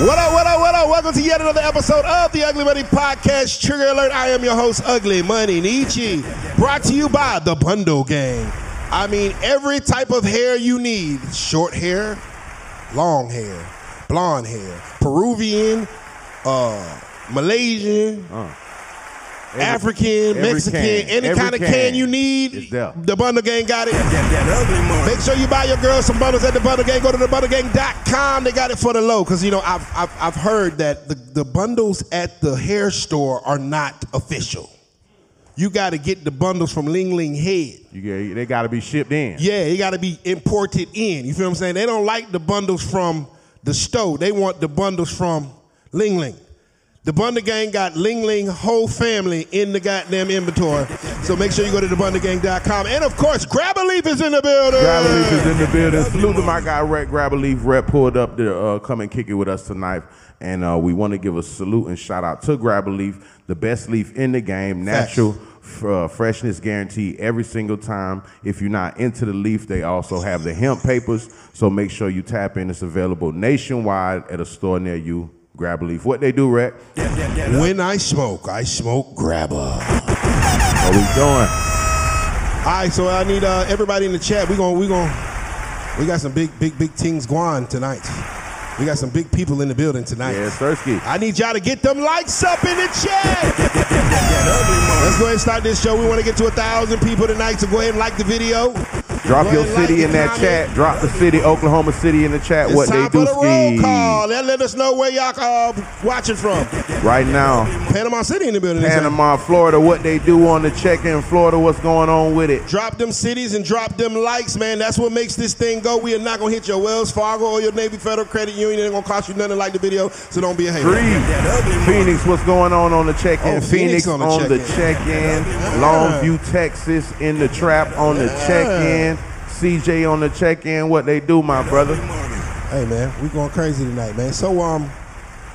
What up, what up, what up? Welcome to yet another episode of the Ugly Money Podcast. Trigger alert, I am your host, Ugly Money Niche. Brought to you by the Bundle Gang. I mean, every type of hair you need short hair, long hair, blonde hair, Peruvian, uh, Malaysian, African, every Mexican, can, any every kind of can can you need, the Bundle Gang got it. Make sure you buy your girls some bundles at the Bundle Gang. Go to thebundlegang.com. They got it for the low. Because, you know, I've, I've, I've heard that the, the bundles at the hair store are not official. You got to get the bundles from Ling Ling Head. You get, they got to be shipped in. Yeah, you got to be imported in. You feel what I'm saying? They don't like the bundles from the store. They want the bundles from Ling Ling. The Bundle Gang got Ling Ling whole family in the goddamn inventory. So make sure you go to thebundlegang.com. And of course, Grabba Leaf is in the building. Grabba Leaf is in the building. Salute to my guy, Rep. Grabba Leaf. Rep pulled up to uh, come and kick it with us tonight. And uh, we want to give a salute and shout out to Grabba Leaf, the best leaf in the game, natural. Uh, freshness guarantee every single time. If you're not into the leaf, they also have the hemp papers. So make sure you tap in. It's available nationwide at a store near you. Grabba leaf. What they do, Rep? When I smoke, I smoke grabba. What we doing? All right, so I need uh, everybody in the chat. We going we going we got some big big big things going tonight. We got some big people in the building tonight. Yeah, Sirski. I need y'all to get them likes up in the chat. Let's go ahead and start this show. We want to get to a thousand people tonight, so go ahead and like the video. Drop your city in that chat. Drop the city, Oklahoma City in the chat. It's what they do the roll ski call. Let, let us know where y'all uh, watching from. right now. Panama City in the building. Panama, Florida. What they do on the check-in, Florida. What's going on with it? Drop them cities and drop them likes, man. That's what makes this thing go. We are not gonna hit your Wells Fargo or your Navy Federal Credit Union. It ain't gonna cost you nothing like the video, so don't be a hater. Three. Phoenix. What's going on on the check-in? Oh, Phoenix Phoenix, on the check-in. Longview, Texas in the trap on the check-in. CJ on the check-in. What they do, my brother? Hey, man, we going crazy tonight, man. So um,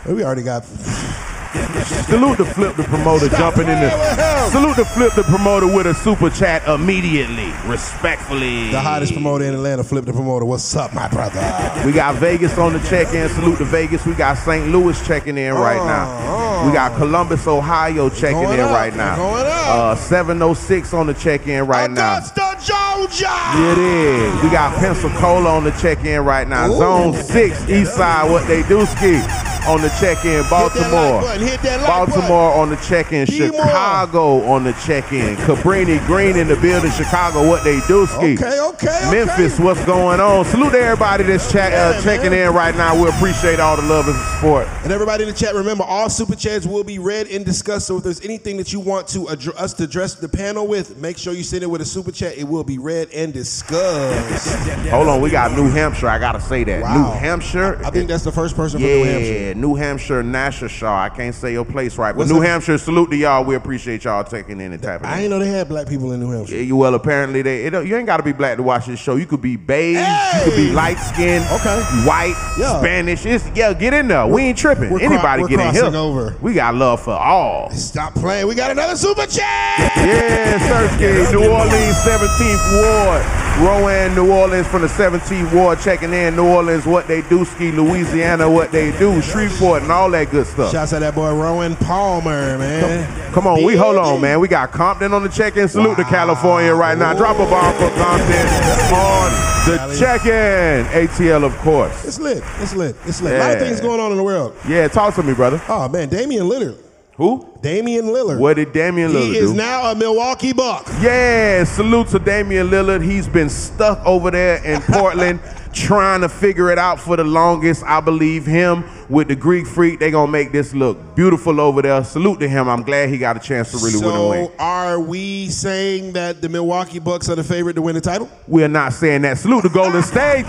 we already got. Salute the flip the promoter Stop jumping in the. Salute the flip the promoter with a super chat immediately, respectfully. The hottest promoter in Atlanta, Flip the Promoter. What's up, my brother? We got Vegas on the check-in. Salute to Vegas. We got St. Louis checking in right now. We got Columbus, Ohio checking in right now. Uh, 706 on the check-in right now. Georgia. It is. We got Pensacola on the check-in right now. Ooh. Zone 6, East Side, what they do ski on the check-in. Hit that like Baltimore. Hit that like Baltimore on the check-in. Chicago on the check-in. Cabrini Green in the building. Chicago, what they do ski. Okay, okay, okay. Memphis, what's going on? Salute to everybody that's chat, uh, checking man. in right now. We appreciate all the love and support. And everybody in the chat, remember, all super chats will be read and discussed. So if there's anything that you want to addr- us to address the panel with, make sure you send it with a super chat. It will be read and discussed. Hold on, we got New Hampshire. I gotta say that. Wow. New Hampshire. I think that's the first person yeah, from New Hampshire. New Hampshire, Nashua. I can't say your place right, but What's New up? Hampshire. Salute to y'all. We appreciate y'all taking any type of. I in. didn't know they had black people in New Hampshire. Yeah, you well, apparently they. It, you ain't got to be black to watch this show. You could be beige. You could be light skinned. Okay. White. Yeah. Spanish. It's yeah. Get in there. we ain't tripping. we're cro- Anybody we're get in here. over. We got love for all. Stop playing. We got another super chat. Yeah, Sersky, New Orleans, 17th Ward. Rowan, New Orleans from the 17th Ward checking in. New Orleans, what they do. Ski, Louisiana, what they do. Shreveport and all that good stuff. Shouts out to that boy Rowan Palmer, man. Come on, we hold on, man. We got Compton on the check-in. Salute to California right now. Drop a bomb for Compton on the check-in. ATL, of course. It's lit. It's lit. It's lit. A lot of things going on in the world. Yeah, talk to me, brother. Oh man, Damian Lillard. Who? Damian Lillard. What did Damian Lillard He is do? now a Milwaukee Buck. Yeah, salute to Damian Lillard. He's been stuck over there in Portland trying to figure it out for the longest. I believe him with the Greek freak. They gonna make this look beautiful over there. Salute to him. I'm glad he got a chance to really win a win. So are we saying that the Milwaukee Bucks are the favorite to win the title? We're not saying that. Salute to Golden ah, State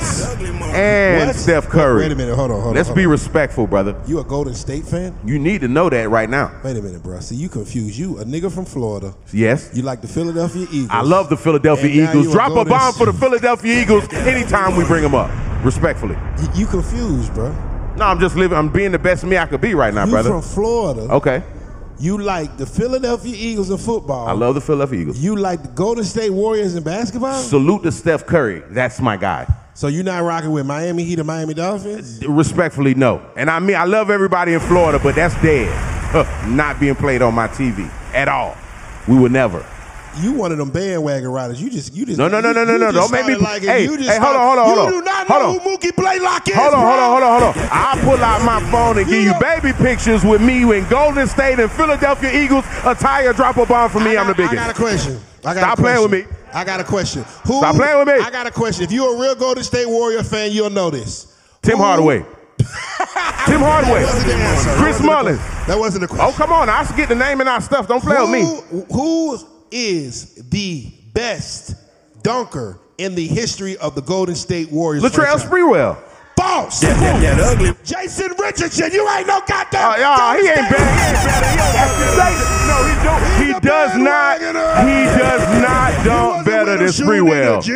and What? Steph Curry. Wait a minute. Hold on. Hold on. Let's on. be hold respectful, brother. on. You a Golden State fan? You need to know that right now. Wait a minute, bro. See, you confused. You a nigga from Florida. Yes. You like the Philadelphia Eagles. I love the Philadelphia And Eagles. Drop a bomb for the Philadelphia Eagles anytime we bring them up. Respectfully. You, you confused, bro. No, I'm just living. I'm being the best me I could be right now, brother. You brother. from Florida. Okay. You like the Philadelphia Eagles in football. I love the Philadelphia Eagles. You like the Golden State Warriors in basketball. Salute to Steph Curry. That's my guy. So you're not rocking with Miami Heat or Miami Dolphins? Respectfully, no. And I mean, I love everybody in Florida, but that's dead. not being played on my TV at all. We would never. You one of them bandwagon riders. You just, you just. No, no, no, no, no, no. Don't make me- liking- hey, you just hey, hold on, hold on, hold You do not Hold know on. who Mookie Blaylock is. Hold on, hold on, hold on, hold on. I'll pull out my phone and give you baby pictures with me in Golden State and Philadelphia Eagles attire. Drop a bomb for me. I I'm the biggest. I got a question. I got Stop a playing with me. I got a question. Who, Stop playing with me. I got a question. If you're a real Golden State Warrior fan, you'll know this. Tim Who- Hardaway. Tim Hardaway. That wasn't the answer. Chris Mullins. That wasn't the oh, question. Oh, come on. I should get the name and our stuff. Don't play with me. Who, who is the best dunker in the history of the Golden State Warriors? Latrell? Sprewell. False. Jason Richardson, you ain't no goddamn. Oh, yeah, he ain't better. He ain't better. He. No, he don't. He's He does not. He does not dunk better than him shooting in Sprewell.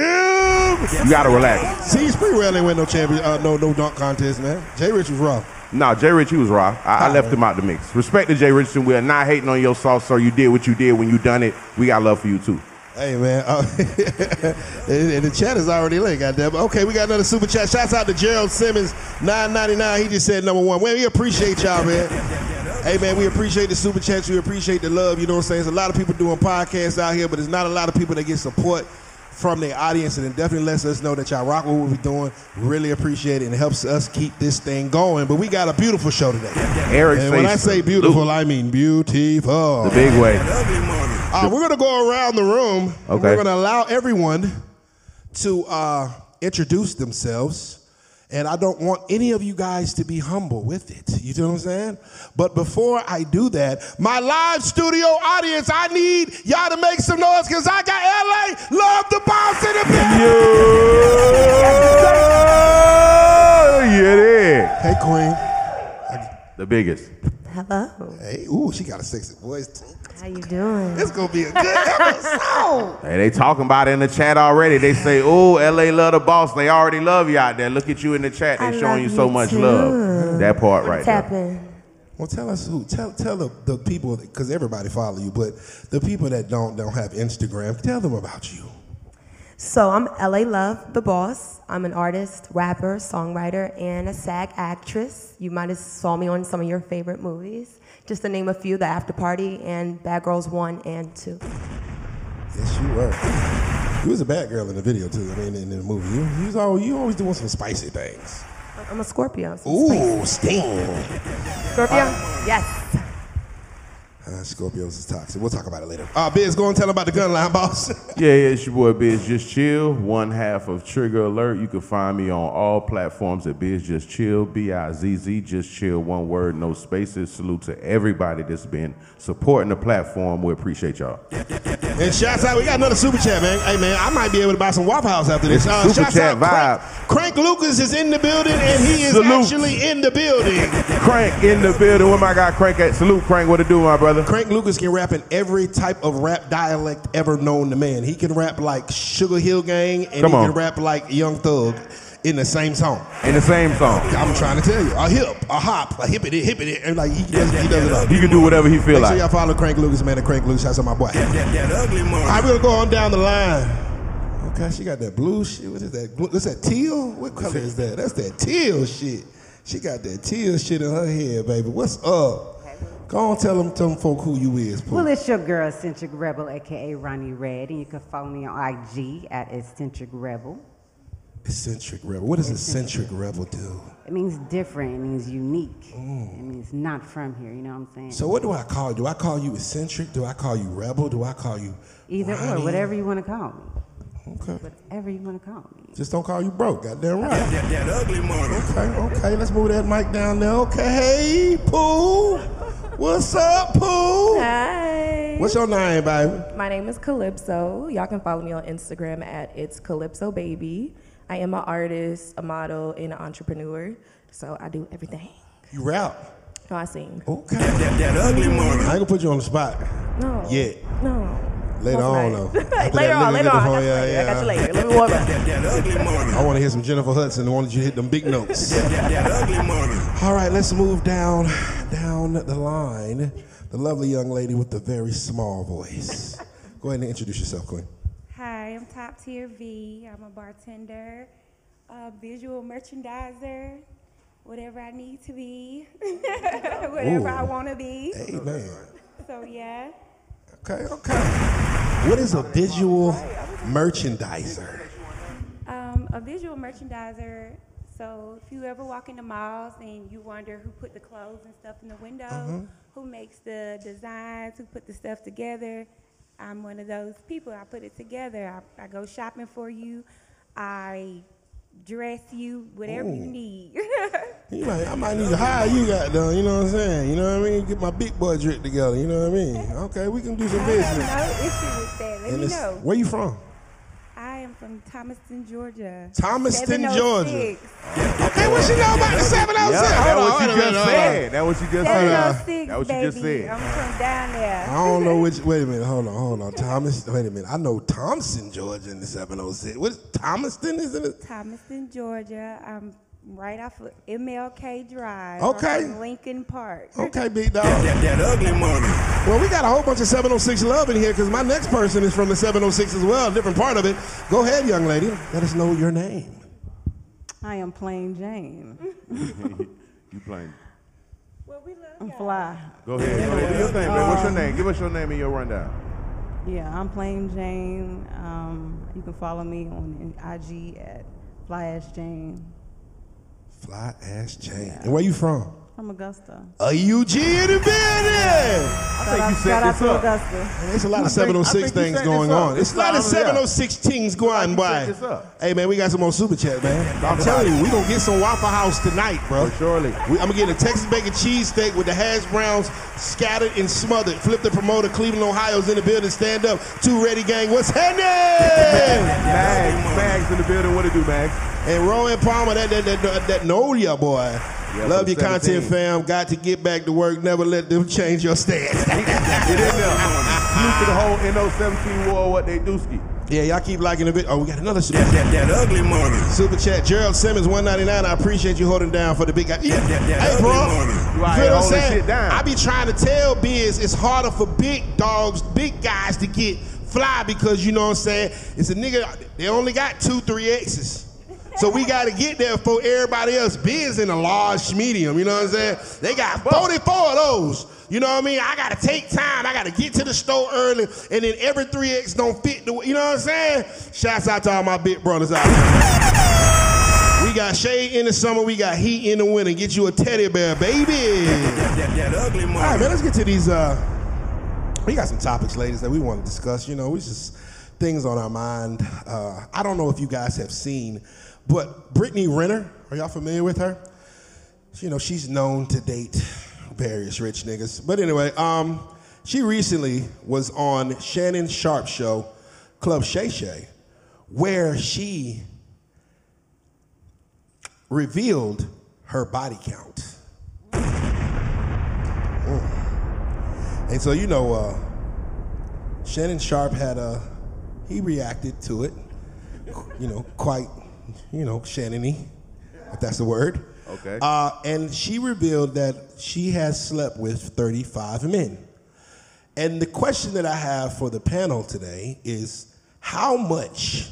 You gotta relax. See, Sprewell ain't win no champion, uh, no no dunk contest, man. Jay Rich was raw. No, Jay Rich, he was raw. I, I left him out the mix. Respect to Jay Richardson. We're not hating on your sauce, sir. You did what you did when you done it. We got love for you too. Hey man, uh, and, and the chat is already lit. Goddamn. Okay, we got another super chat. Shouts out to Gerald Simmons, nine ninety nine. He just said number one. Man, we appreciate y'all, man. Hey man, we appreciate the super chats. We appreciate the love. You know what I'm saying? There's a lot of people doing podcasts out here, but there's not a lot of people that get support from the audience, and it definitely lets us know that y'all rock with what we're doing. Really appreciate it, and it helps us keep this thing going. But we got a beautiful show today. Eric And when I say beautiful, I mean beautiful. The big way. Uh, we're gonna go around the room. Okay. We're gonna allow everyone to uh, introduce themselves. And I don't want any of you guys to be humble with it. You know what I'm saying? But before I do that, my live studio audience, I need y'all to make some noise because I got LA Love the Boss in the building. Yeah, yeah, yeah. Hey, Queen. The biggest. Hello. Hey, ooh, she got a sexy voice. too. How you doing? It's gonna be a good episode. Hey, they talking about it in the chat already. They say, "Oh, LA love the boss." They already love you out there. Look at you in the chat. They I showing you so you much too. love. That part right What's there. Well, tell us who. Tell tell the, the people because everybody follow you, but the people that don't don't have Instagram, tell them about you. So I'm LA Love, the boss. I'm an artist, rapper, songwriter, and a SAG actress. You might have saw me on some of your favorite movies. Just to name a few: The After Party and Bad Girls One and Two. Yes, you were. You was a bad girl in the video too. I mean, in the movie, you, you was always you always doing some spicy things. I'm a Scorpio. so Ooh, Sting. Scorpio? Yes. Uh, Scorpios is toxic. We'll talk about it later. Uh, Biz, go and tell them about the gun line, boss. Yeah, yeah, it's your boy Biz Just Chill, one half of Trigger Alert. You can find me on all platforms at Biz Just Chill, B I Z Z, Just Chill, one word, no spaces. Salute to everybody that's been supporting the platform. We appreciate y'all. and shouts out, we got another super chat, man. Hey, man, I might be able to buy some Waffle House after this. Uh, super chat out, Crank, vibe. Crank Lucas is in the building, and he is Salute. actually in the building. Crank in the building. Where my guy Crank at? Salute, Crank. What to do, my brother? Crank Lucas can rap in every type of rap dialect ever known to man. He can rap like Sugar Hill Gang, and Come he on. can rap like Young Thug in the same song. In the same song. I'm trying to tell you, a hip, a hop, a hippity, hippity, and like he does, he does it all. He can do whatever he feel like. Make sure y'all follow Crank Lucas, man. At Crank Lucas, that's my boy. All right, we're gonna go on down the line. Okay, she got that blue shit. What is that? Blue, what's that teal? What color is that? That's that teal shit. She got that teal shit in her head, baby. What's up? Go on, tell them, tell them folk who you is, Pooh. Well, it's your girl, Eccentric Rebel, aka Ronnie Red, and you can follow me on IG at Eccentric Rebel. Eccentric rebel. What does eccentric rebel do? It means different. It means unique. Mm. It means not from here. You know what I'm saying? So what do I call you? Do I call you eccentric? Do I call you rebel? Do I call you Either Ronnie? or, whatever you want to call me. Okay. Whatever you want to call me. Just don't call you broke. Goddamn right. That ugly money. Okay, okay. Let's move that mic down there. Okay, hey, Pooh. What's up, Pooh? Hi. What's your name, baby? My name is Calypso. Y'all can follow me on Instagram at it's Calypso Baby. I am an artist, a model, and an entrepreneur. So I do everything. You rap. No, I sing. Okay. I ain't gonna put you on the spot. No. Yeah. No. Later on, though. After later on, later on. I bit got, of- you yeah, later. I got you yeah. later. Let me warm up. I want to hear some Jennifer Hudson. I wanted you to hit them big notes. All right, let's move down down the line. the lovely young lady with the very small voice. Go ahead and introduce yourself, Queen. Hi, I'm Top Tier V. I'm a bartender, a visual merchandiser, whatever I need to be, whatever I want to be. Amen. So, yeah. Okay, okay. What is a visual merchandiser? Um, a visual merchandiser. So, if you ever walk in the malls and you wonder who put the clothes and stuff in the window, Mm-hmm. who makes the designs, who put the stuff together, I'm one of those people. I put it together. I, I go shopping for you. I dress you, whatever you need. You might, I might need to hire you, goddamn. You know what I'm saying? You know what I mean? Get my big boy drip together. You know what I mean? Okay, we can do some I business. have no issue with that. Let And me know. Where you from? I am from Thomaston, Georgia. Thomaston, oh Georgia. 706. Okay, what you know about the 706? Yeah, oh that what you just said. That what you just said. 706, That what you just said. I'm from down there. I don't know which. Wait a minute. Hold on. Hold on. Thomas. Wait a minute. I know Thompson, Georgia, in the 706. What? Thomaston is in it? Thomaston, Georgia. I'm right off of MLK Drive. Okay. Lincoln Park. Okay, big dog. That, ugly money. Well, we got a whole bunch of 706 love in here because my next person is from the 706 as well, a different part of it. Go ahead, young lady. Let us know your name. I am Plain Jane. You playing? Well, we love I'm y'all. fly. Go ahead. Go ahead. Do your thing, man. What's your name? Give us your name and your rundown. Yeah, I'm Plain Jane. Um, you can follow me on IG at Fly Ash Jane Fly ass Jane. And where you from? from Augusta. A UG in the building. I think you set Shout out this to up. Augusta. There's a lot of oh I think- I 706 things going on. It's a lot of This 706 things going you by. set this up. Hey man, we got some more super chat, man. I'm telling you, we gonna get some Waffle House tonight, bro. For surely. We, I'm gonna get a Texas bacon cheesesteak with the hash browns scattered and smothered. Flip the promoter, Cleveland, Ohio's in the building. Stand up, two ready gang. What's happening? Mags, Mags in the building. What it do, Mags? And Rowan Palmer, that that that, that, that know ya boy. Yeah, Love your content, fam. Got to get back to work. Never let them change your stance. Get in there. Salute to the whole NO17 war. What they do ski. Yeah, y'all keep liking the video. Oh, we got another super that, that, ugly money. Super chat. Gerald Simmons, 199. I appreciate you holding down for the big guy. Yeah, hey, bro. You out You here feel what I'm saying? I be trying to tell Biz it's harder for big dogs, big guys to get fly because you know what I'm saying? It's a nigga, they only got two, three X's. So we got to get there for everybody else. Biz in a large medium, you know what I'm saying? They got 44 of those. You know what I mean? I got to take time. I got to get to the store early, and then every 3X don't fit the, you know what I'm saying? Shouts out to all my big brothers out there. We got shade in the summer, we got heat in the winter. Get you a teddy bear, baby. All right, man, let's get to these. Uh, we got some topics, ladies, that we want to discuss. You know, we just things on our mind. Uh, I don't know if you guys have seen, but Brittany Renner, are y'all familiar with her? You know, she's known to date various rich niggas. But anyway, um, she recently was on Shannon Sharpe show, Club Shay Shay, where she revealed her body count. Mm. And so, you know, uh, Shannon Sharpe had a, he reacted to it, you know, quite, you know, Shannon-y, if that's the word. Okay. Uh, and she revealed that she has slept with 35 men. And the question that I have for the panel today is how much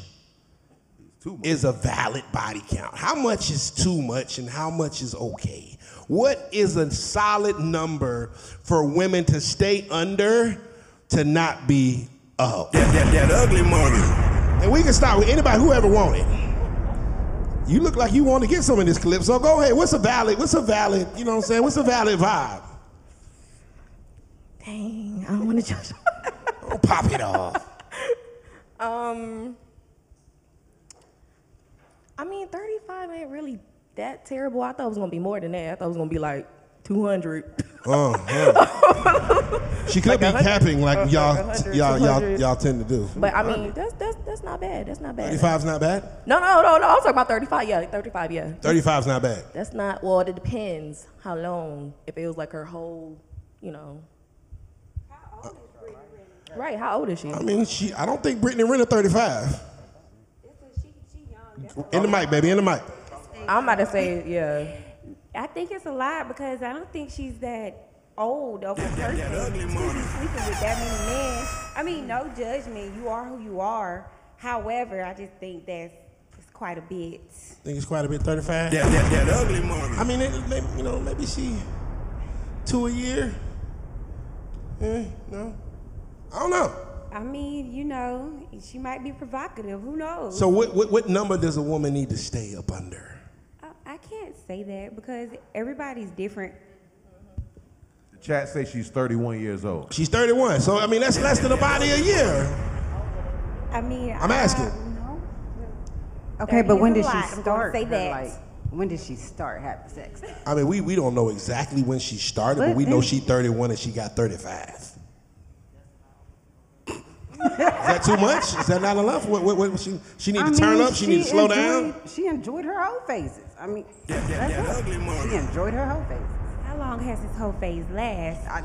Too much. is a valid body count? How much is too much and how much is okay? What is a solid number for women to stay under to not be a hoe? That, that, that ugly money. And we can start with anybody who ever wanted. You look like you want to get some of this clip, so go ahead. What's a valid, what's a valid, you know what I'm saying? What's a valid vibe? Dang, I don't want to judge. Oh, pop it off. um, I mean, 35 ain't really that terrible. I thought it was gonna be more than that. I thought it was gonna be like 200. Uh, uh. She could Like be capping like uh, y'all, like a hundred, y'all, y'all, y'all tend to do. But I mean, that's that's that's not bad. That's not bad. 35's not bad. No, no, no, no. I was talking about 35. Yeah, 35. Yeah. 35's not bad. That's not. Well, it depends how long. If it was like her whole, you know. How old is Brittany Renner? Right. How old is she? I mean, she. I don't think Brittany Renner 35. In the mic, baby. In the mic. I'm about to say yeah. I think it's a lot because I don't think she's that old of a person to be sleeping with that many men. I mean, no judgment. You are who you are. However, I just think that's it's quite a bit. I Think it's quite a bit. Thirty-five. That, that, that ugly money. I mean, it, maybe, you know, maybe she two a year. Eh, no, I don't know. I mean, you know, she might be provocative. Who knows? So, what, what what number does a woman need to stay up under? I, I can't say that because everybody's different. The chat says she's 31 years old. She's thirty-one. So, I mean, that's less than a body a year. I mean, I'm I- asking. no. Okay, 30 but when is did a she lot, I'm gonna start? say that. Like, when did she start having sex? I mean, we, we don't know exactly when she started, but But we know then- she 31 and she got 35. Is that too much? Is that not enough? What, what, what, she, she need I to turn mean, up? She, need to slow down? enjoyed- She enjoyed her whole phases. I mean, That, that, that's that it. ugly. She enjoyed her whole phases. How long has this whole phase last? I,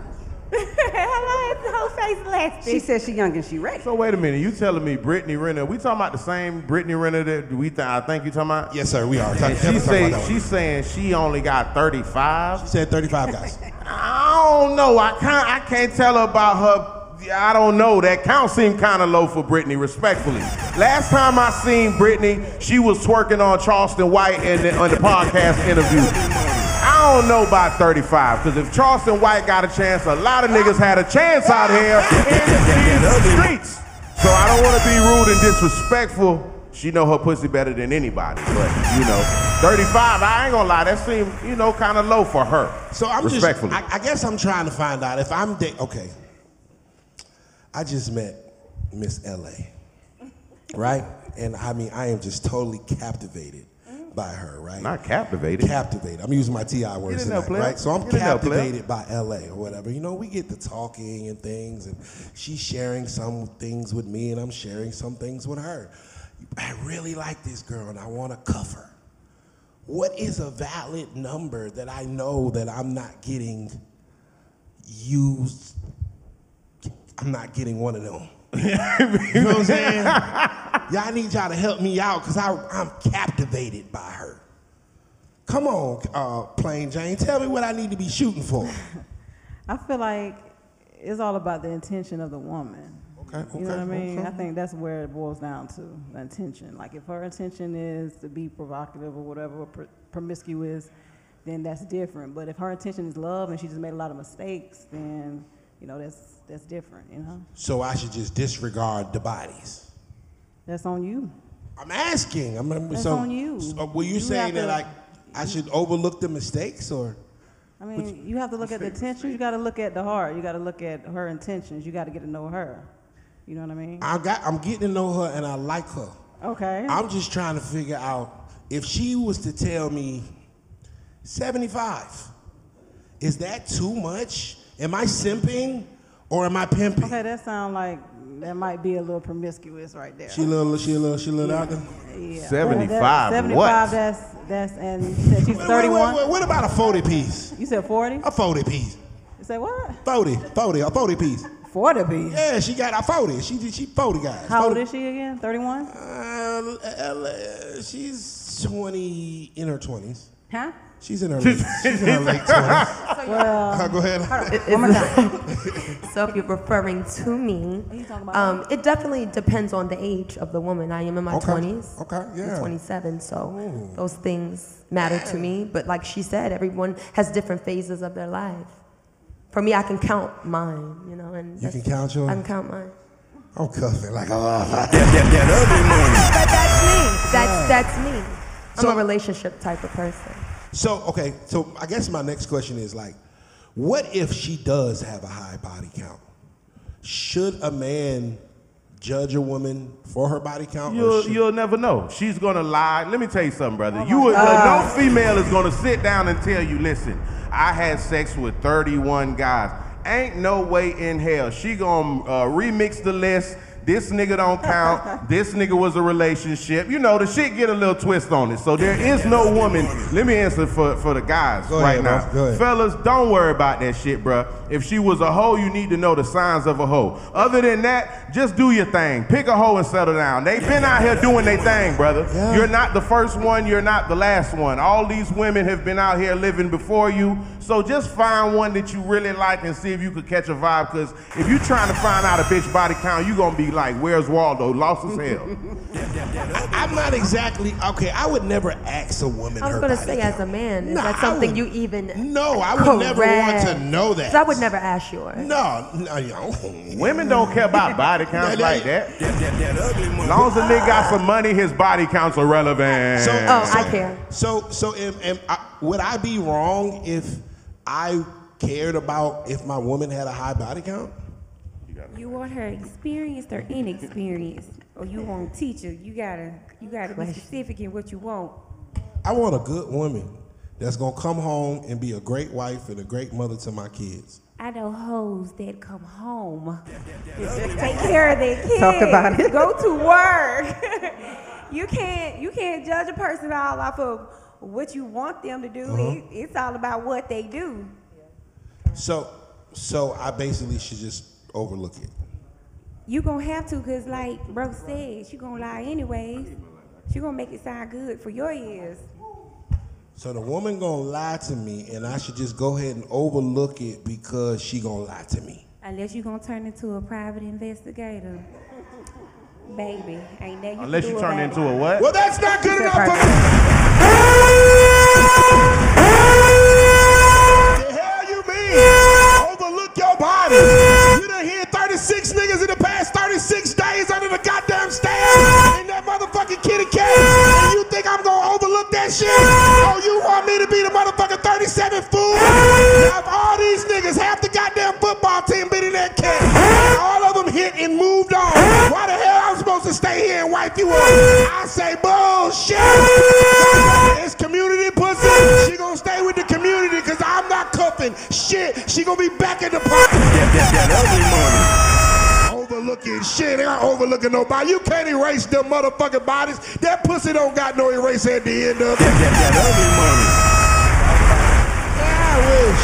How long has the whole face lasted? she said she young and she ready. So wait a minute, you telling me Brittany Renner? We talking about the same Brittany Renner that we th- I think you talking about? Yes, sir, we are. Talk, And she definitely talk say about she's saying she only got 35. She said 35 guys. I don't know. I can't. I can't tell her about her. I don't know. That count seemed kind of low for Brittany, respectfully. Last time I seen Brittany, she was twerking on Charleston White in the, on the podcast interview. I don't know about 35, because if Charleston White got a chance, a lot of niggas had a chance out here in the streets. So I don't want to be rude and disrespectful. She know her pussy better than anybody, but you know, 35. I ain't gonna lie, that seemed you know kind of low for her. So I'm just. I, I guess I'm trying to find out if I'm, da- okay. I just met Miss LA, right? And I mean, I am just totally captivated by her, right? Not captivated. captivated. I'm using my TI words tonight, player. right? So I'm Get in there, captivated by LA or whatever. You know, we get to talking and things, and she's sharing some things with me, and I'm sharing some things with her. I really like this girl, and I want to cuff her. What is a valid number that I know that I'm not getting used? I'm not getting one of them. you know what I'm saying? Y'all need y'all to help me out because I'm captivated by her. Come on, uh, Plain Jane, tell me what I need to be shooting for. I feel like it's all about the intention of the woman. Okay, You know what I mean? okay. I think that's where it boils down to the intention. Like if her intention is to be provocative or whatever, or pr- promiscuous, then that's different. But if her intention is love and she just made a lot of mistakes, then you know that's that's different. You know, So I should just disregard the bodies. that's on you. I'm asking. I'm, I'm- That's so, on you. so were you, You saying have that to- I, I should overlook the mistakes or? I mean, you have to look at the intentions. You got to look at the heart. You got to look at her intentions. You got to get to know her. You know what I mean? I got. I'm getting to know her and I like her. Okay. I'm just trying to figure out if she was to tell me 75, is that too much? Am I simping or am I pimping? Okay, that sounds like that might be a little promiscuous right there. She a little, she a little, she a little out there. Yeah. 75 That- what? 75, that's, that's, and you said she's Wait, wait, 31? wait, wait, what about a 40 piece? You said 40? A 40 piece. You said what? 40, 40, a 40 piece. 40 piece. Yeah, she got a 40. She she 40 guys. How old is she again? 31? Uh, uh, she's 20 in her 20s. Huh? She's in her late, she's in her late 20s. Well, Uh, go ahead. One more time. so if you're referring to me, you talking about um, it definitely depends on the age of the woman. I am in my Okay, 20s. okay, I'm yeah. 27, so those things matter to me. But like she said, everyone has different phases of their life. For me, I can count mine, you know, and You can count yours? I can count mine. I'm cuffing like a lot. That, that, that ugly money. But that's me. That's that's me. I'm So- a relationship type of person. So, okay, so I guess my next question is like, what if she does have a high body count? Should a man judge a woman for her body count? You'll, should- you'll never know. She's gonna lie. Let me tell you something, brother. you would, no female is gonna sit down and tell you, listen, I had sex with 31 guys. Ain't no way in hell she gonna uh, remix the list, This nigga don't count. this nigga was a relationship. You know, the shit get a little twist on it. So there is no woman. Let me answer for, for the guys Go right ahead, now. bro. Fellas, don't worry about that shit, bruh. If she was a hoe, you need to know the signs of a hoe. Other than that, just do your thing. Pick a hoe and settle down. They been out here doing their thing, brother. Yeah. You're not the first one. You're not the last one. All these women have been out here living before you. So just find one that you really like and see if you could catch a vibe. Because if you're trying to find out a bitch body count, you gonna be like, "Where's Waldo? Lost as hell." I'm not exactly okay. I would never ask a woman. I was gonna say, count. as a man, is Nah, that something would- you even? No, I would never want to Correct. know that. 'Cause I would never ask yours. No, no, you. Women don't care about body counts That- like that. That, that, that ugly. As long as a nigga got some money, his body counts are relevant. So, Oh, so, I care. So, so, am, am I, would I be wrong if I cared about if my woman had a high body count? You want her experienced or inexperienced, or you want to teach her? You gotta, you gotta be specific in what you want. I want a good woman that's gonna come home and be a great wife and a great mother to my kids. I know hoes that come home, take care of their kids, Talk about it. go to work. you can't, you can't judge a person all off of what you want them to do. Uh-huh. It, it's all about what they do. So, so I basically should just overlook it. You gonna have to, cause like bro said, she gonna lie anyways. She gonna make it sound good for your ears. So the woman gonna lie to me, and I should just go ahead and overlook it because she gonna lie to me. Unless you gonna turn into a private investigator. Baby, ain't that you Unless you turn into it. a what? Well, that's not good enough for me. The hell you mean? Overlook your body. 36 niggas in the past 36 days under the goddamn stairs in that motherfucking kitty cat. And you think I'm gonna overlook that shit? Oh, you want me to be the motherfucking 37 fool? Now, all these niggas, half the goddamn football team been in that cat, all of them hit and moved on, why the hell I'm supposed to stay here and wipe you up? I say bullshit. It's community pussy. She gonna stay with the community because I'm not cuffing shit. She gonna be back in the money. Overlooking shit. They not overlooking nobody. You can't erase them motherfucking bodies. That pussy don't got no erase at the end of it. I wish.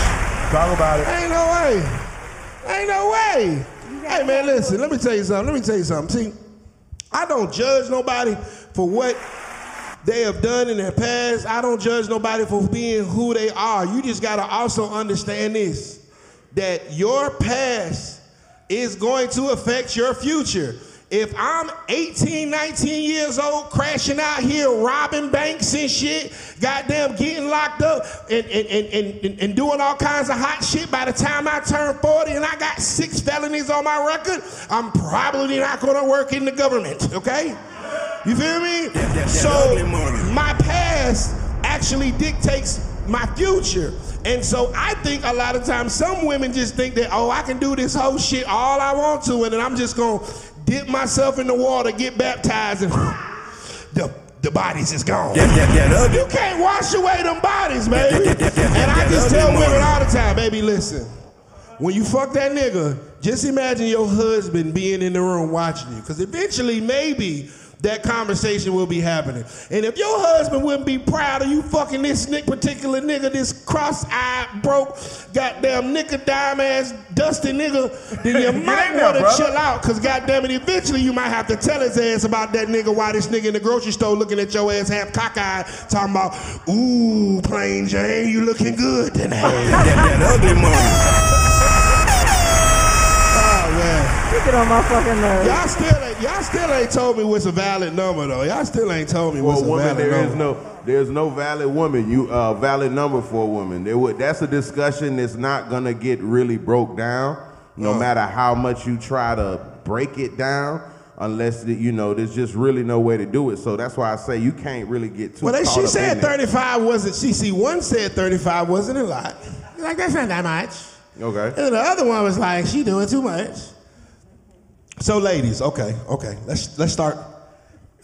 Talk about it. Ain't no way. Ain't no way. Hey man, listen, let me tell you something. Let me tell you something. See, I don't judge nobody for what they have done in their past. I don't judge nobody for being who they are. You just gotta also understand this that your past is going to affect your future. If I'm 18, 19 years old, crashing out here, robbing banks and shit, goddamn getting locked up and, and, and, and, and doing all kinds of hot shit by the time I turn 40 and I got six felonies on my record, I'm probably not gonna work in the government, okay? You feel me? that- that so my past actually dictates my future. And so I think a lot of times some women just think that, oh, I can do this whole shit all I want to, and then I'm just gonna dip myself in the water, get baptized, and the, the bodies is gone. That, that, that ugly. You can't wash away them bodies, baby. that- that- that- And I just tell women money. all the time, baby, listen. When you fuck that nigga, just imagine your husband being in the room watching you. Because eventually, maybe that conversation will be happening. And if your husband wouldn't be proud of you fucking this nick particular nigga, this cross-eyed, broke, goddamn nigga, dime ass, dusty nigga, then you might want to chill out. Because goddamn it, eventually you might have to tell his ass about that nigga why this nigga in the grocery store looking at your ass half cockeyed, talking about, ooh, plain Jane, you looking good tonight. That, that ugly money. Man. You get on my fucking nerves. Y'all still ain't y'all still ain't told me what's a valid number though. Y'all still ain't told me what's For a a woman, valid there number. is no there's no valid woman. You uh, valid number for a woman. There would that's a discussion that's not gonna get really broke down, no Uh. matter how much you try to break it down. Unless you know, there's just really no way to do it. So that's why I say you can't really get too. well, they, she up said in 35 wasn't. CC one said 35 wasn't a lot. Like that's not that much. Okay. And the other one was like, she doing too much. So, ladies, okay, okay, let's let's start.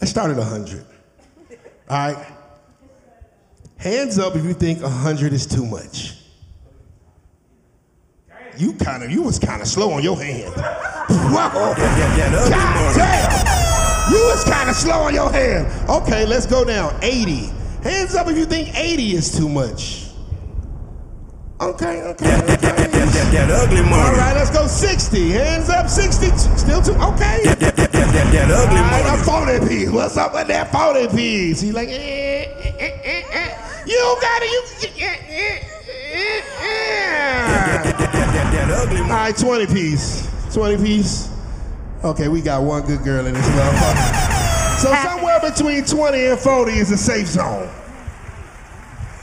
Let's start at hundred. All right. Hands up if you think hundred is too much. You kind of, you was kind of slow on your hand. Whoa. God damn. You was kind of slow on your hand. Okay, let's go down. 80. Hands up if you think 80 is too much. Okay, okay, okay. That ugly All money. right, let's go 60. Hands up, 60. Still too, okay. That, that, that, that, that ugly All right, money. a 40 piece. What's up with that 40 piece? He like, eh, eh, eh, eh, eh. You got it. You, eh, eh, eh, eh. That, that, that, that ugly money. right, 20 piece. 20 piece. Okay, we got one good girl in this motherfucker. So somewhere between 20 and 40 is a safe zone.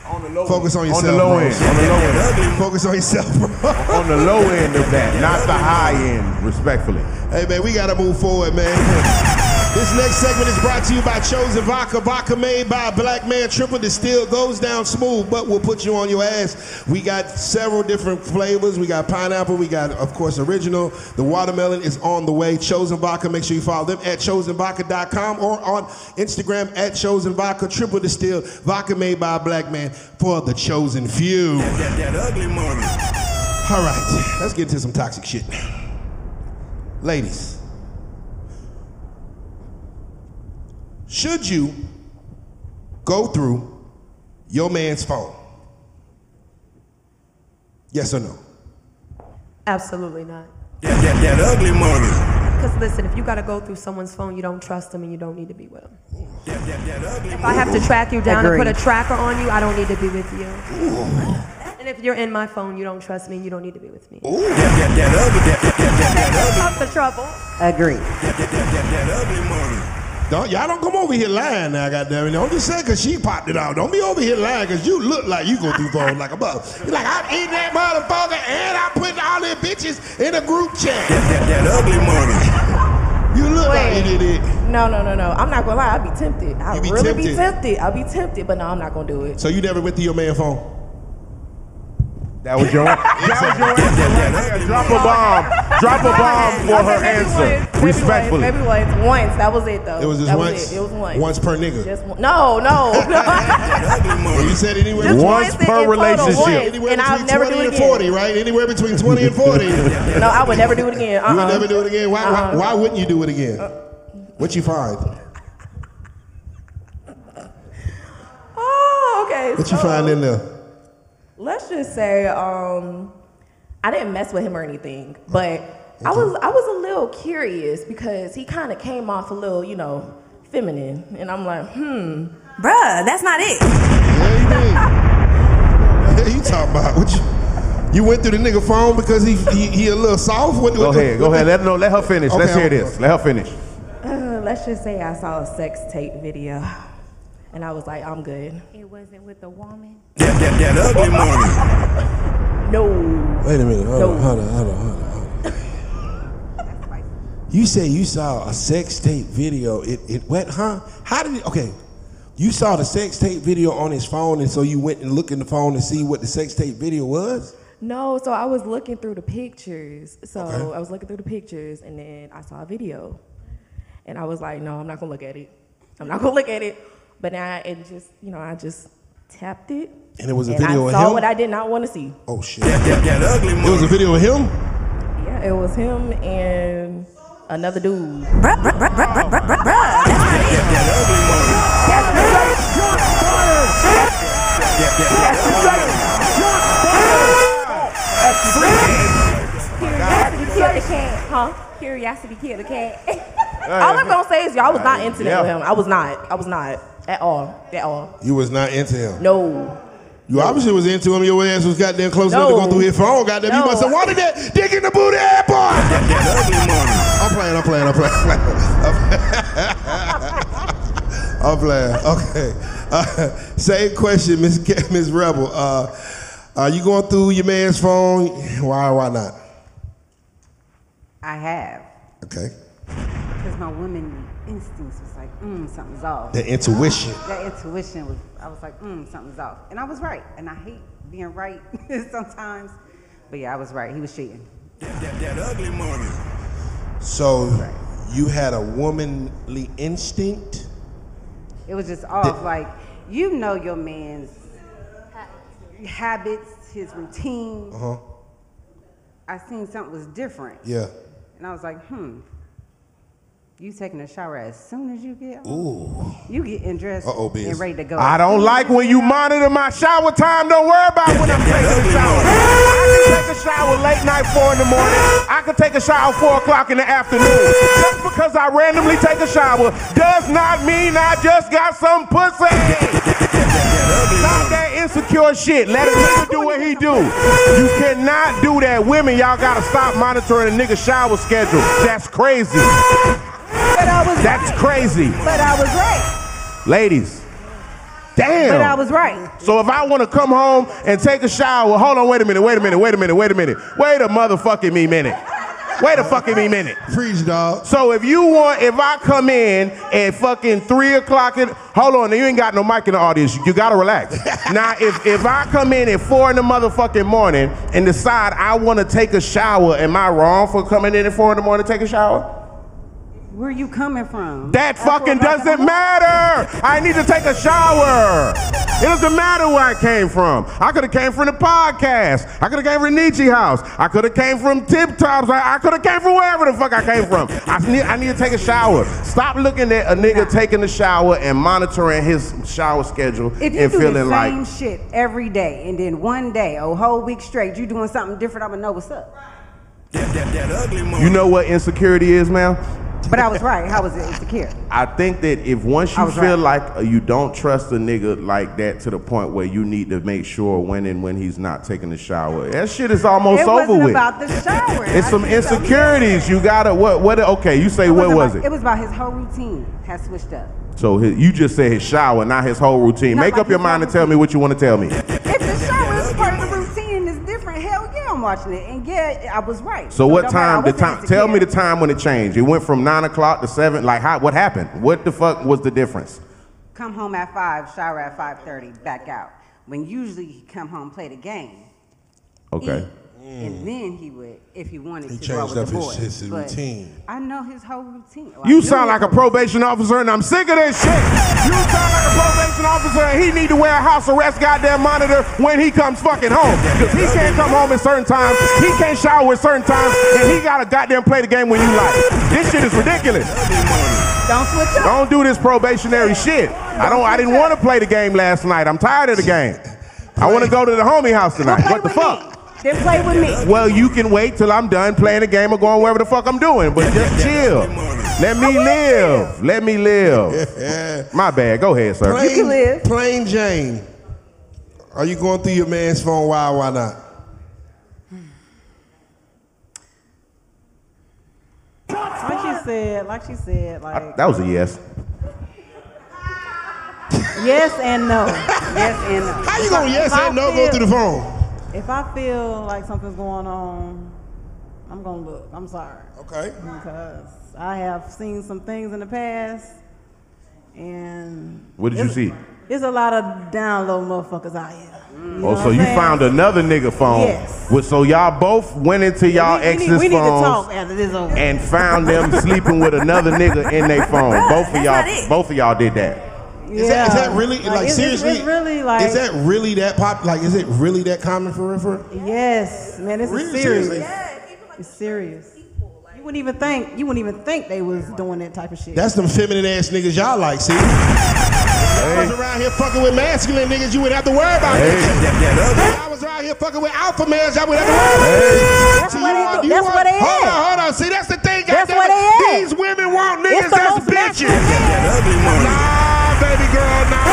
On the low Focus on On yourself, the low end. On the low end. Focus on yourself, bro. On the low end of that, not the high end, respectfully. Hey man, we gotta move forward, man. This next segment is brought to you by Chosen Vodka. Vodka made by a black man. Triple distilled goes down smooth, but will put you on your ass. We got several different flavors. We got pineapple. We got, of course, original. The watermelon is on the way. Chosen Vodka. Make sure you follow them at chosenvodka.com or on Instagram at Chosen Vodka. Triple distilled vodka made by a black man for the chosen few. That, that ugly money. All right, let's get into some toxic shit. Ladies, should you go through your man's phone? Yes or no? Absolutely not. That, that, that ugly money. Because listen, if you gotta go through someone's phone, you don't trust them and you don't need to be with them. That, that, that ugly If I have to track you down Agreed. and put a tracker on you, I don't need to be with you. And if you're in my phone, you don't trust me and you don't need to be with me. That, that, that ugly. That, that, that, that, that ugly. Stop the trouble. Agreed. That, that, that, that, that ugly money. Don't, y'all don't come over here lying now, goddamn it. Don't just say because she popped it out. Don't be over here lying because you look like you go through phones like a bug. You're like, I'm eating that motherfucker and I'm putting all them bitches in a group chat. That, that, that ugly money. You look like Wait. you did it. No, no, no, no. I'm not gonna lie. I'll be tempted. I'll You be really be tempted. tempted. I'll be tempted, but no, I'm not gonna do it. So you never went through your man phone? That was your that was your answer right there. Drop a bomb. Drop a bomb for her Maybe answer. once, maybe Respectfully. Once, maybe once. Once. That was it though. It was just that once? Was it. it was once. Once per nigga? Just one. No, no, no. That ugly Well, you said anywhere Just between, Once once per relationship. once, anywhere and I'll never 20 do it and again. 40, right? Anywhere between 20 and 40. No, I would never do it again. Uh-uh. never do it again. Why, why, Uh-uh. why wouldn't you do it again? Uh-uh. What you find? Oh, okay. What you find in there? Let's just say um I didn't mess with him or anything, but I was I was a little curious because he kind of came off a little, you know, feminine, and I'm like, hmm, bruh, that's not it. Yeah, you mean? Yeah, you talking about what you? You went through the nigga phone because he he, he a little soft. What, Go what- ahead. Go ahead. Let, no, let her finish. Let's Okay, hear okay. this. Let her finish. Uh, let's just say I saw a sex tape video, and I was like, I'm good. It wasn't with a woman. That, that, that ugly money. No, Wait a minute. Hold No. on. Hold on. Hold on. Hold on. Hold on. You say you saw a sex tape video. It it what? Huh? How did it? Okay. You saw the sex tape video on his phone, and so you went and looked in the phone to see what the sex tape video was. no. So I was looking through the pictures. So Okay. I was looking through the pictures, and then I saw a video, and I was like, no, I'm not gonna look at it. I'm not gonna look at it. But now it just, you know, I just tapped it. And it was a and video I of saw him? what I did not want to see. Oh shit! That, that, that ugly It was a video of him. Yeah, it was him and another dude. That, that ugly money. Curiosity killed the cat. Huh? Curiosity killed the cat. All I'm gonna say is y'all was not into that Yeah. with him. I was not. I was not at all. At all. You was not into him. No. You obviously was into him. Your ass was goddamn close enough to go through his phone. Goddamn, you must have wanted that dick in the booty, boy. That ugly money. I'm playing. I'm playing. I'm playing. I'm playing. Okay. Uh, same question, Miss Ke- Miss Rebel. Uh, are you going through your man's phone? Why? Why not? I have. Okay. Because my woman instincts was like, mm, something's off. The intuition. That intuition was, I was like, mm, something's off. And I was right. And I hate being right sometimes. But yeah, I was right. He was cheating. That, that, that ugly money. So you had a womanly instinct. It was just off. Like, you know your man's habits, his routine. Uh huh. I seen something was different. Yeah. And I was like, hmm. You taking a shower as soon as you get home? Ooh. You getting dressed Uh-oh, Biz. and ready to go. I don't like when you monitor my shower time. Don't worry about when I'm taking a shower. I can take a shower late night, four in the morning. I can take a shower four o'clock in the afternoon. Just because I randomly take a shower does not mean I just got some pussy. Stop that insecure shit. Let a nigga do what he do. You cannot do that. Women, y'all gotta stop monitoring a nigga shower schedule. That's crazy. But I was That's right. crazy. But I was right. Ladies. Damn. But I was right. So if I want to come home and take a shower, hold on, wait a minute, wait a minute, wait a minute, wait a minute, wait a motherfucking me minute. Wait a fucking me minute. Freeze, dog. So if you want, if I come in at fucking three o'clock, at, hold on, you ain't got no mic in the audience. You gotta relax. now, if if I come in at four in the motherfucking morning and decide I want to take a shower, am I wrong for coming in at four in the morning to take a shower? Where you coming from? That At fucking o'clock in the doesn't matter. I need to take a shower. It doesn't matter where I came from. I could have came from the podcast. I could have came from Niche house. I could have came from Tip Tops. I, I could have came from wherever the fuck I came from. I need, I need to take a shower. Stop looking at a nigga taking a shower and monitoring his shower schedule If you and do feeling the like same shit every day, and then one day, a whole week straight, you doing something different, I'ma know what's up. That, that, that ugly you know what insecurity is, man. But I was right. How was it insecure? I think that if once you feel right. like uh, you don't trust a nigga like that to the point where you need to make sure when and when he's not taking a shower, that shit is almost it over with. about the shower. it's I some insecurities. You gotta what? What? Okay, you say what about- it? It was about his whole routine has switched up. So his, you just said his shower, not his whole routine. Not Make up your mind whole and tell me what you want to tell me. Watching it. And yeah, I was right. So what no matter, time? The time? Tell me the time when it changed. It went from nine o'clock to seven. Like how? What happened? What the fuck was the difference? Come home at five, shower at five thirty, back out. When usually he come home, play the game. Okay. eat, And mm. then he would, if he wanted He to, go out changed with up the his- boys. his- But routine. I know his whole routine. Well, You sound like a probation officer, and I'm sick of this shit. You sound like a probation officer, and he need to wear a house arrest goddamn monitor when he comes fucking home. Because he can't come home at certain times, he can't shower at certain times, and he gotta goddamn play the game when you like. This shit is ridiculous. Don't switch up. Don't do this probationary shit. I don't. I didn't want to play the game last night. I'm tired of the game. I want to go to the homie house tonight. What the fuck? Me. Then play with me. Well, you can wait till I'm done playing the game or going wherever the fuck I'm doing, but just chill. Let me live. Let me live. My bad. Go ahead, sir. Plain, can live. Plain Jane. Are you going through your man's phone? Why? Why not? Like she said, like she said, like That was a yes. yes and no. Yes and no. How you gonna yes If I and no go through the phone? If I feel like something's going on, I'm gonna look. I'm sorry. Okay. Because I have seen some things in the past and What did you it's- see? There's a lot of down low motherfuckers out here. You oh, know Oh, what so I'm you saying? found another nigga phone. Yes. Well, so y'all both went into y'all we, we ex's need, we need to phones talk after this over. and found them sleeping with another nigga in their phone. Both of That's y'all, it. both of y'all did that. Is, that, is that really like, it's- it's- seriously? It's really like is that really that pop? Like, is it really that common for real? For real? yes, man. This Really? is serious. Seriously? It's serious. You wouldn't even think. You wouldn't even think they was doing that type of shit. That's them feminine ass niggas y'all like. See, I was around here fucking with masculine niggas. You wouldn't have to worry about Hey. ugly. I was around here fucking with alpha males. Y'all would have to worry about that. That's See, what you they do. That's want- what they Hold at. on, hold on. See, that's the thing. That's what it. they at. These women want niggas the that's bitches. masculine ugly money. Baby girl, nah,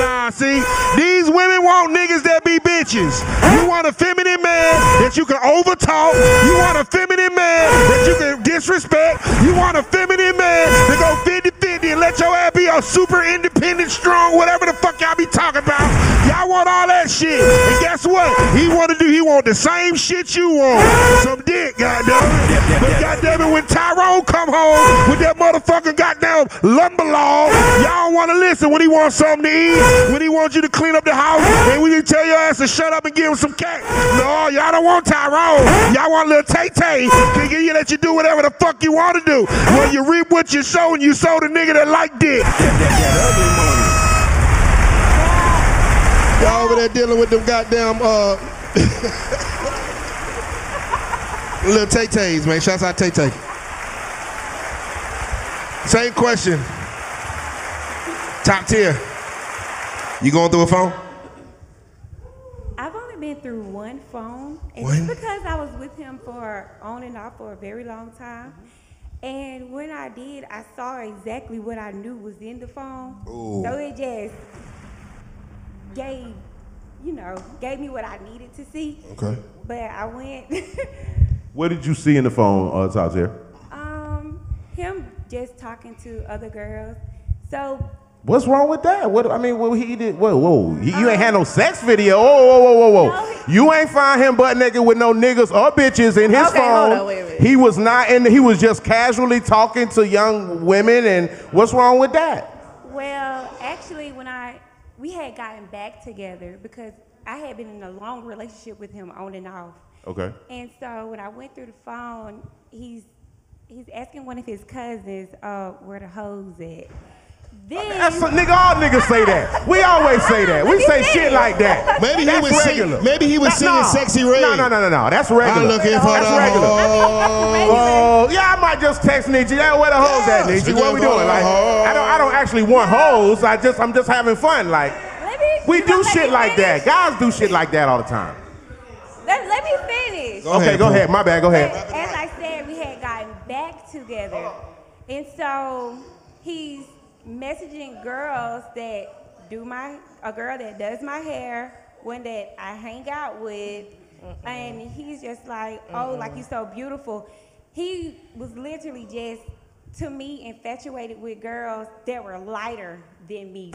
nah. See, these women want niggas that be bitches. You want a feminine man that you can overtalk. You want a feminine man that you can disrespect. You want a feminine man that go 50-50 and let your ass be a super independent, strong, whatever the fuck y'all be talking about. Y'all want all that shit. And guess what? He want to do, he want the same shit you want. Some dick, goddamn it. But goddamn it, when Tyrone come home with that motherfucking goddamn lumber log, y'all want to listen when he wants something to eat, when he wants you to clean up the house, and when he tell your ass to shut up and give him some cat. No, y'all don't want Tyrone. Y'all want little Tay Tay. Can you let you do whatever the fuck you want to do. When you reap what you sow, and you sow the nigga that like dick. Y'all over there dealing with them goddamn uh little Tay Tays, man. Shouts out Tay Tay. Same question. Top tier. You going through a phone? I've only been through one phone, and One? it's because I was with him for on and off for a very long time. And when I did, I saw exactly what I knew was in the phone. Ooh. So it just gave, you know, gave me what I needed to see. Okay. But I went, What did you see in the phone, uh, Tier? um, him just talking to other girls. So What's wrong with that? What I mean, what he did? Whoa, whoa! He, you ain't had no sex video. Whoa, whoa, whoa, whoa, whoa! You ain't find him butt naked with no niggas or bitches in his Okay, phone. hold on, wait minute. He was not, and he was just casually talking to young women. And what's wrong with that? Well, actually, when I we had gotten back together because I had been in a long relationship with him on and off, Okay. and so when I went through the phone, he's he's asking one of his cousins uh, where the hoes at. Then That's a, nigga. All niggas say that. We always say that. We say shit like that. Maybe he That's was sing- regular. maybe he was That- singing no. Sexyy Red. No, no, no, no, no. That's regular. I'm looking for That's the regular. hoe. Oh, yeah, I might just text Niche. Yeah, where the hoes at, Yeah, Niche? she What we doing? Like. I don't, I don't actually want hoes. I just, I'm just having fun. Like, let me, we do gonna shit me like that. Guys do shit like that all the time. Let, let me finish. Go okay, ahead, go Pooh. ahead. My bad. Go But ahead. as I said, we had gotten back together. And so he's messaging girls that do my, a girl that does my hair, one that I hang out with. And he's just like, oh, like you're so beautiful. He was literally just, to me, infatuated with girls that were lighter than me.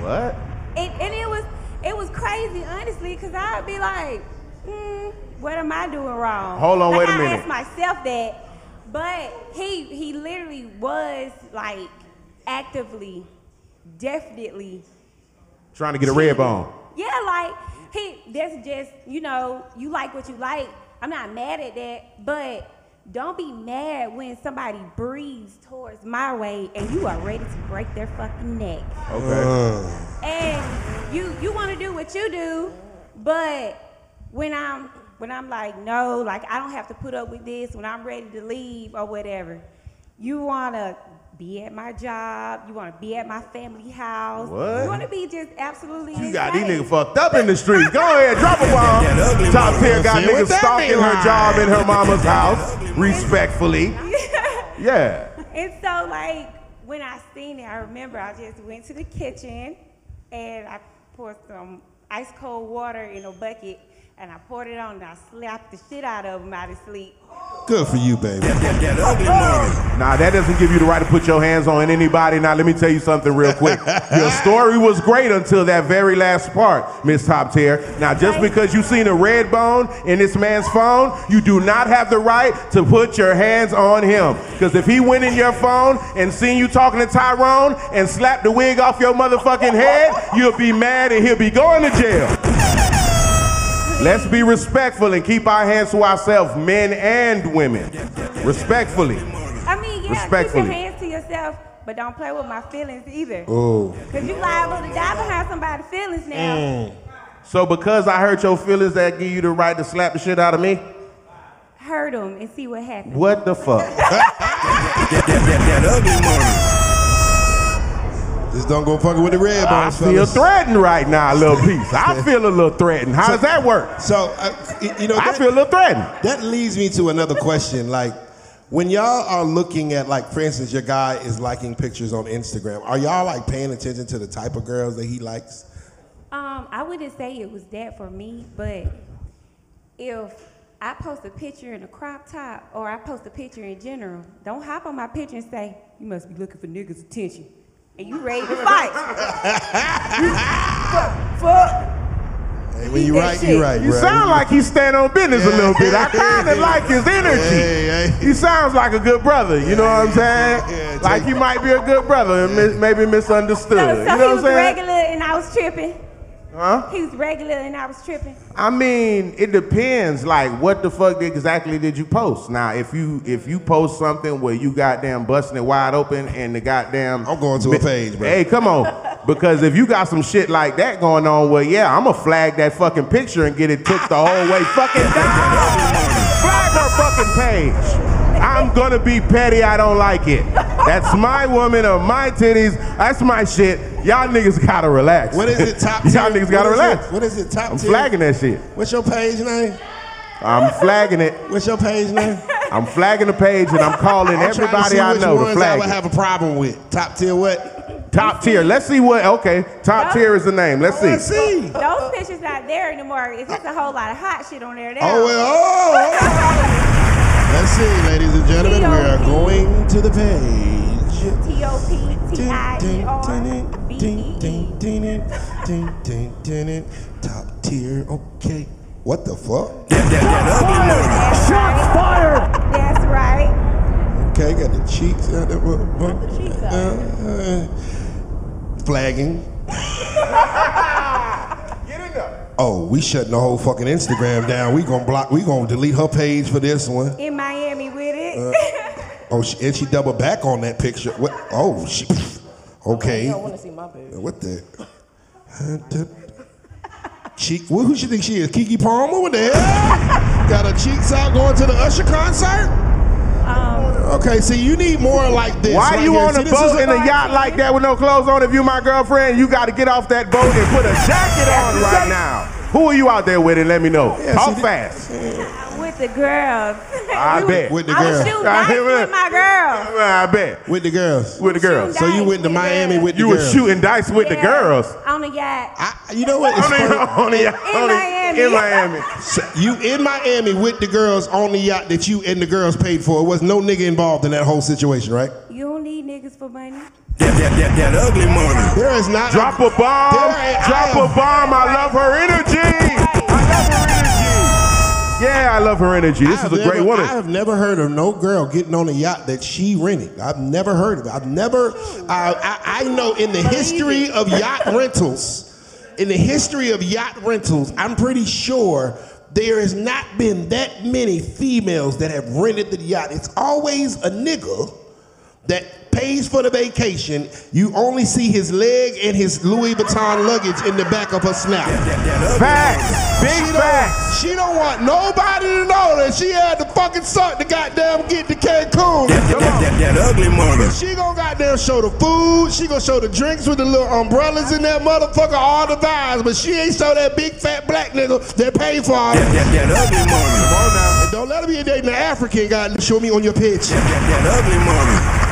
What? And, and it was it was crazy, honestly, because I'd be like, mm, what am I doing wrong? Hold on, like, wait a I minute. I asked myself that, but he he literally was like actively, definitely Trying to get a red bone. yeah, like he that's just, you know, you like what you like. I'm not mad at that, but don't be mad when somebody breathes towards my way and you are ready to break their fucking neck. Okay. And you you want to do what you do, but when I'm when I'm like, no, like I don't have to put up with this when I'm ready to leave or whatever. You want to be at my job. You want to be at my family house. What? You want to be just absolutely. You got insane. these niggas fucked up in the streets. Go ahead, drop a bomb. That ugly Top tier got niggas that stalking her job in her mama's house, respectfully. Yeah. And so, like, when I seen it, I remember I just went to the kitchen and I poured some ice cold water in a bucket and I poured it on and I slapped the shit out of him out of sleep. Good for you, baby. That, that, that ugly money. Nah, that doesn't give you the right to put your hands on anybody. Now, let me tell you something real quick. Your story was great until that very last part, Miss Top Tier. Now, just because you seen a red bone in this man's phone, you do not have the right to put your hands on him. Because if he went in your phone and seen you talking to Tyrone and slapped the wig off your motherfucking head, you'll be mad and he'll be going to jail. Let's be respectful and keep our hands to ourselves, men and women. Respectfully. I mean, yeah, keep your hands to yourself, but don't play with my feelings either. Oh. Because you liable to die behind somebody's feelings now. Mm. So because I hurt your feelings, that give you the right to slap the shit out of me? Hurt them and see what happens. What the fuck? Just don't go fucking with the red I bones, feel fellas. threatened right now, a little piece. I feel a little threatened. How does that work? So, uh, you know, I feel a little threatened. that leads me to another question. Like, when y'all are looking at, like, for instance, your guy is liking pictures on Instagram. Are y'all like paying attention to the type of girls that he likes? Um, I wouldn't say it was that for me, but if I post a picture in a crop top or I post a picture in general, don't hop on my picture and say, you must be looking for niggas' attention. And you ready to fight. fuck, fuck. Hey, when you right, shit. you right, You bro. sound like he's stand on business a little bit. I kind of like his energy. Hey, hey. He sounds like a good brother. You know what I'm saying? Yeah, like he might be a good brother and mis- maybe misunderstood. So, so you he know what I'm was saying? regular and I was tripping. Huh? He was regular and I was tripping. I mean, it depends. Like, what the fuck exactly did you post? Now, if you if you post something where you goddamn busting it wide open and the goddamn, I'm going to a page, bro. Hey, come on, because if you got some shit like that going on, well, yeah, I'ma flag that fucking picture and get it took the whole way fucking down. flag her fucking page. I'm gonna be petty. I don't like it. That's my woman or my titties. That's my shit. Y'all niggas gotta relax. What is it? Top tier. Y'all niggas gotta What is relax. it? What is it? Top tier? I'm tier. flagging that shit. What's your page name? I'm flagging it. What's your page name? I'm flagging the page and I'm calling I'm trying to everybody see I which know to ones I would it. have a problem with. Top tier what? Top tier. Let's see what. Okay, top tier is the name. Let's see. Let's see. Those pictures not there anymore. It's just a whole lot of hot shit on there now. Oh well. Oh. oh. Let's see, ladies and gentlemen. We are going to the page. T O P T I E R B E E. Top tier. Okay. What the fuck? That, that, that ugly money. That's right. That's right. Okay, got the cheeks. Uh, uh, uh, the cheeks out. uh, uh, flagging. Get in there. Oh, we shutting the whole fucking Instagram down. We gonna block. We gonna delete her page for this one. In Miami with it. Uh, Oh, she, and she double back on that picture. What? Oh, she. Okay. You don't want to see my page. What the? Cheek. Who who she think she is? Keke Palmer? What the hell? Got her cheeks out going to the Usher concert? Um, okay, see, you need more like this. Why right you here. on See, a this boat in a yacht like that with no clothes on? If you my girlfriend, you got to get off that boat and put a jacket on right now. Who are you out there with? And let me know. Yeah, Talk see, fast. With the girls. I bet. With the I was girls. shooting I dice with it. my girls. I bet. With the girls. With the girls. So you went to Miami with the You were shooting dice with the girls. On the yacht. I, you know what? It's On the, funny. on the, on the- Miami. In Miami. So you in Miami with the girls on the yacht that you and the girls paid for. It was no nigga involved in that whole situation, right? You don't need niggas for money. That, that, that, that ugly money. There is not. Drop a bomb. There ain't- Drop I a bomb. I love her energy. I love her energy. Yeah, I love her energy. This I is a great woman. I have never heard of no girl getting on a yacht that she rented. I've never heard of it. I've never. I, I, I know in the history of yacht rentals, in the history of yacht rentals, I'm pretty sure there has not been that many females that have rented the yacht. It's always a nigga that pays for the vacation. You only see his leg and his Louis Vuitton luggage in the back of her snap. Facts. Big She don't, facts. she don't want nobody to know that she had to fucking suck to goddamn get to Cancun. That, that, that, that, that ugly money. She gonna goddamn show the food. She gonna show the drinks with the little umbrellas in that motherfucker, all the vibes. But she ain't show that big fat black nigga that paid for all That, that. that, that ugly money. Come on now. Don't let her be a dating an African guy. Show me on your pitch. That, that, that ugly money.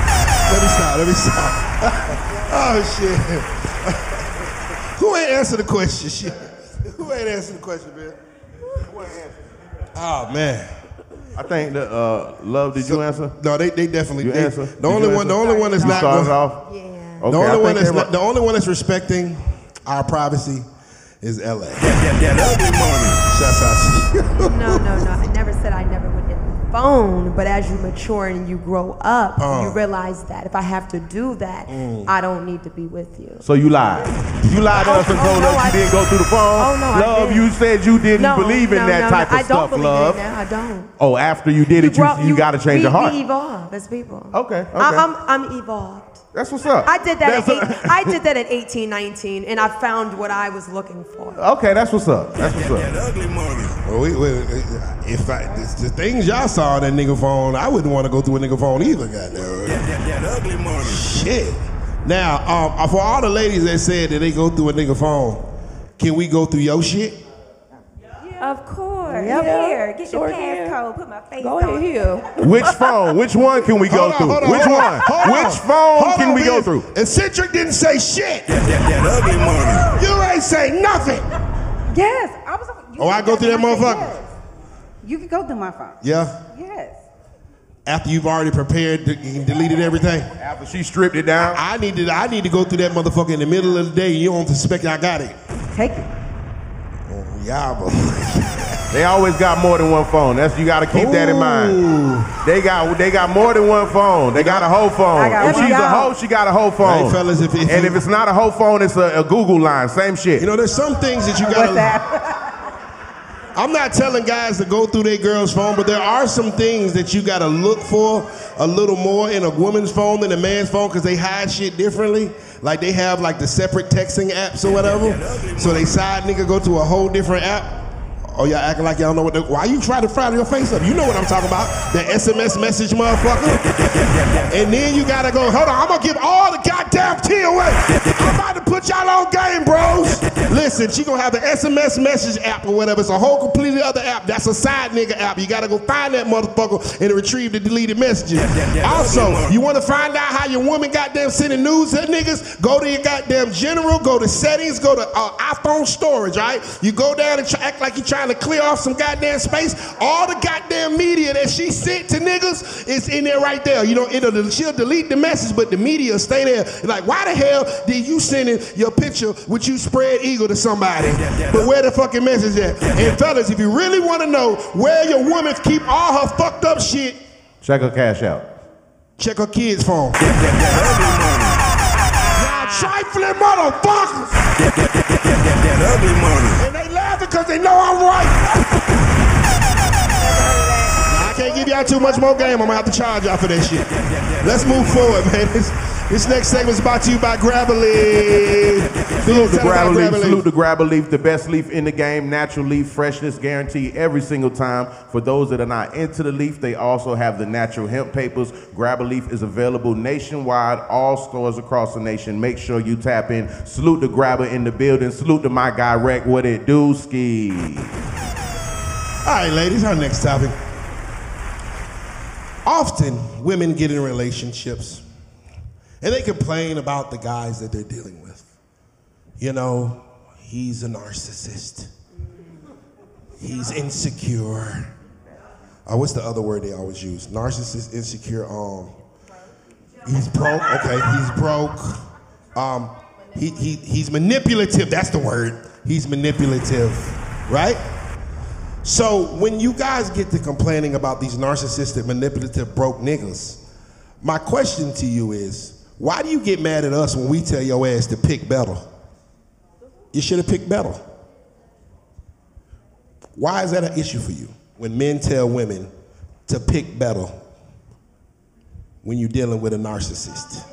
Let me stop. Let me stop. oh shit. Who ain't answer the question? Shit. Who ain't answer the question, man? Who ain't answer? Oh man. I think the uh, love. Did you answer? No, they, they definitely. You they- answer? The Did only you one. The only one that's You not. started gonna- off. Yeah. Okay, the only one that's not, were- the only one that's respecting our privacy is LA. That, that, that ugly money. Shouts out to you. No, no, no. I never said I never would hit the phone, but as you mature and you grow up, Uh. you realize that if I have to do that, Mm. I don't need to be with you. So you lied. You lied to us and Oh, told no, us you I- didn't go through the phone. Oh, no, love. You said you didn't no, believe in no, that type no. of I don't stuff, believe love. in now. I don't. Oh, after you did it, you grow- you, got to change we, your heart. We evolve as people. Okay, okay. I, I'm, I'm evolved. That's what's up. I did that. At That's- eight, I did that at 18, 19, and I found what I was looking for. okay, that's what's up. That's what's That up. That ugly money. Well, we, we, if I, the, the things y'all saw on that nigga phone, I wouldn't want to go through a nigga phone either. Goddamn. That, that, that ugly money. Shit. Now, um, uh, for all the ladies that said that they go through a nigga phone, can we go through your shit? Yeah. Of course. Yep. Here, get Sure the can. passcode. Put my face Go on ahead here. Which phone? Which one can we go Hold on, through? hold on, Which hold one? on. Which phone Hold can on, we go through? And Citric didn't say shit. That, that, that ugly money. You ain't say nothing. Yes, I was. Oh, I go through that motherfucker? yes. You can go through my phone. Yeah. Yes. After you've already prepared and deleted everything. After she stripped it down. I need to I need to go through that motherfucker in the middle of the day. You don't suspect I got it. Take it. Oh, yeah, bro. They always got more than one phone. That's you got to keep that in mind. They got they got more than one phone. They got a whole phone. If she's a Yeah. hoe, she got a whole phone. Hey, fellas, if- if and you- if it's not a whole phone, it's a, a Google line. Same shit. You know, there's some things that you gotta. that? I'm not telling guys to go through their girl's phone, but there are some things that you gotta look for a little more in a woman's phone than a man's phone because they hide shit differently. Like they have like the separate texting apps or whatever. So they side nigga go to a whole different app. Oh, y'all acting like y'all know what the, why you try to frown your face up? You know what I'm talking about. The SMS message motherfucker. And then you gotta go, hold on, I'm gonna give all the goddamn tea away. I'm about to put y'all on game, bros. Listen, she gonna have the SMS message app or whatever. It's a whole completely other app. That's a side nigga app. You gotta go find that motherfucker and retrieve the deleted messages. Also, you wanna find out how your woman goddamn sending news to niggas? Go to your goddamn general, go to settings, go to uh, iPhone storage, right? You go down and try, act like you're trying to clear off some goddamn space. All the goddamn media that she sent to niggas is in there right there. You know, it'll she'll delete the message, but the media stay there. Like, why the hell did you send in your picture with you spread eagle to somebody? But where the fucking message at? And fellas, if you really want to know where your woman keep all her fucked up shit, Check her cash out. check her kids' phone. Y'all trifling motherfuckers. That ugly money. And they laughing because they know I'm right. Y'all too much more game. I'm gonna have to charge y'all for that shit. Let's move forward, man. This, this next segment is brought to you by Grabba Leaf. Salute the Tell them about Grabba leaf. Salute the Grabba leaf, the best leaf in the game. Natural leaf, freshness guaranteed every single time. For those that are not into the leaf, they also have the natural hemp papers. Grabba leaf is available nationwide, all stores across the nation. Make sure you tap in. Salute the grabba in the building. Salute to my guy Rec. What it do, ski? All right, ladies, our next topic. Often women get in relationships and they complain about the guys that they're dealing with. You know, he's a narcissist, he's insecure. Uh, what's the other word they always use? Narcissist, insecure. Um, he's broke. Okay, he's broke. Um, he, he, he's manipulative. That's the word. He's manipulative, right? So when you guys get to complaining about these narcissistic, manipulative, broke niggas, my question to you is, why do you get mad at us when we tell your ass to pick better? You should have picked better. Why is that an issue for you when men tell women to pick better when you're dealing with a narcissist?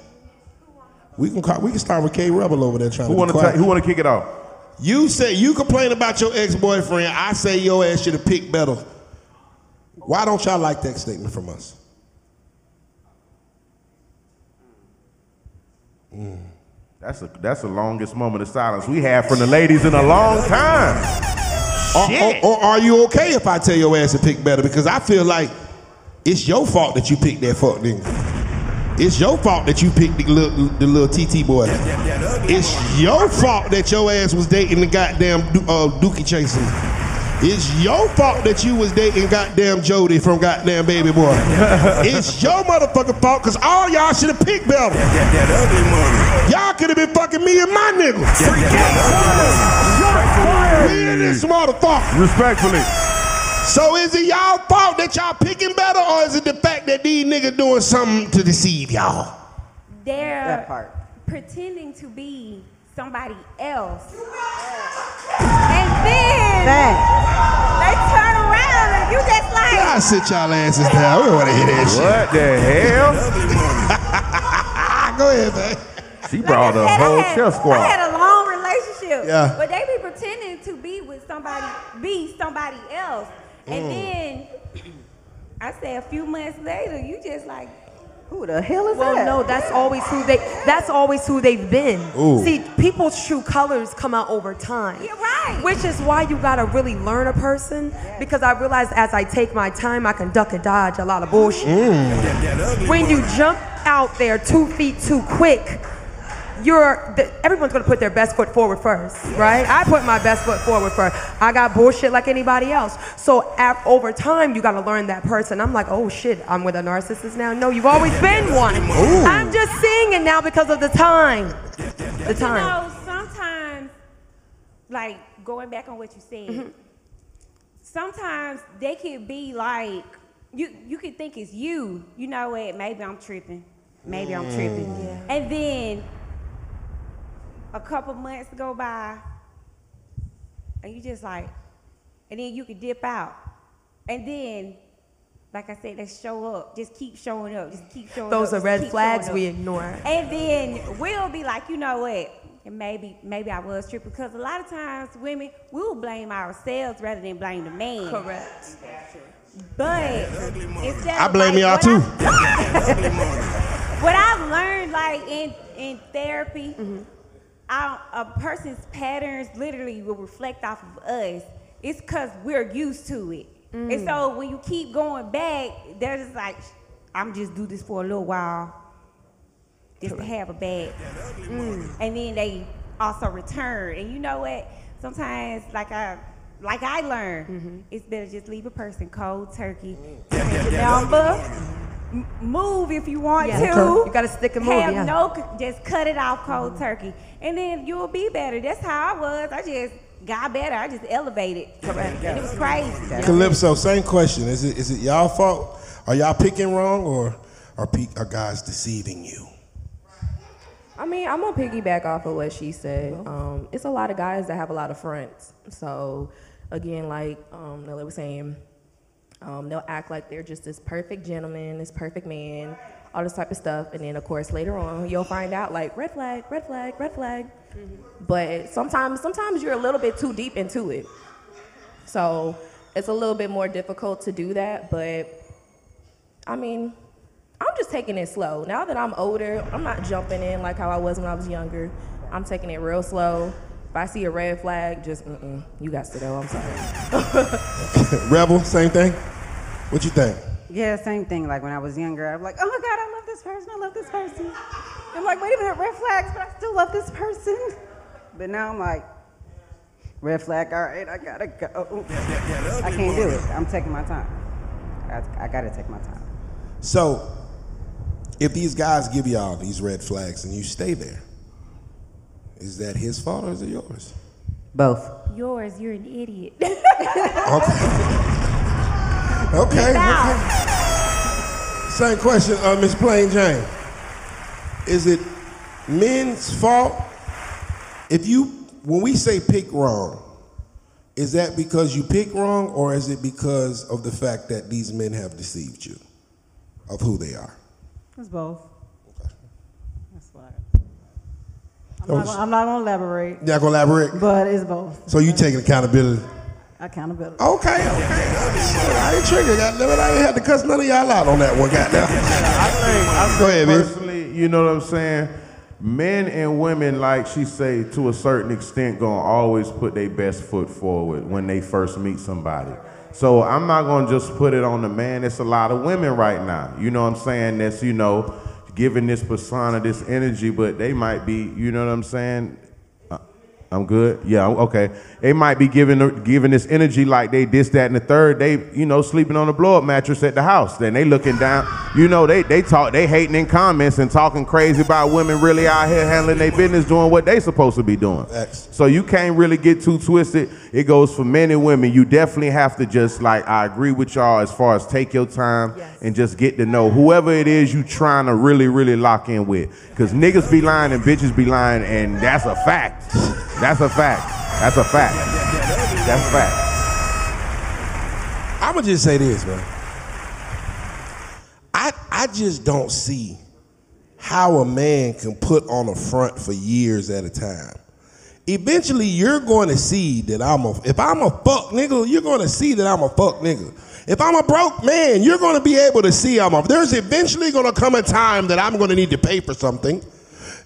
We can call, we can start with K Rebel over there trying Who to Wanna who want to kick it off? You say you complain about your ex-boyfriend. I say your ass should have picked better. Why don't y'all like that statement from us? Mm. That's a that's the longest moment of silence we had from the ladies in a long time. Or, or, or are you okay if I tell your ass to pick better? Because I feel like it's your fault that you picked that fuck nigga. It's your fault that you picked the little, the little TT boy. It's your fault that your ass was dating the goddamn uh, Dookie Chaser. It's your fault that you was dating goddamn Jody from goddamn Baby Boy. it's your motherfucking fault because all y'all should have picked better. That ugly money. Y'all could have been fucking me and my nigga. We in this motherfucker. Respectfully. So is it y'all fault that y'all picking better, or is it the fact that these niggas doing something to deceive y'all? They're That part. pretending to be somebody else. And then That. they turn around and you just like, Y'all sit y'all asses down. We don't want to hear that shit. What the hell? Ugly. Go ahead, man. She like brought I a said, I whole had- chef I had a long relationship. Yeah. But they be pretending to be with somebody, be somebody else. And Mm. then I say a few months later, you just like, Who the hell is that? Well, that? no, that's always who they. That's always who they've been. Ooh. See, people's true colors come out over time. You're right. Which is why you gotta really learn a person. Because I realize as I take my time, I can duck and dodge a lot of bullshit. That ugly When you jump out there two feet too quick, you're the, everyone's gonna put their best foot forward first, right? I put my best foot forward first. I got bullshit like anybody else. So af over time, you gotta learn that person. I'm like, oh shit, I'm with a narcissist now. No, you've always been one. I'm just seeing it now because of the time. The you time. know, sometimes, like going back on what you said, Mm-hmm. sometimes they could be like, you you could think it's you. You know what? Maybe I'm tripping. Maybe I'm tripping. Mm. And then a couple months go by, and you just like, and then you could dip out, and then. Like I said, they show up. Just keep showing up. Just keep showing Those up. Those are red flags we ignore. And then we'll be like, you know what? and maybe maybe I was tripping because a lot of times women we will blame ourselves rather than blame the man. Correct. But instead I blame like, y'all what too. I- what I've learned, like in in therapy, Mm-hmm. Our, a person's patterns literally will reflect off of us. It's because we're used to it, Mm. and so when you keep going back, they're just like, "I'm just do this for a little while, just to have a bag," Mm. and then they also return. And you know what? Sometimes, like I. Like I learned, Mm-hmm. it's better just leave a person cold turkey. Change the number, m- move if you want Yeah. to. You gotta stick and move, Have yeah. no, c- just cut it off cold turkey, and then you'll be better. That's how I was. I just got better. I just elevated. And it was crazy. Calypso, same question. Is it is it y'all fault? Are y'all picking wrong or are pe- are guys deceiving you? I mean, I'm gonna piggyback off of what she said. Um, it's a lot of guys that have a lot of fronts. So, again, like um, Nelly was saying, um, they'll act like they're just this perfect gentleman, this perfect man, all this type of stuff, and then of course later on you'll find out like red flag, red flag, red flag. Mm-hmm. But sometimes, sometimes you're a little bit too deep into it. So it's a little bit more difficult to do that. But I mean, I'm just taking it slow. Now that I'm older, I'm not jumping in like how I was when I was younger. I'm taking it real slow. If I see a red flag, just mm-mm, you got to go. I'm sorry. Rebel, same thing. What you think? Yeah, same thing. Like when I was younger, I'm like, oh my God, I love this person. I love this person. I'm like, wait a minute, red flags, but I still love this person. But now I'm like, red flag, all right, I gotta go. I can't do it. I'm taking my time. I, I gotta take my time. So, if these guys give y'all these red flags and you stay there, is that his fault or is it yours? Both. Yours, you're an idiot. Okay. okay. Same question, uh, Miss Plain Jane. Is it men's fault if you, when we say pick wrong, is that because you pick wrong or is it because of the fact that these men have deceived you of who they are? It's both. That's what I. I'm not, gonna, I'm not gonna elaborate, You not gonna elaborate? but it's both. So you taking accountability? Accountability. Okay, okay. I ain't triggered. Goddamn it, I ain't had to cuss none of y'all out on that one. Goddamn. I Go ahead, man. personally, you know what I'm saying? Men and women, like she say, to a certain extent, gonna always put their best foot forward when they first meet somebody. So I'm not gonna just put it on the man. It's a lot of women right now. You know what I'm saying? That's you know, giving this persona, this energy, but they might be, you know what I'm saying? I'm good. Yeah, I'm- okay. They might be giving giving this energy like they this, that, and the third. They, you know, sleeping on a blow up mattress at the house. Then they looking down. You know, they they talk, they hating in comments and talking crazy about women really out here handling their business, doing what they supposed to be doing. Facts. So you can't really get too twisted. It goes for men and women. You definitely have to just like I agree with y'all as far as take your time Yes. and just get to know whoever it is you trying to really, really lock in with. Cause niggas be lying and bitches be lying, and that's a fact. That's a fact. That's a fact. That's a fact. I'm gonna just say this, man. I I just don't see how a man can put on a front for years at a time. Eventually, you're going to see that I'm a. If I'm a fuck nigga, you're going to see that I'm a fuck nigga. If I'm a broke man, you're going to be able to see I'm a. There's eventually going to come a time that I'm going to need to pay for something,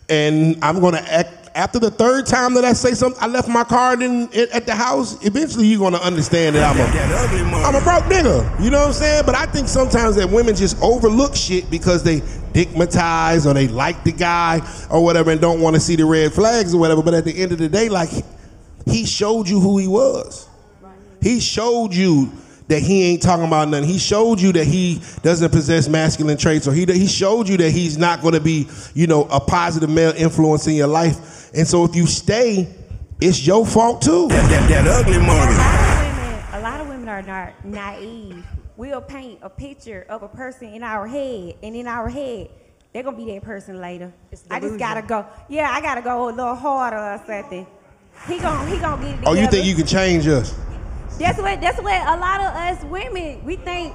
and I'm going to act. After the third time that I say something, I left my card in, in at the house. Eventually, you're going to understand that I'm a. That ugly money. I'm a broke nigga. You know what I'm saying? But I think sometimes that women just overlook shit because they digmatize or they like the guy or whatever and don't want to see the red flags or whatever. But at the end of the day, like he showed you who he was. He showed you that he ain't talking about nothing. He showed you that he doesn't possess masculine traits, or he he showed you that he's not going to be, you know, a positive male influence in your life. And so if you stay, it's your fault too. That, that, that ugly A money. lot of women, a lot of women are not naive. We'll paint a picture of a person in our head, and in our head, they're gonna be that person later. I just gotta go. Yeah, I gotta go a little harder or something. He gon' he gonna get it Oh, you think you can change us? That's what that's what a lot of us women we think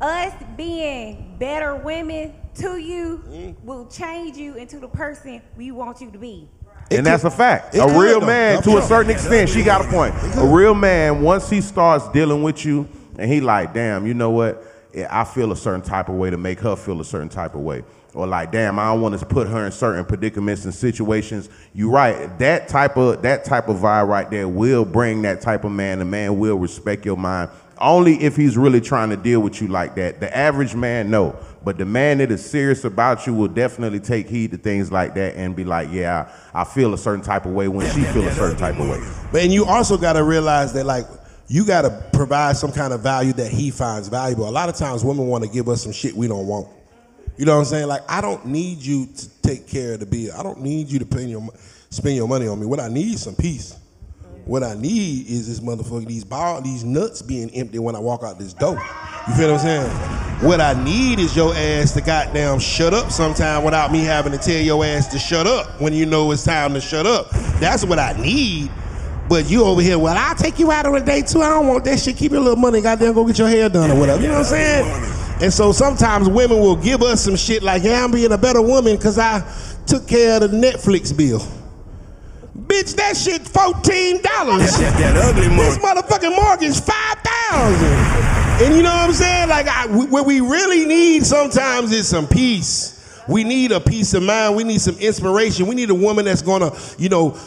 us being better women to you mm-hmm. will change you into the person we want you to be. It and that's a fact. A real man, to a certain extent, she got a point. A real man, once he starts dealing with you, and he like, damn, you know what? Yeah, I feel a certain type of way to make her feel a certain type of way. Or like, damn, I don't want to put her in certain predicaments and situations. You right. That type of that type of vibe right there will bring that type of man. The man will respect your mind. Only if he's really trying to deal with you like that. The average man, no. But the man that is serious about you will definitely take heed to things like that and be like, yeah, I feel a certain type of way when she feel a certain type of way. But and you also got to realize that like you got to provide some kind of value that he finds valuable. A lot of times women want to give us some shit we don't want. You know what I'm saying? Like I don't need you to take care of the bill. I don't need you to your spend your money on me. What I need is some peace. What I need is this motherfucker, these ball, these nuts being empty when I walk out this door. You feel what I'm saying? What I need is your ass to goddamn shut up sometime without me having to tell your ass to shut up when you know it's time to shut up. That's what I need. But you over here, well, I'll take you out on a date too. I don't want that shit. Keep your little money, goddamn, go get your hair done or whatever. You know what I'm saying? And so sometimes women will give us some shit like, yeah, I'm being a better woman because I took care of the Netflix bill. Bitch, that shit $14. That, that ugly This motherfucking mortgage five thousand. And you know what I'm saying? Like I, what we really need sometimes is some peace. We need a peace of mind. We need some inspiration. We need a woman that's gonna, you know,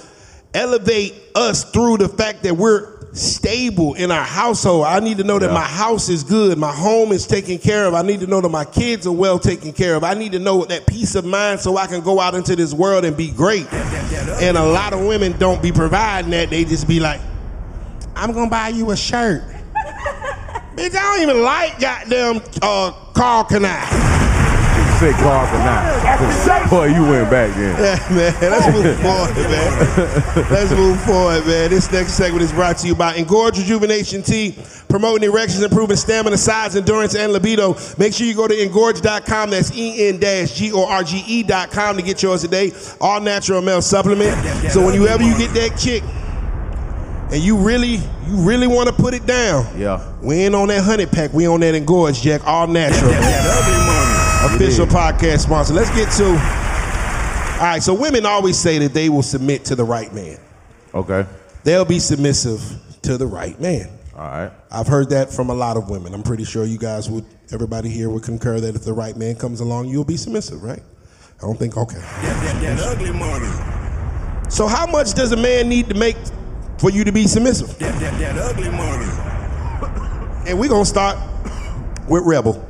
elevate us through the fact that we're stable in our household. I need to know that Yeah. my house is good, my home is taken care of. I need to know that my kids are well taken care of. I need to know that peace of mind so I can go out into this world and be great. And a lot of women don't be providing that. They just be like, I'm gonna buy you a shirt. Bitch, I don't even like goddamn uh, Karl Kani. Say Clark or not. Boy, you went back then. Yeah, man. Let's move forward, man. Let's move forward, man. This next segment is brought to you by Engorge Rejuvenation Tea, promoting erections, improving stamina, size, endurance, and libido. Make sure you go to engorge.com. That's E en-g-o-r-g-e.com to get yours today. All natural male supplement. So whenever you get that chick and you really, you really want to put it down, Yeah. we ain't on that honey pack. We on that Engorge, Jack. All natural. Official podcast sponsor. Let's get to. All right, so women always say that they will submit to the right man. Okay. They'll be submissive to the right man. All right. I've heard that from a lot of women. I'm pretty sure you guys would, everybody here would concur that if the right man comes along, you'll be submissive, right? I don't think, okay. That, that, that ugly money. So, how much does a man need to make for you to be submissive? That, that, that ugly money. And we're going to start with Rebel.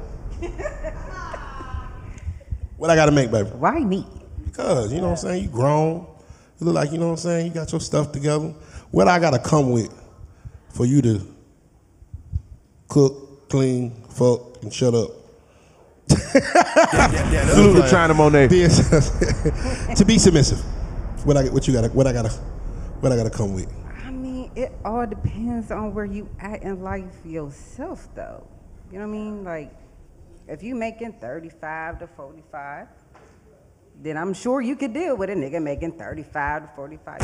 What I got to make, baby? Why me? Because, you know what I'm saying? You grown. You look like, you know what I'm saying? You got your stuff together. What I gotta come with for you to cook, clean, fuck, and shut up. Salute to China Monet. Be to be submissive. What I what you gotta what I gotta what I gotta come with. I mean, it all depends on where you at in life yourself, though. You know what I mean? Like, if you making 35 to 45, then I'm sure you could deal with a nigga making 35 to 45.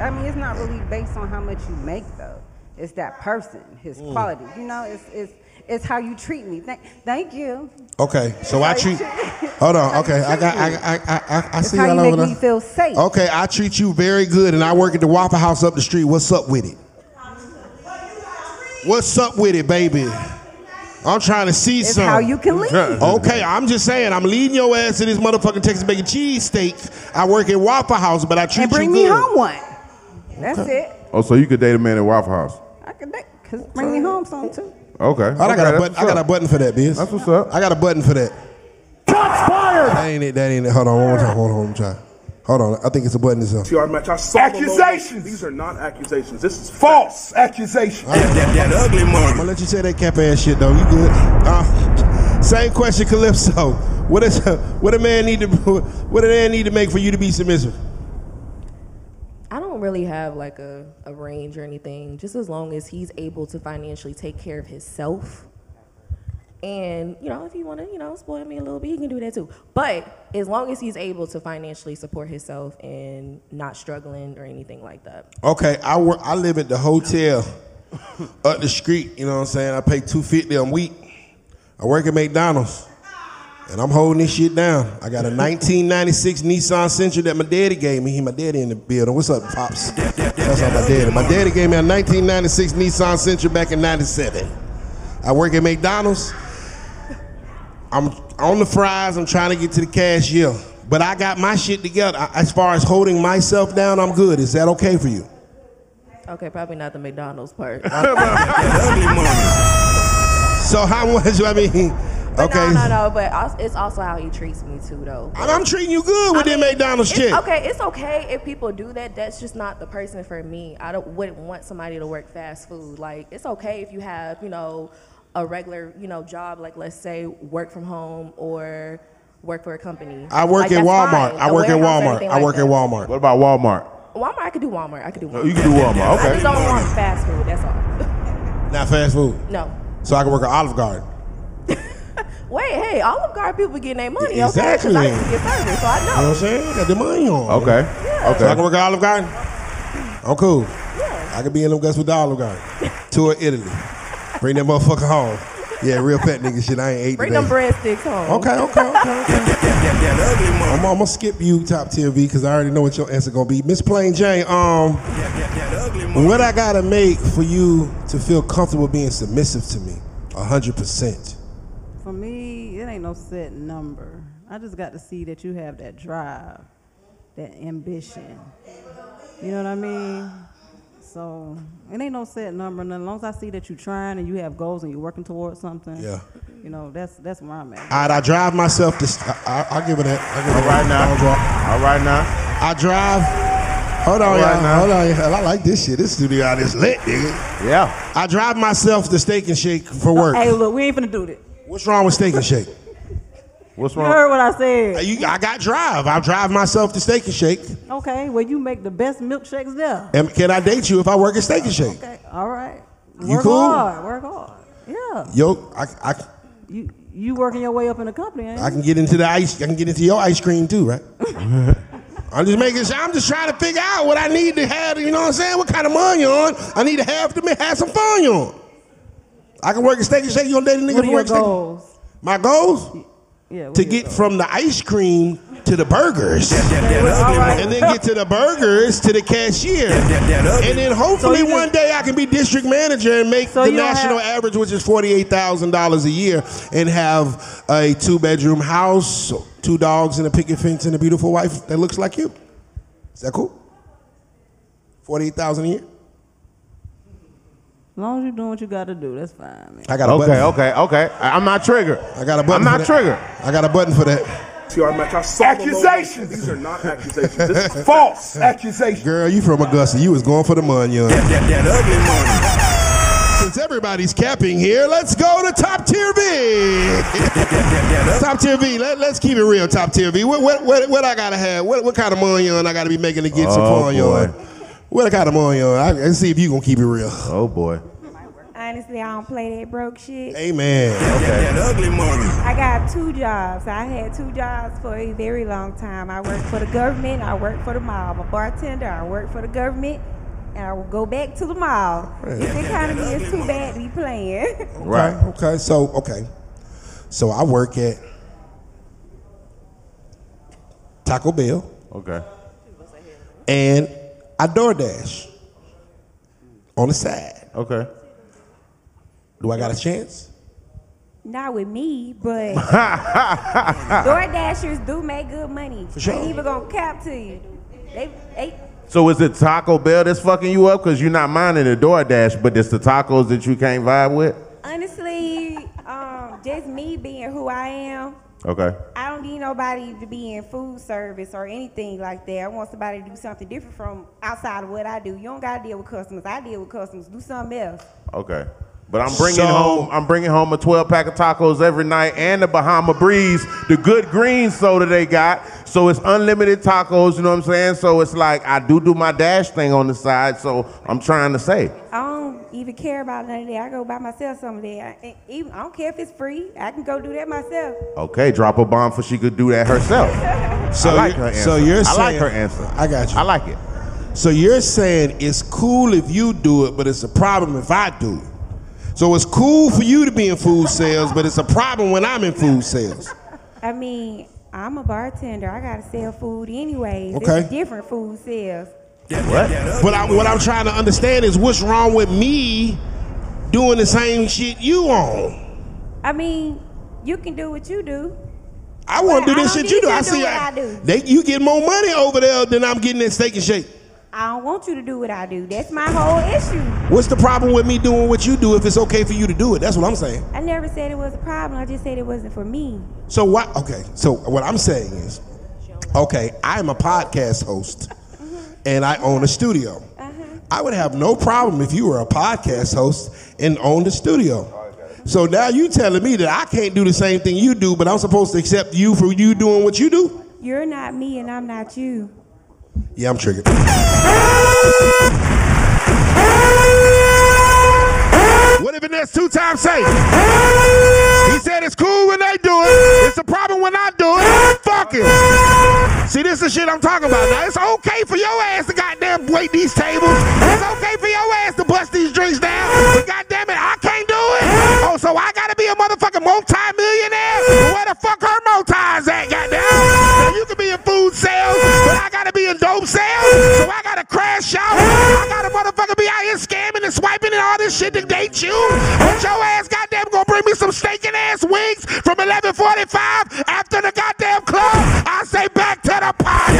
I mean, it's not really based on how much you make, though. It's that person, his Mm. quality. You know, it's, it's, it's how you treat me. Thank, thank you. Okay, so I treat. Hold on. Okay, I got. I I I I, I see how over make me feel safe. Okay, I treat you very good, and I work at the Waffle House up the street. What's up with it? What's up with it, baby? I'm trying to see It's some. how you can lead. Okay, I'm just saying, I'm leading your ass to this motherfucking Texas bacon cheese steak. I work at Waffle House, but I treat you good. And bring you me good. home one. That's it. Oh, so you could date a man at Waffle House? I could make, cause bring me home some too. Okay. I got a button. I got a button for that, biz. That's what's up. I got a button for that. Shots fired! That ain't it. That ain't it. Hold on, one more time. Hold on, one more time. Hold on. I think it's a button. This up. TR match. I saw. Accusations. These are not accusations. This is false accusations. That, that, that ugly I'm gonna let you say that cap ass shit though. You good? Uh, same question, Calypso. What is what a man need to what a man need to make for you to be submissive? I don't really have like a, a range or anything, just as long as he's able to financially take care of himself. And, you know, if you want to, you know, spoil me a little bit, he can do that too. But as long as he's able to financially support himself and not struggling or anything like that. Okay, I work. I live at the hotel up the street. You know what I'm saying? I pay two fifty a week. I work at McDonald's. And I'm holding this shit down. I got a 1996 Nissan Sentra that my daddy gave me. He, my daddy in the building. What's up, pops? That's all my daddy. My daddy gave me a 1996 Nissan Sentra back in '97. I work at McDonald's. I'm on the fries. I'm trying to get to the cashier, but I got my shit together. I- As far as holding myself down, I'm good. Is that okay for you? Okay, probably not the McDonald's part. So how much? I mean, But okay. No, no, no. But it's also how he treats me too, though. I'm, I'm treating you good with I that McDonald's shit. Okay, it's okay if people do that. That's just not the person for me. I don't wouldn't want somebody to work fast food. Like it's okay if you have, you know, a regular, you know, job. Like let's say work from home or work for a company. I work Like, at Walmart. fine. I A work at Walmart. I like work at. Walmart. What about Walmart? Walmart, I could do Walmart. I could do oh, Walmart. You can do Walmart. I Okay. just don't want fast food. That's all. Not fast food. no. So I can work at Olive Garden. Wait, hey, Olive Garden people getting their money. Exactly. Okay, 'Cause I used to get service, so I You know know. what I'm saying? Got the money on. Okay. So I can work at Olive Garden. I'm cool. Yeah. I could be in them guts with the Olive Garden. Tour Italy. Bring that motherfucker home. Yeah, real fat nigga shit. I ain't ate Bring today. them breadsticks home. Okay, okay, okay, okay. That ugly money. I'm, I'm gonna skip you, top tier V, because I already know what your answer gonna be. Miss Plain Jane, um, That ugly what I gotta make for you to feel comfortable being submissive to me, hundred percent. For me, it ain't no set number. I just got to see that you have that drive, that ambition. You know what I mean? So it ain't no set number. And as long as I see that you're trying and you have goals and you're working towards something, Yeah. you know, that's that's where I'm at. All right, I drive myself to. I, I, I'll give it that. I'll give it All right. I'll drive. now. All right now. I drive. Hold on, All right y'all. now. Hold on, y'all. I like this shit. This studio out is lit, nigga. Yeah. I drive myself to Steak and Shake for work. Hey, look, we ain't finna do that. What's wrong with Steak and Shake? What's You heard what I said. You- I got drive. I drive myself to Steak and Shake. Okay, well, you make the best milkshakes there. And can I date you if I work at Steak and Shake? Okay, all right. You work cool? hard. Work hard. Yeah. Yo, I, I, You you working your way up in the company, ain't? I can get into the ice. I can get into your ice cream too, right? I'm just making sure. I'm just trying to figure out what I need to have. You know what I'm saying? What kind of money on? I need to have to have some fun on. I can work at Steak and Shake. You gonna date a nigga What are your work goals? My goals Yeah. to get goals? from the ice cream to the burgers, That ugly money. and then get to the burgers to the cashier, that ugly. and then hopefully So one day I can be district manager and make So the national have- average, which is forty eight thousand dollars a year, and have a two bedroom house, two dogs, and a picket fence, and a beautiful wife that looks like you. Is that cool? Forty eight thousand a year. As long as you're doing what you got to do, that's fine, man. I got a Okay, button. okay, okay. I- I'm not triggered. I got a button. I'm for not that. triggered. I got a button for that. TR Mac, I saw the logo. Accusations. These are not accusations. This is false accusations. Girl, you from Augusta? You was going for the money, young. That, that ugly money. Since everybody's capping here, let's go to top tier V. top tier V. Let, let's keep it real. Top tier V. What what what, what I gotta have? What what kind of money on I gotta be making to get some Oh, fun boy. on? What kind of money on? I, let's see if you gonna keep it real. Oh boy. Honestly, I don't play that broke shit. Amen. That, that ugly money. I got two jobs. I had two jobs for a very long time. I worked for the government. I worked for the mall. I'm a bartender. I work for the government. And I will go back to the mall. This economy is too bad to be playing. Right. Okay. Okay. So okay. So I work at Taco Bell Okay. and I DoorDash on the side. Okay. Do I got a chance? Not with me, but Door Dashers do make good money. For sure. Ain't even gonna cap to you. They, they, So is it Taco Bell that's fucking you up because you're not minding the DoorDash, but it's the tacos that you can't vibe with? honestly, um, just me being who I am, Okay. I don't need nobody to be in food service or anything like that. I want somebody to do something different from outside of what I do. You don't gotta deal with customers. I deal with customers. Do something else. Okay. But I'm bringing So- home I'm bringing home a 12 pack of tacos every night and the Bahama Breeze, the good green soda they got. So it's unlimited tacos, you know what I'm saying? So it's like I do do my dash thing on the side, so I'm trying to say. I don't even care about none of that. I go buy myself some of that. I, even, I don't care if it's free. I can go do that myself. Okay, drop a bomb for she could do that herself. So I like you're- her answer. So you're I saying like her answer. I got you. I like it. So you're saying it's cool if you do it, but it's a problem if I do it. So it's cool for you to be in food sales, but it's a problem when I'm in food sales. I mean, I'm a bartender. I gotta sell food anyways. Okay. It's different food sales. What? But I, what I'm trying to understand is what's wrong with me doing the same shit you on. I mean, you can do what you do. I want to do this shit you do. I see I- I do. they you get more money over there than I'm getting at Steak and Shake. I don't want you to do what I do. That's my whole issue. What's the problem with me doing what you do if it's okay for you to do it? That's what I'm saying. I never said it was a problem. I just said it wasn't for me. So what? Okay. So what I'm saying is, okay, I'm a podcast host, mm-hmm. and I own a studio. Uh-huh. I would have no problem if you were a podcast host and owned a studio. So now you telling me that I can't do the same thing you do, but I'm supposed to accept you for you doing what you do? You're not me and I'm not you. Yeah, I'm triggered. What if it two times safe? He said it's cool when they do it. It's a problem when I do it. Fuck it. See, this is the shit I'm talking about. Now, it's okay for your ass to goddamn wait these tables. It's okay for your ass to bust these drinks down. But goddamn it, I can't do it. Oh, so I gotta be a motherfucking multi-millionaire? Where the fuck her multis at, goddamn? Now, you can be in food sales, but I gotta be in dope sales. So I gotta crash out. I gotta motherfucker be out here scamming and swiping and all this shit to date you. But your ass goddamn gonna bring me some steak and ass wings from 1145 after the goddamn club. I say back to the party.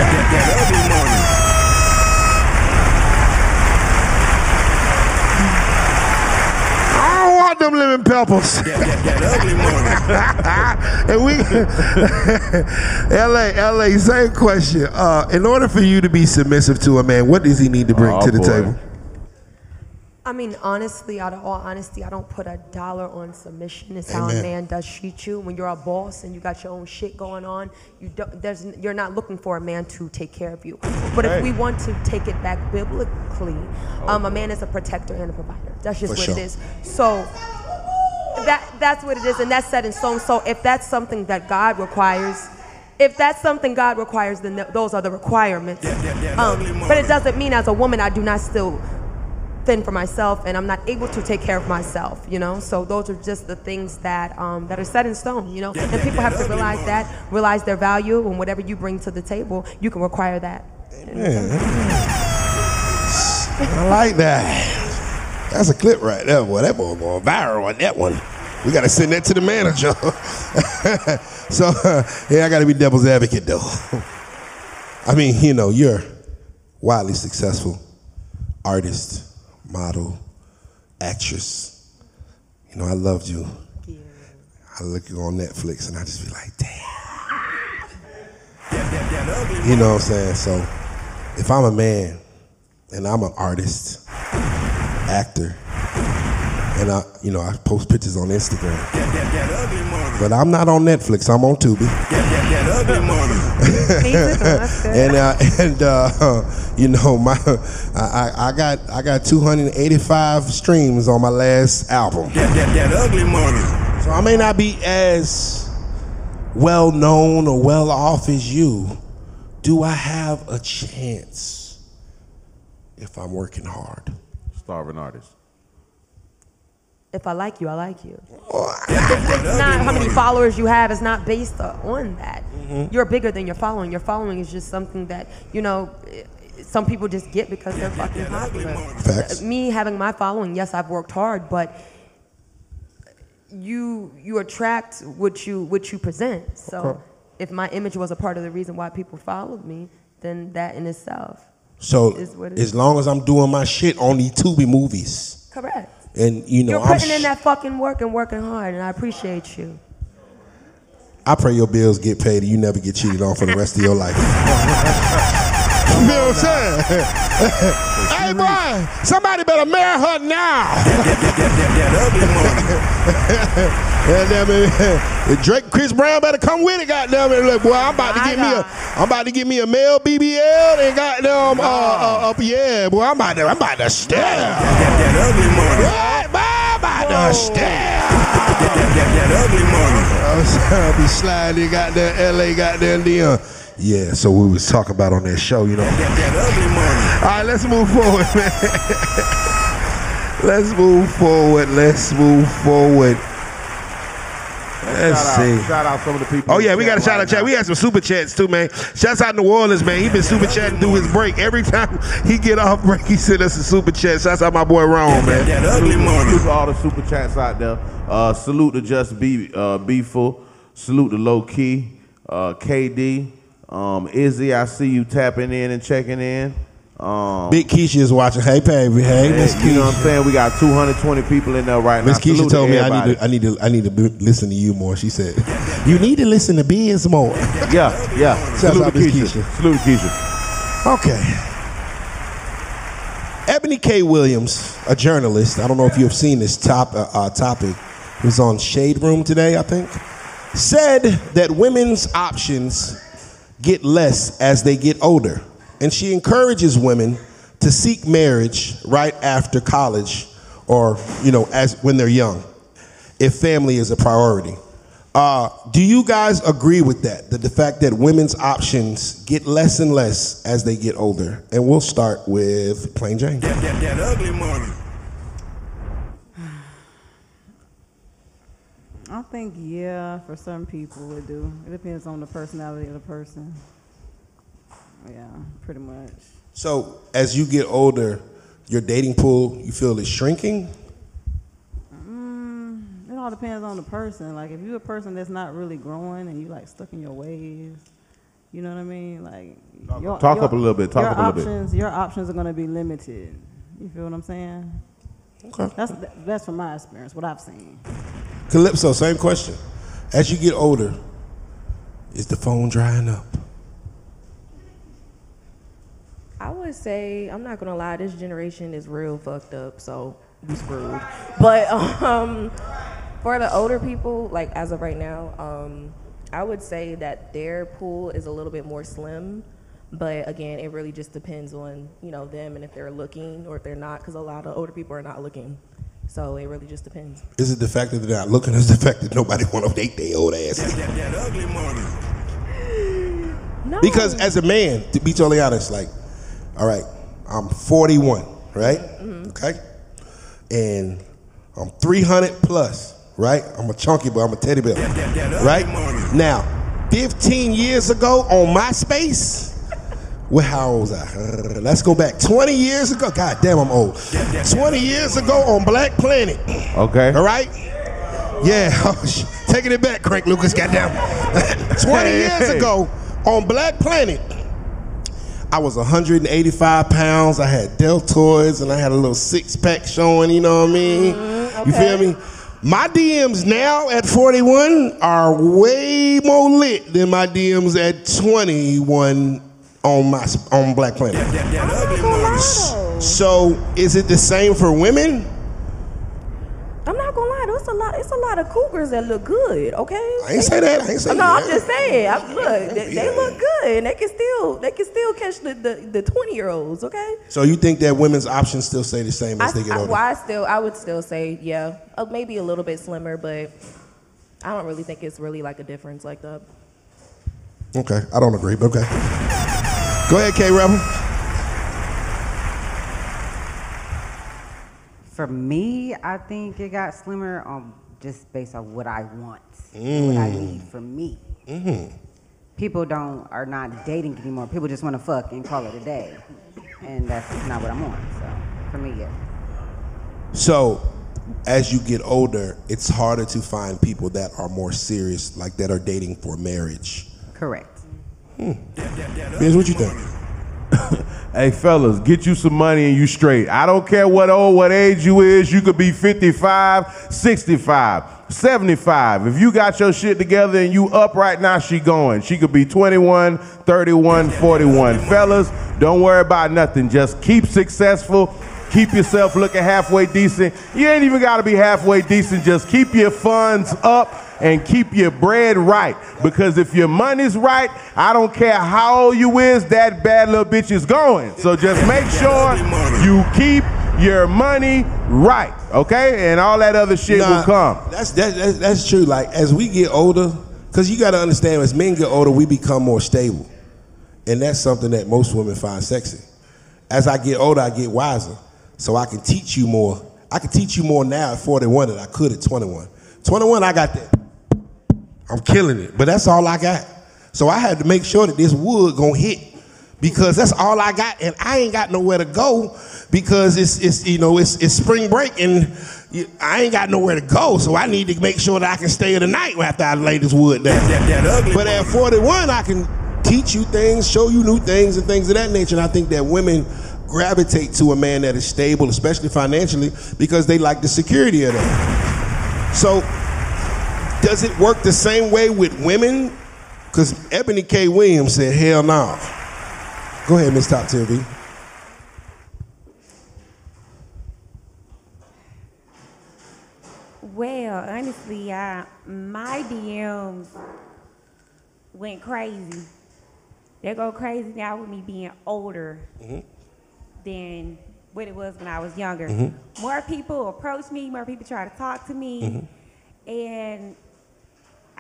That ugly money. I don't want them lemon peppers. That, that, that ugly money. and we, LA, LA, same question. Uh, in order for you to be submissive to a man, what does he need to bring Oh, to the boy. table? I mean, honestly, out of all honesty, I don't put a dollar on submission. It's how a man does treat you. When you're a boss and you got your own shit going on, you don't. There's, you're not looking for a man to take care of you. But if we want to take it back biblically, um, a man is a protector and a provider. That's just For what sure. it is. So that that's what it is, and that's set in stone. So if that's something that God requires. If that's something God requires, then th- those are the requirements. that- that Um, but it doesn't mean as a woman I do not still fend for myself and I'm not able to take care of myself, you know? So those are just the things that um, that are set in stone, you know? Yeah, and people that have to realize that, realize their value and whatever you bring to the table, you can require that. I like that. That's a clip right there, boy. That boy going viral on that one. We gotta send that to the manager. so, uh, yeah, I gotta be devil's advocate though. I mean, you know, you're wildly successful artist, model, actress. You know, I loved you. I look you on Netflix and I just be like, damn. You know what I'm saying? So, if I'm a man and I'm an artist, actor, and I, you know, I post pictures on Instagram, That, that, that ugly money. but I'm not on Netflix. I'm on Tubi, and uh, and uh, you know, my I, I I got I got 285 streams on my last album, so I may not be as well known or well off as you. Do I have a chance if I'm working hard? Starving artist. If I like you, I like you. It's not how many followers you have. It's not based on that. Mm-hmm. You're bigger than your following. Your following is just something that you know. Some people just get because they're fucking popular. Facts. Me having my following, yes, I've worked hard, but you you attract what you what you present. So Okay. if my image was a part of the reason why people followed me, then that in itself, So Is what it as is. long as I'm doing my shit on these Tubi movies, correct. And you know, You're I'm putting in that fucking work and working hard, and I appreciate you. I pray your bills get paid and you never get cheated on for the rest of your life. you know what I'm saying? hey, boy, somebody better marry her now. That money. It. Drake, Chris Brown better come with it, goddamn it. Look, boy, I'm about to get me a. I'm about to get me a male BBL and goddamn, uh, uh, up, yeah, boy, I'm about to, I'm about to stare. That, that ugly money. What, boy, I'm about to stare. That, that, that ugly money. I'll be sliding, goddamn LA, goddamn Dion. Yeah, so we was talking about on that show, you know. That, that ugly money. All right, let's move forward, man. let's move forward. Let's move forward. Shout out, see. shout out some of the people. Oh yeah, we got a shout right out chat. We had some super chats too, man. Shouts out New Orleans, man. He been super chatting through his break. Every time he get off break, he send us a super chat. Shouts out my boy Ron, man. That ugly money. Salute to all the super chats out there. Uh, salute to Just Be uh, Be Full. Salute to Low Key, uh, KD, um, Izzy. I see you tapping in and checking in. Um, Big Keisha is watching. Hey, baby. Hey, Miss Keisha. you know what I'm saying? We got 220 people in there right Miss now. Miss Keisha to told me I need to I need to I need to listen to you more. She said, "You need to listen to Biz more." Yeah, yeah. Shouts Salute out to Keisha. Keisha. Salute Keisha. Okay. Eboni K. Williams, a journalist. I don't know if you have seen this top uh, uh, topic. It was on Shade Room today, I think. Said that women's options get less as they get older, and she encourages women to seek marriage right after college, or you know, as when they're young, if family is a priority. Uh, do you guys agree with that? That the fact that women's options get less and less as they get older? And we'll start with Plain Jane. That, that, that ugly money. I think yeah, for some people it do. It depends on the personality of the person. Yeah, pretty much. So as you get older, your dating pool, you feel is shrinking? Mm, it all depends on the person. Like if you're a person that's not really growing and you like stuck in your ways, you know what I mean? Like your, talk your- up a little bit, talk your up a little bit. options, Your options are gonna be limited. You feel what I'm saying? Okay. That's that's from my experience, what I've seen. Calypso, same question. As you get older, is the phone drying up? I would say I'm not gonna lie, this generation is real fucked up, so we screwed. But um, for the older people, like as of right now, um, I would say that their pool is a little bit more slim. But again, it really just depends on you know them and if they're looking or if they're not, because a lot of older people are not looking. So it really just depends. Is it the fact that they're not looking? Or is it the fact that nobody want to date their old ass? That, that, that ugly money. No. Because as a man, to be totally honest, like, all right, I'm 41, right? Okay, and I'm 300 plus, right? I'm a chunky boy, I'm a teddy bear, that, that ugly right? Now, 15 years ago on MySpace, well, how old was I? Uh, let's go back 20 years ago. God damn, I'm old. 20 years ago on Black Planet. Okay. All right? Yeah, oh, taking it back, Crank Lucas, goddamn. 20 years ago on Black Planet, I was 185 pounds. I had deltoids and I had a little six pack showing, you know what I mean? Mm-hmm, you feel me? My DMs now at 41 are way more lit than my DMs at 21 on my on Black Planet. That, that ugly. So is it the same for women? I'm not gonna lie, there's a lot. It's a lot of cougars that look good. Okay. I ain't say that. I ain't say no, that. I'm just saying. I, look, they, they look good, and they can still they can still catch the the, the 20 year olds. Okay. So you think that women's options still stay the same I, as they get I, older? well, I still I would still say yeah, uh, maybe a little bit slimmer, but I don't really think it's really like a difference like that. Okay, I don't agree, but okay. Go ahead, K Rebel. For me, I think it got slimmer on just based on what I want, what I mm. need for me. Mm-hmm. People don't are not dating anymore. People just want to fuck and call it a day, and that's not what I'm on. So for me, yeah. So, as you get older, it's harder to find people that are more serious, like that are dating for marriage. Correct. Hmm. Here's what you think. Hey fellas, get you some money and you straight. I don't care what old, what age you is. You could be 55, 65, 75. If you got your shit together and you up right now, she going. She could be 21, 31, 41. Fellas, don't worry about nothing. Just keep successful. Keep yourself looking halfway decent. You ain't even got to be halfway decent. Just keep your funds up and keep your bread right. Because if your money's right, I don't care how old you is, that bad little bitch is going. So just make sure you keep your money right, okay? And all that other shit will come. That's, that, that's that's true. Like as we get older, because you got to understand, as men get older, we become more stable, and that's something that most women find sexy. As I get older, I get wiser, so I can teach you more. I can teach you more now at 41 than I could at 21. 21, I got that. I'm killing it. But that's all I got. So I had to make sure that this wood gonna hit because that's all I got, and I ain't got nowhere to go because it's it's you know it's it's spring break and I ain't got nowhere to go. So I need to make sure that I can stay the night after I lay this wood down. That, that ugly But at 41, I can teach you things, show you new things, and things of that nature. And I think that women gravitate to a man that is stable, especially financially, because they like the security of that. So, does it work the same way with women? Because Eboni K. Williams said, hell no. Go ahead, Miss Top 10 V. Well, honestly, I, my DMs went crazy. They go crazy now with me being older mm-hmm. than what it was when I was younger. Mm-hmm. More people approach me, more people try to talk to me, mm-hmm. and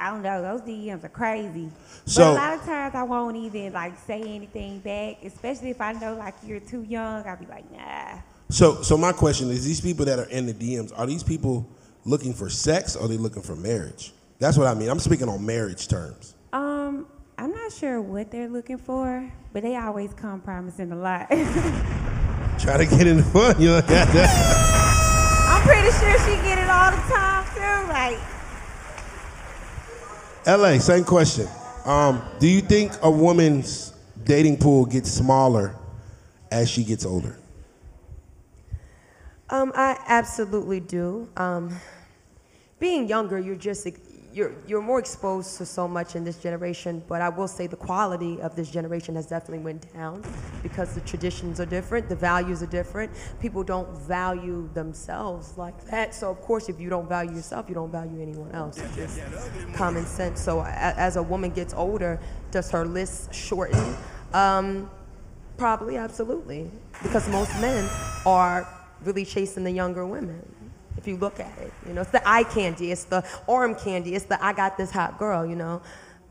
I don't know, those DMs are crazy. So- but a lot of times I won't even like say anything back, especially if I know like you're too young. I'll be like, nah. So, so my question is: These people that are in the DMs are these people looking for sex, or are they looking for marriage? That's what I mean. I'm speaking on marriage terms. Um, I'm not sure what they're looking for, but they always come promising a lot. Try to get in the fun, you know. I'm pretty sure she get it all the time too. Like, LA, same question. Um, do you think a woman's dating pool gets smaller as she gets older? Um, I absolutely do. Um, being younger, you're just you're you're more exposed to so much in this generation. But I will say the quality of this generation has definitely went down because the traditions are different, the values are different. People don't value themselves like that. So of course, if you don't value yourself, you don't value anyone else. It's just common sense. So as a woman gets older, does her list shorten? Um, Probably, absolutely. Because most men are really chasing the younger women. If you look at it, you know, it's the eye candy, it's the arm candy, it's the I got this hot girl, you know.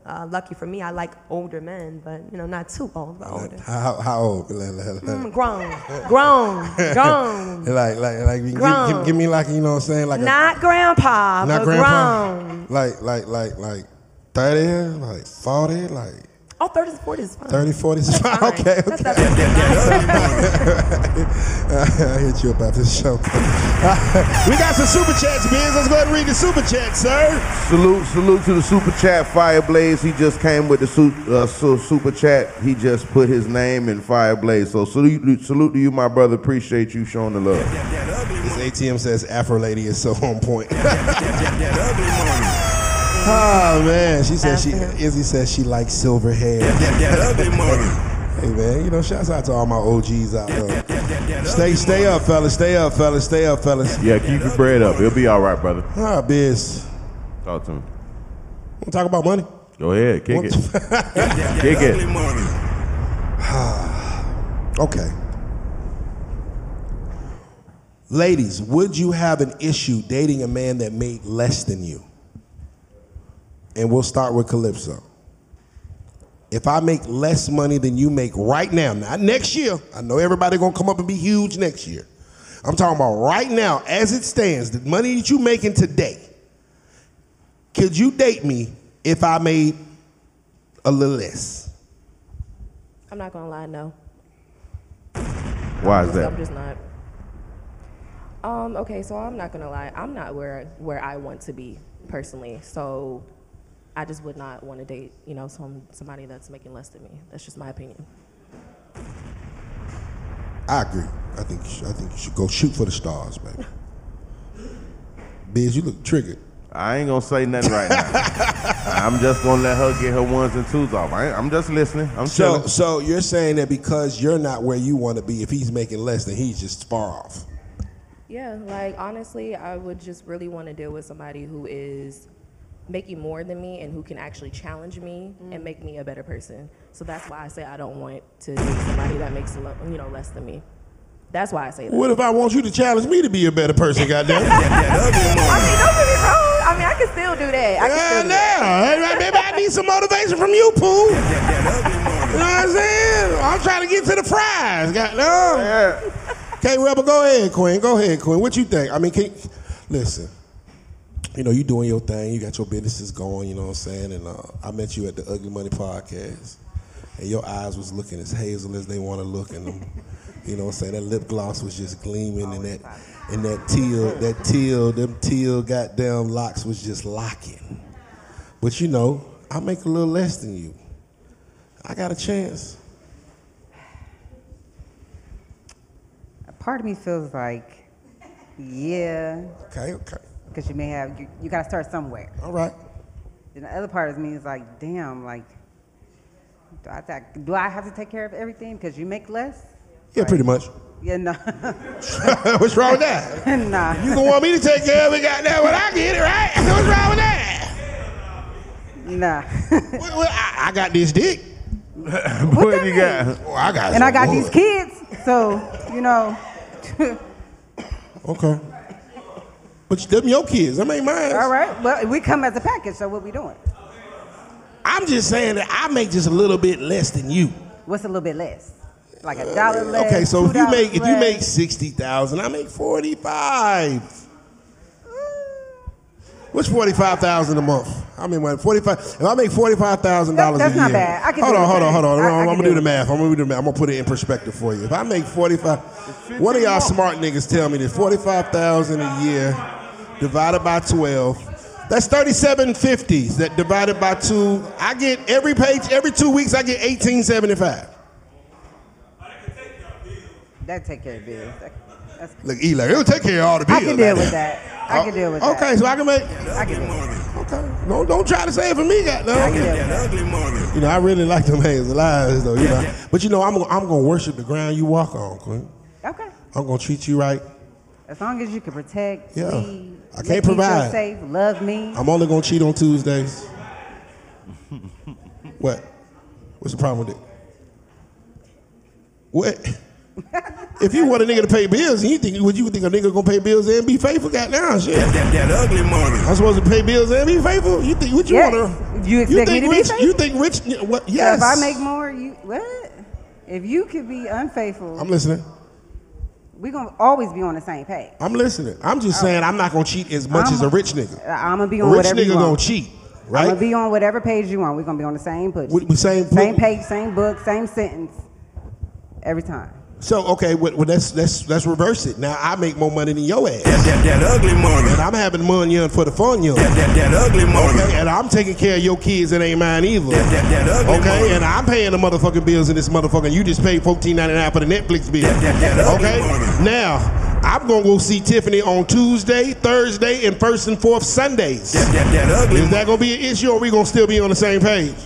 Uh, lucky for me, I like older men, but you know, not too old, but older. How, how old? Mm, grown, grown, grown. Like, like, like, give, Grown. give, give me like, you know what I'm saying? Like Not grandpa, a, not but grandpa. grown. Like, like, like, like 30, like 40, like Oh, 30s and 40s is fine. 30, 40 is fine. Fine. Okay, That's okay. absolutely I hit you up after the show. we got some super chats, Biz. Let's go ahead and read the super chat, sir. Salute, salute to the super chat, Fireblaze. He just came with the su- uh, su- super chat. He just put his name in Fireblaze. So salute, salute to you, my brother. Appreciate you showing the love. This ATM says Afro Lady is so on point. That oh man, she said she Izzy says she likes silver hair. That, that ugly money. Hey man, you know, shouts out to all my OGs out there. Stay, stay up, fellas. Stay up, fellas. Stay up, fellas. Yeah, keep your bread up. It'll be all right, brother. All right, Biz. Talk to me. Want to talk about money? Go ahead, kick Want it. to- That, Kick that it. ugly money. okay. Ladies, would you have an issue dating a man that made less than you? And we'll start with Calypso. If I make less money than you make right now, not next year, I know everybody gonna come up and be huge next year. I'm talking about right now, as it stands, the money that you're making today. Could you date me if I made a little less? I'm not gonna lie, no. Why is that? I'm just not. Um, okay, so I'm not gonna lie. I'm not where where I want to be personally. So I just would not want to date, you know, some somebody that's making less than me. That's just my opinion. I agree. I think you should, I think you should go shoot for the stars, baby. Biz, you look triggered. I ain't gonna say nothing right now. I'm just gonna let her get her ones and twos off. I I'm just listening. I'm So, chilling. so you're saying that because you're not where you want to be, if he's making less, then he's just far off. Yeah, like honestly, I would just really want to deal with somebody who is making more than me and who can actually challenge me and mm. make me a better person. So that's why I say I don't want to date somebody that makes lo- you know less than me. That's why I say that. What if I want you to challenge me to be a better person, goddamn? That ugly I mean, don't get me wrong. I mean, I can still do that. I can Yeah, still do that. now, Hey, maybe I need some motivation from you, Pooh. You That, that know what I'm saying? I'm trying to get to the prize. Goddamn. Okay, Rebel, go ahead, Queen. Go ahead, Queen. What you think? I mean, can listen. You know, you doing your thing. You got your businesses going. You know what I'm saying? And uh, I met you at the Ugly Money podcast, and your eyes was looking as hazel as they want to look, and them, you know what I'm saying? That lip gloss was just gleaming, and that and that teal, that teal, them teal goddamn locks was just locking. But you know, I make a little less than you. I got a chance. A part of me feels like, yeah, Okay, okay, because you may have you, you got to start somewhere. all right. Then the other part of me is like, damn, like, do I, do I have to take care of everything because you make less? Yeah, pretty much. Yeah, no, What's wrong with that? nah. You gonna want me to take care of it? that? when I get it right. What's wrong with that? Nah. Well, well, I, I got this dick. what you got? Oh, I got. and I got wood. these kids, so you know. Okay. But them your kids. Them ain't mine. All right. Well, we come as a package. So what we doing? I'm just saying that I make just a little bit less than you. What's a little bit less? Like a dollar less. Uh, Okay, so if you $2 make if you make sixty thousand, I make forty five. What's forty five thousand a month? I mean, what forty five? If I make forty five thousand dollars a year, that's not bad. I can hold do on, the hold on, math. hold on. I- I I'm, gonna do do the the math. I'm gonna do the math. I'm gonna put it in perspective for you. If I make forty five, one of y'all smart niggas tell me that forty five thousand a year divided by twelve. That's thirty-seven fifties. That divided by two, I get every page every two weeks. I get eighteen seventy-five. That take care of bills. That's, Look, Eli, it'll take care of all the bills. I can deal with that. I can deal with that. Okay, so I can make. I can deal. Okay, don't don't try to say it for me, I can goddamn. deal with That that. ugly money. You know, I really like them hazel eyes, though. You know, but you know, I'm I'm gonna worship the ground you walk on, Queen. Okay. I'm gonna treat you right. As long as you can protect, Yeah. lead, I can't me feel provide. safe, love me. I'm only gonna cheat on Tuesdays. what? What's the problem with it? What? if you want a nigga to pay bills, you think would you think a nigga gonna pay bills and be faithful? Goddamn shit. That, that, that ugly money. I'm supposed to pay bills and be faithful. You think what you Yes. wanna? You expect me think to be rich? faithful? You think rich? What? So Yes. if I make more, you what? If you could be unfaithful, I'm listening. We gonna always be on the same page. I'm listening. I'm just oh. saying I'm not gonna cheat as much I'm- as a rich nigga. Uh, I'm gonna be A on rich whatever nigga you gonna cheat, I'm gonna be on whatever page you want. We're gonna be on the same page. Same same page, same book, same sentence, every time. So okay, well, well, let's let's let's reverse it. Now I make more money than your ass, That, that, that ugly money. and I'm having money young for the fun young. That, that, that ugly money. Okay, and I'm taking care of your kids that ain't mine either. That, that, that ugly Okay, money. and I'm paying the motherfucking bills in this motherfucking. You just paid fourteen ninety nine for the Netflix bill. That, that, that ugly Okay, money. now I'm gonna go see Tiffany on Tuesday, Thursday, and first and fourth Sundays. That, that, that ugly Is that gonna be an issue, or we gonna still be on the same page?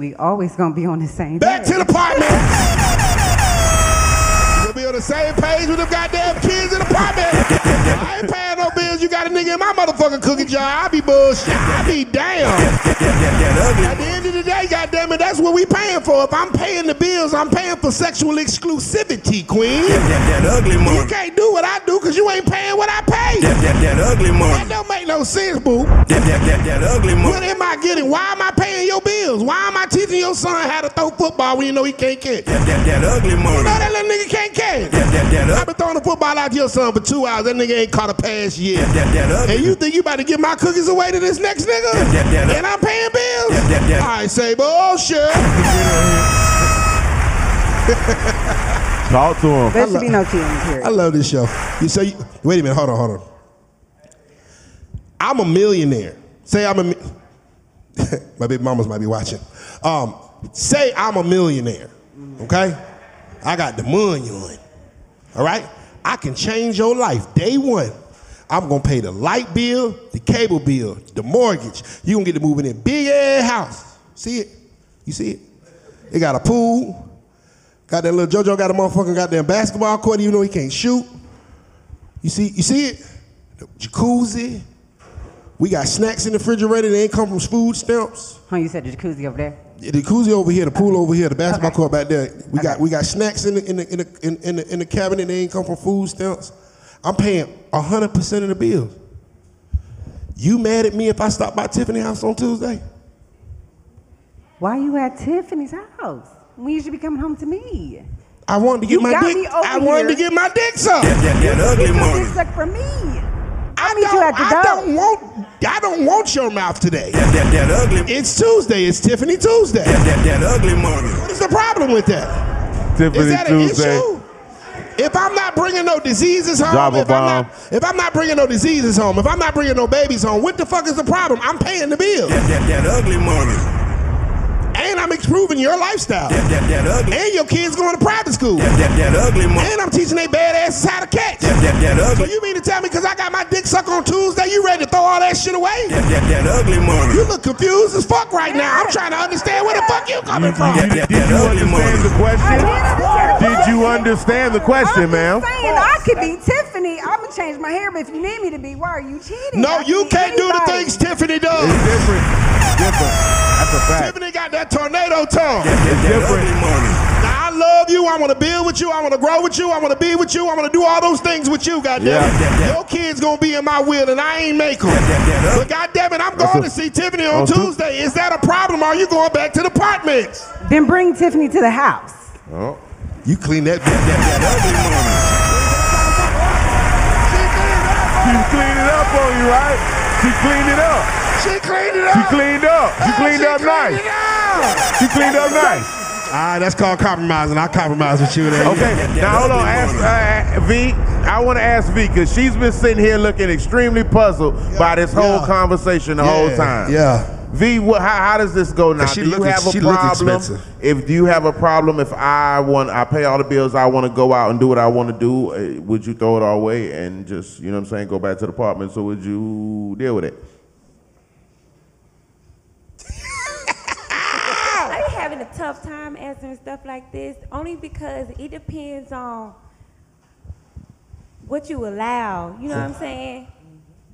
We always gonna be on the same Back page. to the apartment. You'll be on the same page with the goddamn kids in the apartment. I ain't paying no bills. You got a nigga in my motherfucking cookie jar. I be bullshit. I be damn. At the end of the day, goddamn it, that's what we paying for. If I'm paying the bills, I'm paying for sexual exclusivity, queen. That, ugly You can't do what I do because you ain't paying what I pay. That, that, that ugly That don't make no sense, boo. That, that, that, that ugly What am I getting? Why am I paying your bills? Why am I teaching your son how to throw football when you know he can't catch? That, that, that ugly money. No, that little nigga can't catch. That, that, that, I've been throwing the football out to your son for two hours. That nigga ain't caught a pass yet. That, that, that And you think you about to give my cookies away to this next nigga? That, that, that- and I'm paying bills? That, that, that- All right, say bullshit. Talk to him. There should be no cheating, I love this show. You say, you, wait a minute, hold on, hold on. I'm a millionaire. Say I'm a, my baby mamas might be watching. Um, say I'm a millionaire, okay? I got the money on, all right? I can change your life day one. I'm gonna pay the light bill, the cable bill, the mortgage. You gonna get to move in a big ass house. See it? You see it? It got a pool. Got that little JoJo got a motherfucking goddamn basketball court, even though he can't shoot. You see, you see it? The jacuzzi. We got snacks in the refrigerator. They ain't come from food stamps. Huh, you said the jacuzzi over there? The jacuzzi over here, the pool over here, the basketball Okay. court back there. We got we got snacks in the in the in the, in, in the in the cabinet. They ain't come from food stamps. I'm paying hundred percent of the bills. You mad at me if I stop by Tiffany house on Tuesday? Why you at Tiffany's house? When you should be coming home to me? I wanted to get You my dick. me over I wanted to get my dick sucked. That, that, that ugly Get your money. dick sucked from me. I I meet you don't, at the I door. don't want. I don't want your mouth today. That, that, that ugly. It's Tuesday. It's Tiffany Tuesday. That, that, that ugly money. What is the problem with that? Tiffany Is that Tuesday. an issue? If I'm not bringing no diseases home, Drop a if I'm, not, if I'm not bringing no diseases home, if I'm not bringing no babies home, what the fuck is the problem? I'm paying the bill, That, that, that ugly money. And I'm improving your lifestyle, That, that, that ugly. and your kids going to private school, That, that, that ugly money. and I'm teaching they badasses how to catch. That, that, that So you mean to tell me because I got my dick sucked on Tuesday, you ready to throw all that shit away? That, that, that ugly money. You look confused as fuck right now. I'm trying to understand where the fuck you coming from. That, that, Did you ugly understand money. the question? Did you understand the question, man? I'm ma'am? saying, I could be Tiffany. I'm gonna change my hair, but if you need me to be, why are you cheating? No, I you can't do the things Tiffany does. It's does. different. Different. That's a fact. Tiffany got that tornado tongue. Different. money. Now, I love you. I want to build with you. I want to grow with you. I want to be with you. I want to do all those things with you, goddamn. Yeah. Your kids gonna be in my will, and I ain't make them. But goddamn it, I'm going to see Tiffany on on Tuesday. Is that a problem? Are you going back to the apartments? Then bring Tiffany to the house. Oh. You clean that. that, that ugly. She cleaned it up on you, right? She cleaned it up. She cleaned it up. She cleaned up. She cleaned up nice. She cleaned up nice. Ah, that's called compromising. I compromise with you. There. Okay, now hold on. Ask, uh, V, I want to ask V because she's been sitting here looking extremely puzzled by this whole Yeah. conversation the whole time. yeah. V, what, how, how does this go now? she do you look ex- have a problem? If do you have a problem if I want, I pay all the bills, I want to go out and do what I want to do. uh, Would you throw it all away and just, you know what I'm saying, go back to the apartment? So would you deal with it? I'm having a tough answering stuff like this, only because it depends on what you allow. You know what I'm saying?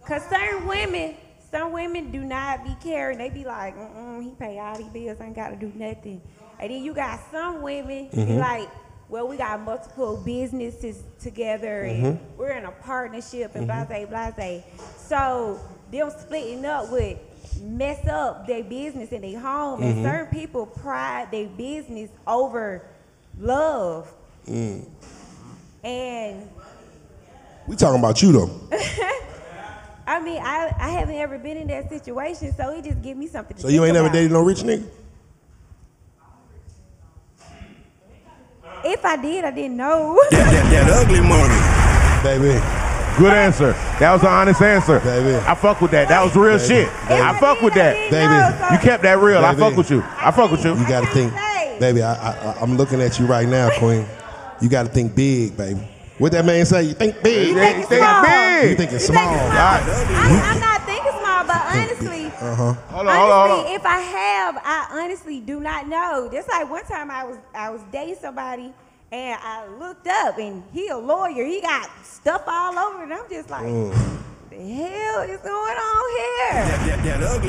Cause certain women, some women do not be caring. They be like, mm he pay all these bills, I ain't got to do nothing. And then you got some women be like, well, we got multiple businesses together and we're in a partnership and blase, blase. So them splitting up would mess up their business and their home. And mm-hmm. certain people pride their business over love. Mm. And We talking about you though. I mean, I, I haven't ever been in that situation, so it just give me something to So you think ain't never dated no rich nigga? If I did, I didn't know. That, that, that ugly money. Baby. Good answer. That was an honest answer. Baby. I fuck with that. That was real shit. I fuck with that. Baby. You kept that real. I fuck with you. I fuck with you. You got to think, baby. I, I, I- I'm looking at you right now, Queen. You got to think big, baby. What that man say? You think big? You think think small. big. You thinking You small? think small. I, I'm not thinking small, but honestly, Uh huh. Hold on, hold on, hold honestly, on. if I have, I honestly do not know. Just like one time I was I was dating somebody and I looked up and he a lawyer. He got stuff all over and I'm just like, Mm. the hell is going on here? That, that, that ugly.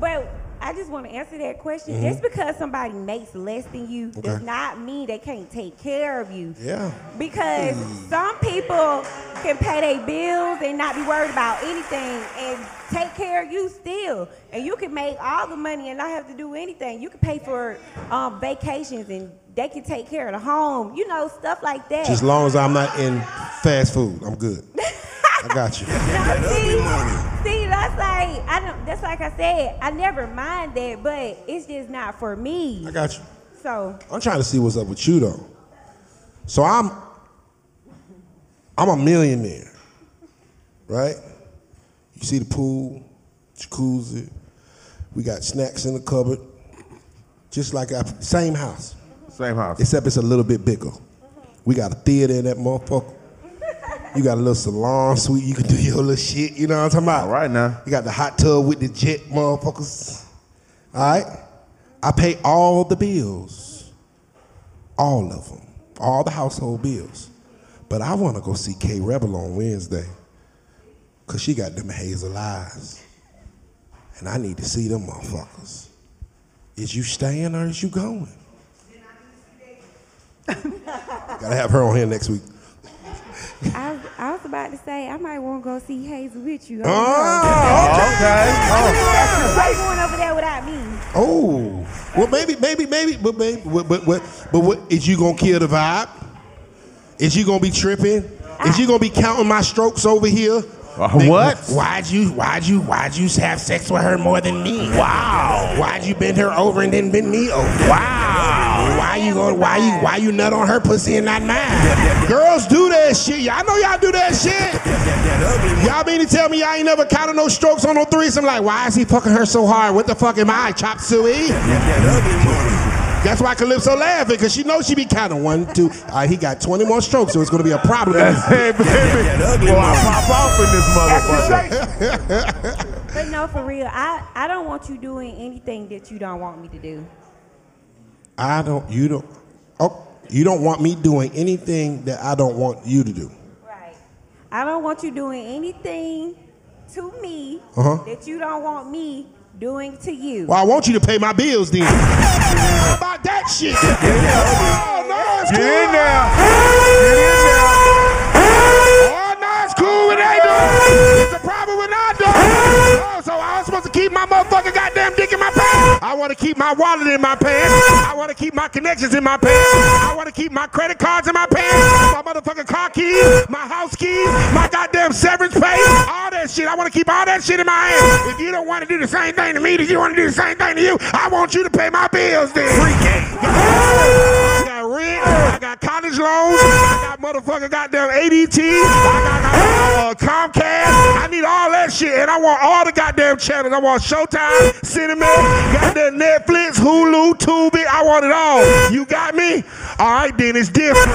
But but I just want to answer that question. Mm-hmm. Just because somebody makes less than you does not mean they can't take care of you. Yeah. Because some people can pay their bills and not be worried about anything and take care of you still. And you can make all the money and not have to do anything. You can pay for um, vacations and they can take care of the home. You know, stuff like that. Just as long as I'm not in fast food, I'm good. I got you. No, see, see, that's like I don't. That's like I said. I never mind that, but it's just not for me. I got you. So I'm trying to see what's up with you though. So I'm I'm a millionaire, right? You see the pool, jacuzzi. We got snacks in the cupboard, just like our same house, Same house. except it's a little bit bigger. We got a theater in that motherfucker. You got a little salon suite. You can do your little shit. You know what I'm talking about? All right now. You got the hot tub with the jet motherfuckers. All right? I pay all the bills. All of them. All the household bills. But I want to go see K Rebel on Wednesday. Because she got them hazel eyes. And I need to see them motherfuckers. Is you staying or is you going? Gotta have her on here next week. I, I was about to say I might want to go see Hazel with you. Oh, don't know. Oh. Why you going over there without me? Oh, well, maybe, maybe, maybe, but maybe, but, but, but, but what is you gonna kill the vibe? Is you gonna be tripping? Is you gonna be counting my strokes over here? Uh, what? Why'd you why'd you why'd you have sex with her more than me? Wow. Why'd you bend her over and then bend me over? Wow. Why you going why you why you nut on her pussy and not mine? Girls do that shit. Y'all know y'all do that shit. Y'all mean to tell me y'all ain't never counted no strokes on no threesome? Like, why is he fucking her so hard? What the fuck am I? Chop suey? That's why Calypso laughing, because she knows she be counting one, two. All right, he got 20 more strokes, so it's going to be a problem. hey, baby. Yeah, Boy, I pop off in this motherfucker. But no, for real, I, I don't want you doing anything that you don't want me to do. I don't, you don't, oh, you don't want me doing anything that I don't want you to do. Right. I don't want you doing anything to me Uh-huh. that you don't want me doing to you. Well, I want you to pay my bills then. About that shit? Oh, no, it's Get cool. in there. Get in there. Oh, no, it's cool when they do it. It's a so I was supposed to keep my motherfucking goddamn dick in my pants. I want to keep my wallet in my pants. I want to keep my connections in my pants. I want to keep my credit cards in my pants. My motherfucking car keys, my house keys, my goddamn severance pay, all that shit. I want to keep all that shit in my hands. If you don't want to do the same thing to me, that you want to do the same thing to you, I want you to pay my bills then. Free game. I got rent. I got college loans. I got motherfucking goddamn ADT. I got, got uh, Comcast. I need all that shit, and I want all the goddamn channels. I want Showtime, Cinema, goddamn Netflix, Hulu, Tubi. I want it all. You got me? All right, then it's different.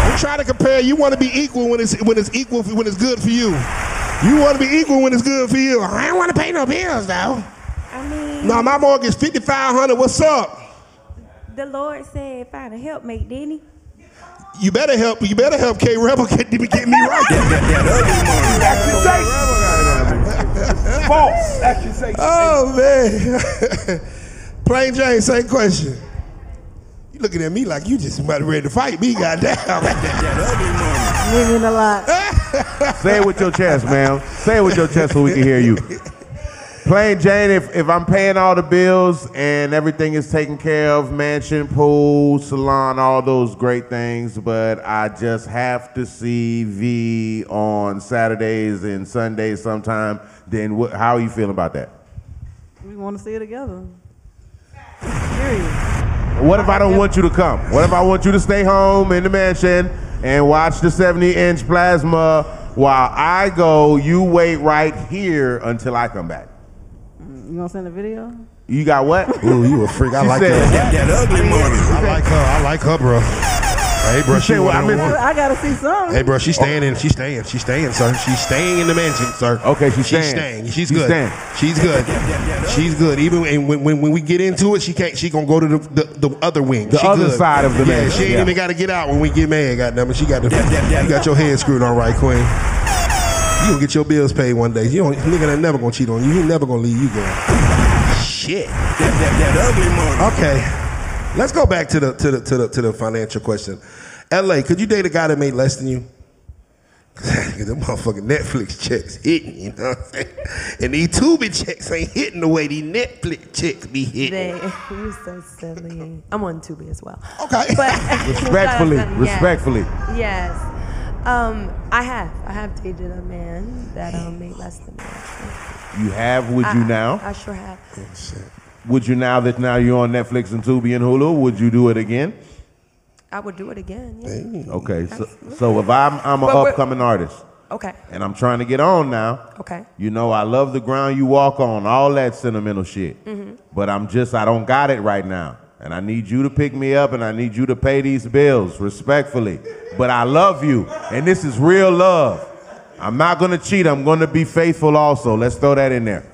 I'm trying to compare. You want to be equal when it's when it's equal when it's good for you. You want to be equal when it's good for you. I don't want to pay no bills though. I mean, No, my mortgage fifty five hundred. What's up? the Lord said find a helpmate, didn't he? You better help. You better help K Rebel get, get me right. False accusation. oh man, Plain Jane, same question. You looking at me like you just about ready to fight me? Goddamn. Meaning a lot. Say it with your chest, ma'am. Say it with your chest so we can hear you. Plain Jane, if, if I'm paying all the bills and everything is taken care of, mansion, pool, salon, all those great things, but I just have to see V on Saturdays and Sundays sometime, then what, how are you feeling about that? We want to see it together. Period. What if I don't want you to come? What if I want you to stay home in the mansion and watch the 70 inch plasma while I go? You wait right here until I come back. You gonna send a video? You got what? Ooh, you a freak. I She like said, her. That ugly money. I like her. I like her, bro. Hey, bro, she said what? I of the missed ones. I gotta see something. Hey, bro, she's staying in. She's staying. She's staying, sir. She's staying in the mansion, sir. Okay, she's she's staying. She's She's good. staying. She's good. She's good. Even and when, when when we get into it, she can't. She gonna go to the the, the other wing. The She other good. side of the yeah, mansion, She ain't yeah. even got to get out when we get mad. Goddamn it, she got the. You got your head screwed on right, Queen. You gonna get your bills paid one day. You don't. Nigga ain't never gonna cheat on you. He never gonna leave you going. Shit. That, that, that ugly money. Okay, let's go back to the to the to the to the financial question. L.A. Could you date a guy that made less than you? Cause the motherfucking Netflix checks hitting, you know what I'm saying? And these Tubi checks ain't hitting the way these Netflix checks be hitting. They, you so silly. I'm on Tubi as well. Okay. But Respectfully, Yes. respectfully. Yes. Um, I have. I have dated a man that um, made less than me. actually. You have, would you now? I sure have. Would you now that now you're on Netflix and Tubi and Hulu, would you do it again? I would do it again. Yeah. Okay, so, so if I'm I'm an upcoming artist Okay. and I'm trying to get on now, Okay. you know I love the ground you walk on, all that sentimental shit. Mm-hmm. But I'm just I don't got it right now, and I need you to pick me up and I need you to pay these bills respectfully. But I love you, and this is real love. I'm not gonna cheat. I'm gonna be faithful also. Let's throw that in there.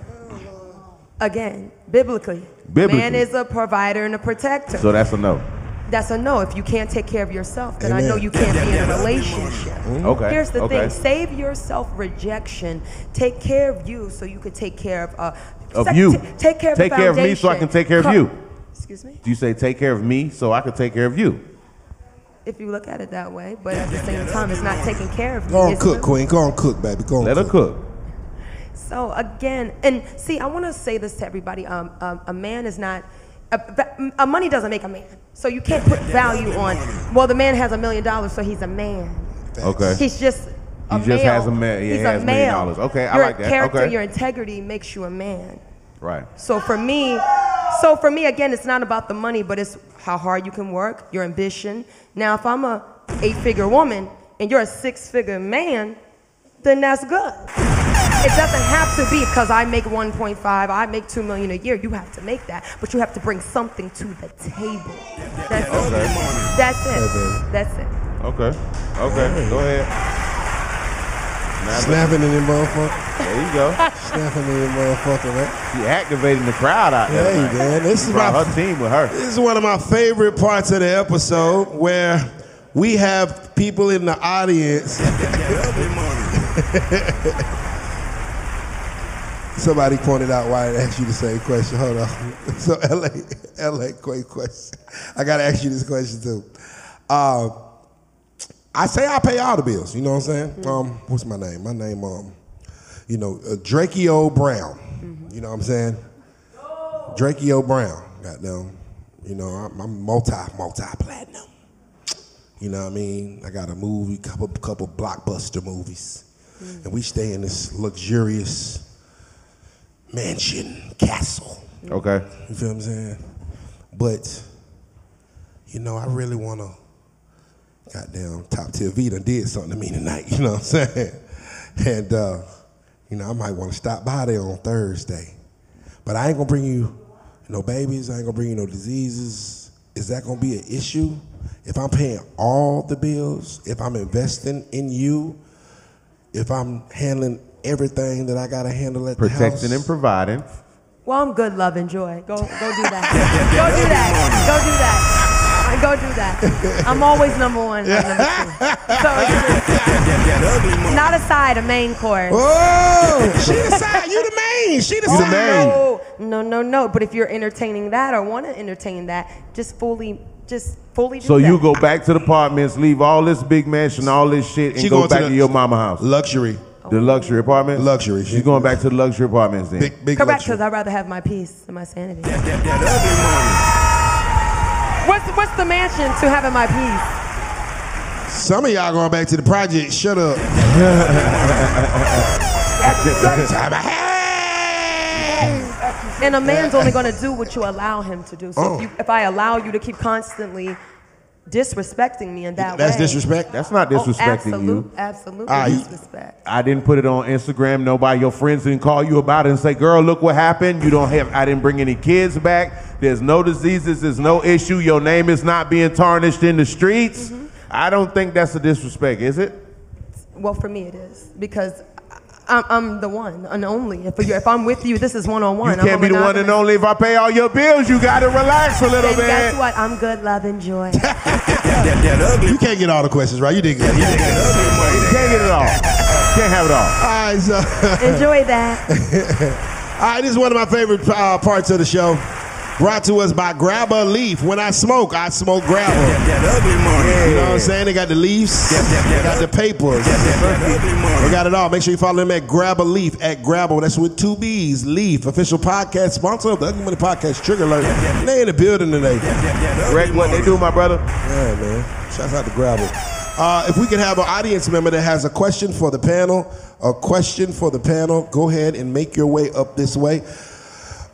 Again, biblically, Biblically. man is a provider and a protector. So that's a no. That's a no. If you can't take care of yourself, then I know you can't be in a relationship. Okay. Here's the okay. thing: save yourself rejection. Take care of you, so you could take care of uh, Of you. t- take care of Take the care of me so I can take care of you. Excuse me. Do you say take care of me so I can take care of you? If you look at it that way, but at the same time, it's not taking care of you. Go on, it's cook, really- Queen. Go on, cook, baby. Go on. Let her cook. So again, and see, I want to say this to everybody: um, um, a man is not. A, a money doesn't make a man, so you can't put value on. Well, the man has a million dollars, so he's a man. Okay. He's just a He just male. has a ma- yeah, he He's has a million dollars. Okay, I your like that. Character, Okay. your integrity makes you a man. Right. So for me, so for me again, it's not about the money, but it's how hard you can work, your ambition. Now, if I'm a eight-figure woman and you're a six-figure man, then that's good. It doesn't have to be because I make 1.5, I make 2 million a year. You have to make that, but you have to bring something to the table. That's Okay. it. That's it. That's it. Okay. Okay. Go ahead. Snapping in them motherfucker. There you go. Snapping in them motherfucker, man. She activating the crowd out there. Hey, man. man, this is my- her team with her. This is one of my favorite parts of the episode where we have people in the audience. Somebody pointed out why I asked you the same question. Hold on. So LA, LA, quick question. I gotta ask you this question too. Uh, I say I pay all the bills. You know what I'm saying? Um, what's my name? My name, um, you know, uh, Drakeo Brown. You know what I'm saying? Drakeo Brown. Goddamn. You know, I'm, I'm multi, multi platinum. You know what I mean? I got a movie, couple, couple blockbuster movies, and we stay in this luxurious mansion castle. Okay. You feel what I'm saying? But, you know, I really want to, goddamn, top tier V done did something to me tonight. You know what I'm saying? And, uh, you know, I might want to stop by there on Thursday. But I ain't going to bring you no babies. I ain't going to bring you no diseases. Is that going to be an issue? If I'm paying all the bills, if I'm investing in you, if I'm handling everything that I got to handle at the house. Protecting and providing. Well, I'm good, love, and joy. Go, go do that. go do that. Go do that. Uh, Go do that. I'm always number one. I'm number two. So it's not a side, a main course. Oh, she the side, you the main. She the You the side. main. No, no, no, no. But if you're entertaining that or want to entertain that, just fully, just fully. Do So that. you go back to the apartments, leave all this big mansion, all this shit, and She go going to back the- to, your mama house. Luxury. The luxury apartment? Luxury. She's going back to the luxury apartments then. Big, big Correct, because I'd rather have my peace and my sanity. That ugly money. What's what's the mansion to having my peace? Some of y'all going back to the project. Shut up. And a man's only going to do what you allow him to do. So Oh. if, you, if I allow you to keep constantly disrespecting me in that way. That's way, disrespect. That's not Oh, disrespecting absolute, you. Absolutely you- disrespect. I didn't put it on Instagram. Nobody, your friends didn't call you about it and say, "Girl, look what happened." You don't have. I didn't bring any kids back. There's no diseases. There's no issue. Your name is not being tarnished in the streets. Mm-hmm. I don't think that's a disrespect, is it? Well, for me it is because I- I'm, I'm the one and only. If, you, if I'm with you, this is one on one. You one. can't be the one and only. If I pay all your bills, you got to relax a little And bit. guess what? I'm good, love, and joy. That, that ugly. You can't get all the questions right. You did good. You did good. You can't get it all. Can't have it all. All right, so Enjoy that. all right, this is one of my favorite uh, parts of the show. Brought to us by Grabba Leaf. When I smoke, I smoke grabba. That ugly money. You know what I'm saying? They got the leaves, they got the papers, That ugly they got it all. Make sure you follow them at Grabba Leaf at Grabba. That's with two B's. Leaf, official podcast sponsor of the Ugly Money Podcast. Trigger alert. They in the building today. Greg, what they do, my brother? Yeah, man. Shouts out to Grabba. Uh, if we could have an audience member that has a question for the panel, a question for the panel, go ahead and make your way up this way.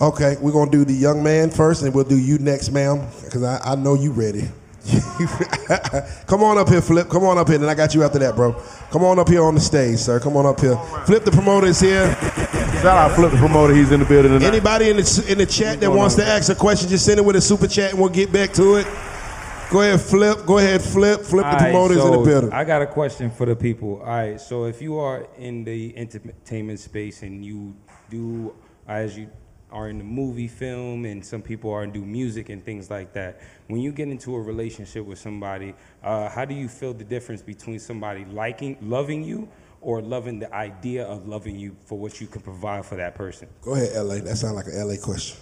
Okay, we're gonna do the young man first, and we'll do you next, ma'am, because I, I know you ready. Come on up here, Flip. Come on up here, and I got you after that, bro. Come on up here on the stage, sir. Come on up here. Flip the promoter is here. Shout out Flip the promoter. He's in the building tonight. Anybody in the in the chat that wants to ask a question, just send it with a super chat, and we'll get back to it. Go ahead, Flip. Go ahead, Flip. Flip the All right, promoters in the building. I got a question for the people. All right, so if you are in the entertainment space and you do, as you are in the movie, film, and some people are and do music and things like that, when you get into a relationship with somebody, uh, how do you feel the difference between somebody liking, loving you, or loving the idea of loving you for what you can provide for that person? Go ahead, LA. That sounds like an LA question.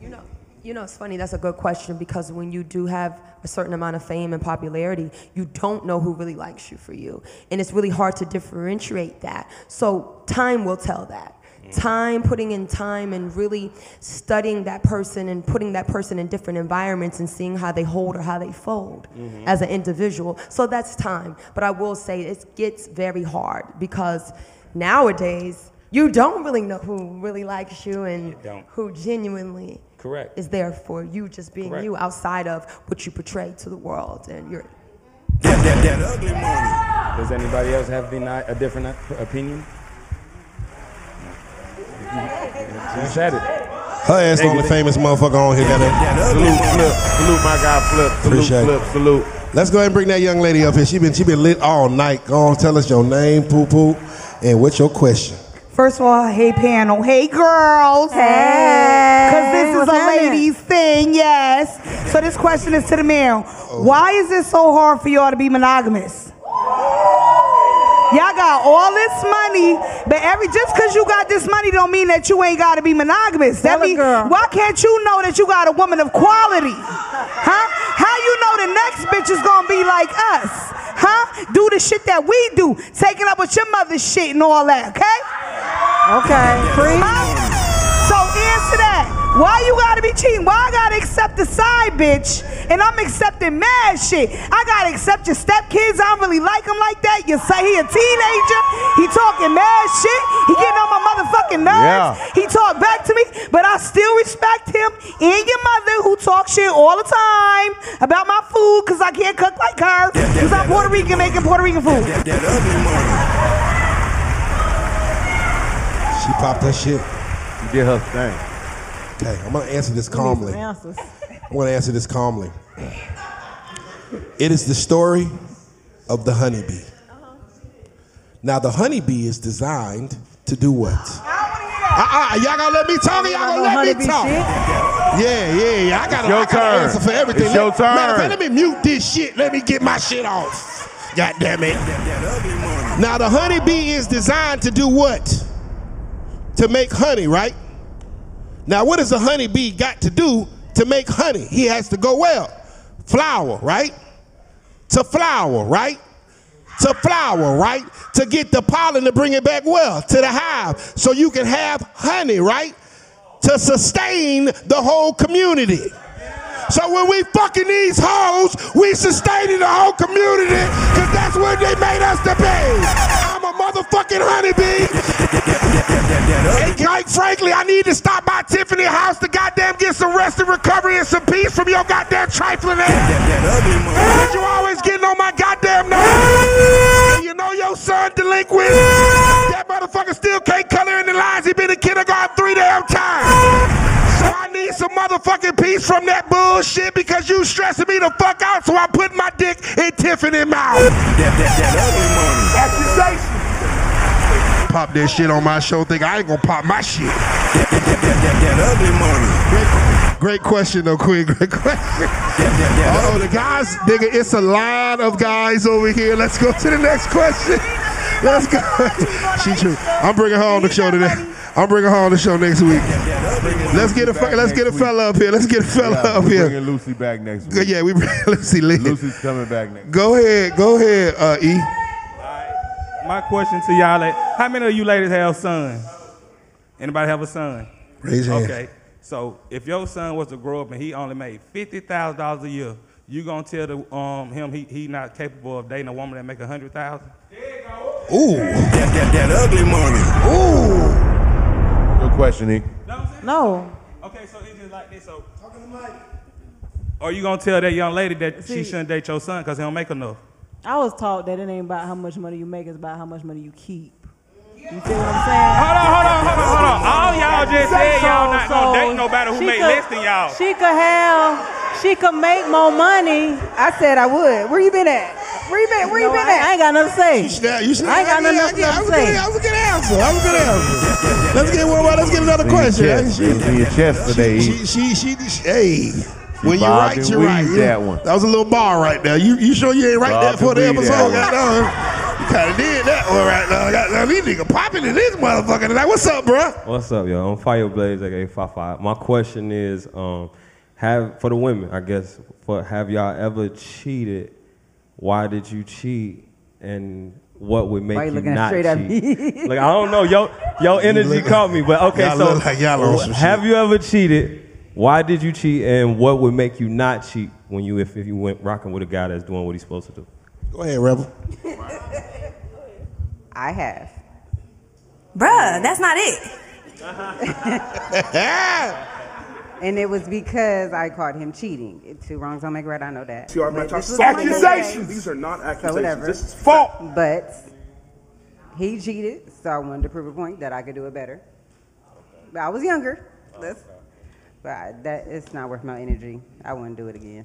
You know, you know, it's funny. That's a good question because when you do have a certain amount of fame and popularity, you don't know who really likes you for you, and it's really hard to differentiate that. So time will tell that. Time, putting in time, and really studying that person and putting that person in different environments and seeing how they hold or how they fold Mhm. as an individual. So that's time. But I will say it gets very hard because nowadays you don't really know who really likes you and don't. who genuinely Correct. is there for you just being Correct. you outside of what you portray to the world and you're Does anybody else have the, a different opinion? You said it. Her ass the only famous motherfucker on here. Goddamn. Salute, flip. Salute my guy, flip. Salute, Appreciate flip. it. Salute. Let's go ahead and bring that young lady up here. She been she been lit all night. Go on, tell us your name, poo poo, and what's your question. First of all, hey panel, hey girls, hey, because this is a happening? ladies thing, yes. So this question is to the men: oh. Why is it so hard for y'all to be monogamous? Y'all got all this money, but every just because you got this money don't mean that you ain't got to be monogamous. That mean, why can't you know that you got a woman of quality? Huh? How you know the next bitch is gonna be like us? Huh? Do the shit that we do, taking up with your mother's shit and all that, okay? Okay. So answer that. Why you gotta be cheating? Why I gotta accept the side bitch and I'm accepting mad shit? I gotta accept your stepkids. I don't really like him like that. You say he a teenager. He talking mad shit. He getting on my motherfucking nerves. Yeah. He talk back to me, but I still respect him and your mother who talk shit all the time about my food because I can't cook like her because I'm Puerto Rican making Puerto Rican food. She popped that shit. She did her thing. Okay, I'm gonna answer this calmly. I'm gonna answer this calmly. It is the story of the honeybee. Now the honeybee is designed to do what? Uh-uh, y'all gonna let me talk? Y'all gonna let me talk? Yeah, yeah, yeah. I got It's your I got turn. answer for everything. It's your Let- Matter of turn. fact, let me mute this shit. Let me get my shit off. God damn it. Now the honeybee is designed to do what? To make honey, right? Now what does a honeybee got to do to make honey? He has to go well. Flower, right? To flower, right? To flower, right? To get the pollen to bring it back well to the hive so you can have honey, right? To sustain the whole community. So when we fucking these hoes, we sustaining the whole community because that's what they made us to be. I'm a motherfucking honeybee. And quite frankly, I need to stop by Tiffany House to goddamn get some rest and recovery and some peace from your goddamn trifling ass. You always getting on my goddamn nerves. You know your son delinquent. That motherfucker still can't color in the lines. He been in kindergarten three damn times. I need some motherfucking peace from that bullshit because you stressing me the fuck out. So I'm putting my dick in Tiffany mouth. That, that, that Accusation. Pop that shit on my show. Think I ain't gonna pop my shit. That that that that ugly Great, great question though, Queen. Great question. Oh, the guys, nigga, it's a line of guys over here. Let's go to the next question. Let's go. she true. I'm bringing her on the show today. I'm bringing her on the show next week. Let's get a fu- let's get a fella up here. Let's get a fella Yeah, up here. bringing Lucy back next week. Yeah, we bring Lucy Lee. Lucy's coming back next. Week. Go ahead, go ahead, uh, E. My question to y'all: like, How many of you ladies have sons? Anybody have a son? Raise your hand. Okay. So if your son was to grow up and he only made fifty thousand dollars a year, you gonna tell the, um, him he, he not capable of dating a woman that make a hundred thousand? Ooh. That that, that ugly money. Ooh. Good question, E. No. Okay, so it's just like this. So Or you gonna tell that young lady that she shouldn't date your son because he don't make enough? I was taught that it ain't about how much money you make, it's about how much money you keep. You feel what I'm saying? Hold on, hold on, hold on, hold on. All y'all just said y'all not So- gonna date nobody who she make could- less than y'all. She could have, she could make more money. I said I would. Where you been at? Where you been? Where you No, been I- at? I ain't got nothing to say. You should, you should, I ain't got nothing yeah, else yeah, to that was a say. good- That was a good answer. That was a good answer. Let's get one more. Let's get another question. chest. She- in your chest today. She, she, she, she, hey. When you're right, you're right. that one. That was a little bar right there. You, you sure you ain't right there Bobbed for the episode? that Goddamn. You kind of did that one right now. Goddamn, these niggas popping in this motherfucker tonight. What's up, bro? What's up, yo? I'm Fireblaze, aka Five My question is, um, have for the women, I guess, for have y'all ever cheated? Why did you cheat? And what would make Why you you looking not straight at cheat? me? like I don't know, yo. Your energy look- caught me, but okay. Y'all so look like y'all some have shit. you ever cheated? Why did you cheat, and what would make you not cheat when you if, if you went rocking with a guy that's doing what he's supposed to do? Go ahead, Rebel. I have. Bruh, that's not it. and it was because I caught him cheating. Two wrongs don't make a right. I know that. See, our But match- this was accusations. my day. These are not So accusations. whatever. This is fault. But he cheated, so I wanted to prove a point that I could do it better. But I was younger. That's, but I, that it's not worth my energy. I wouldn't do it again.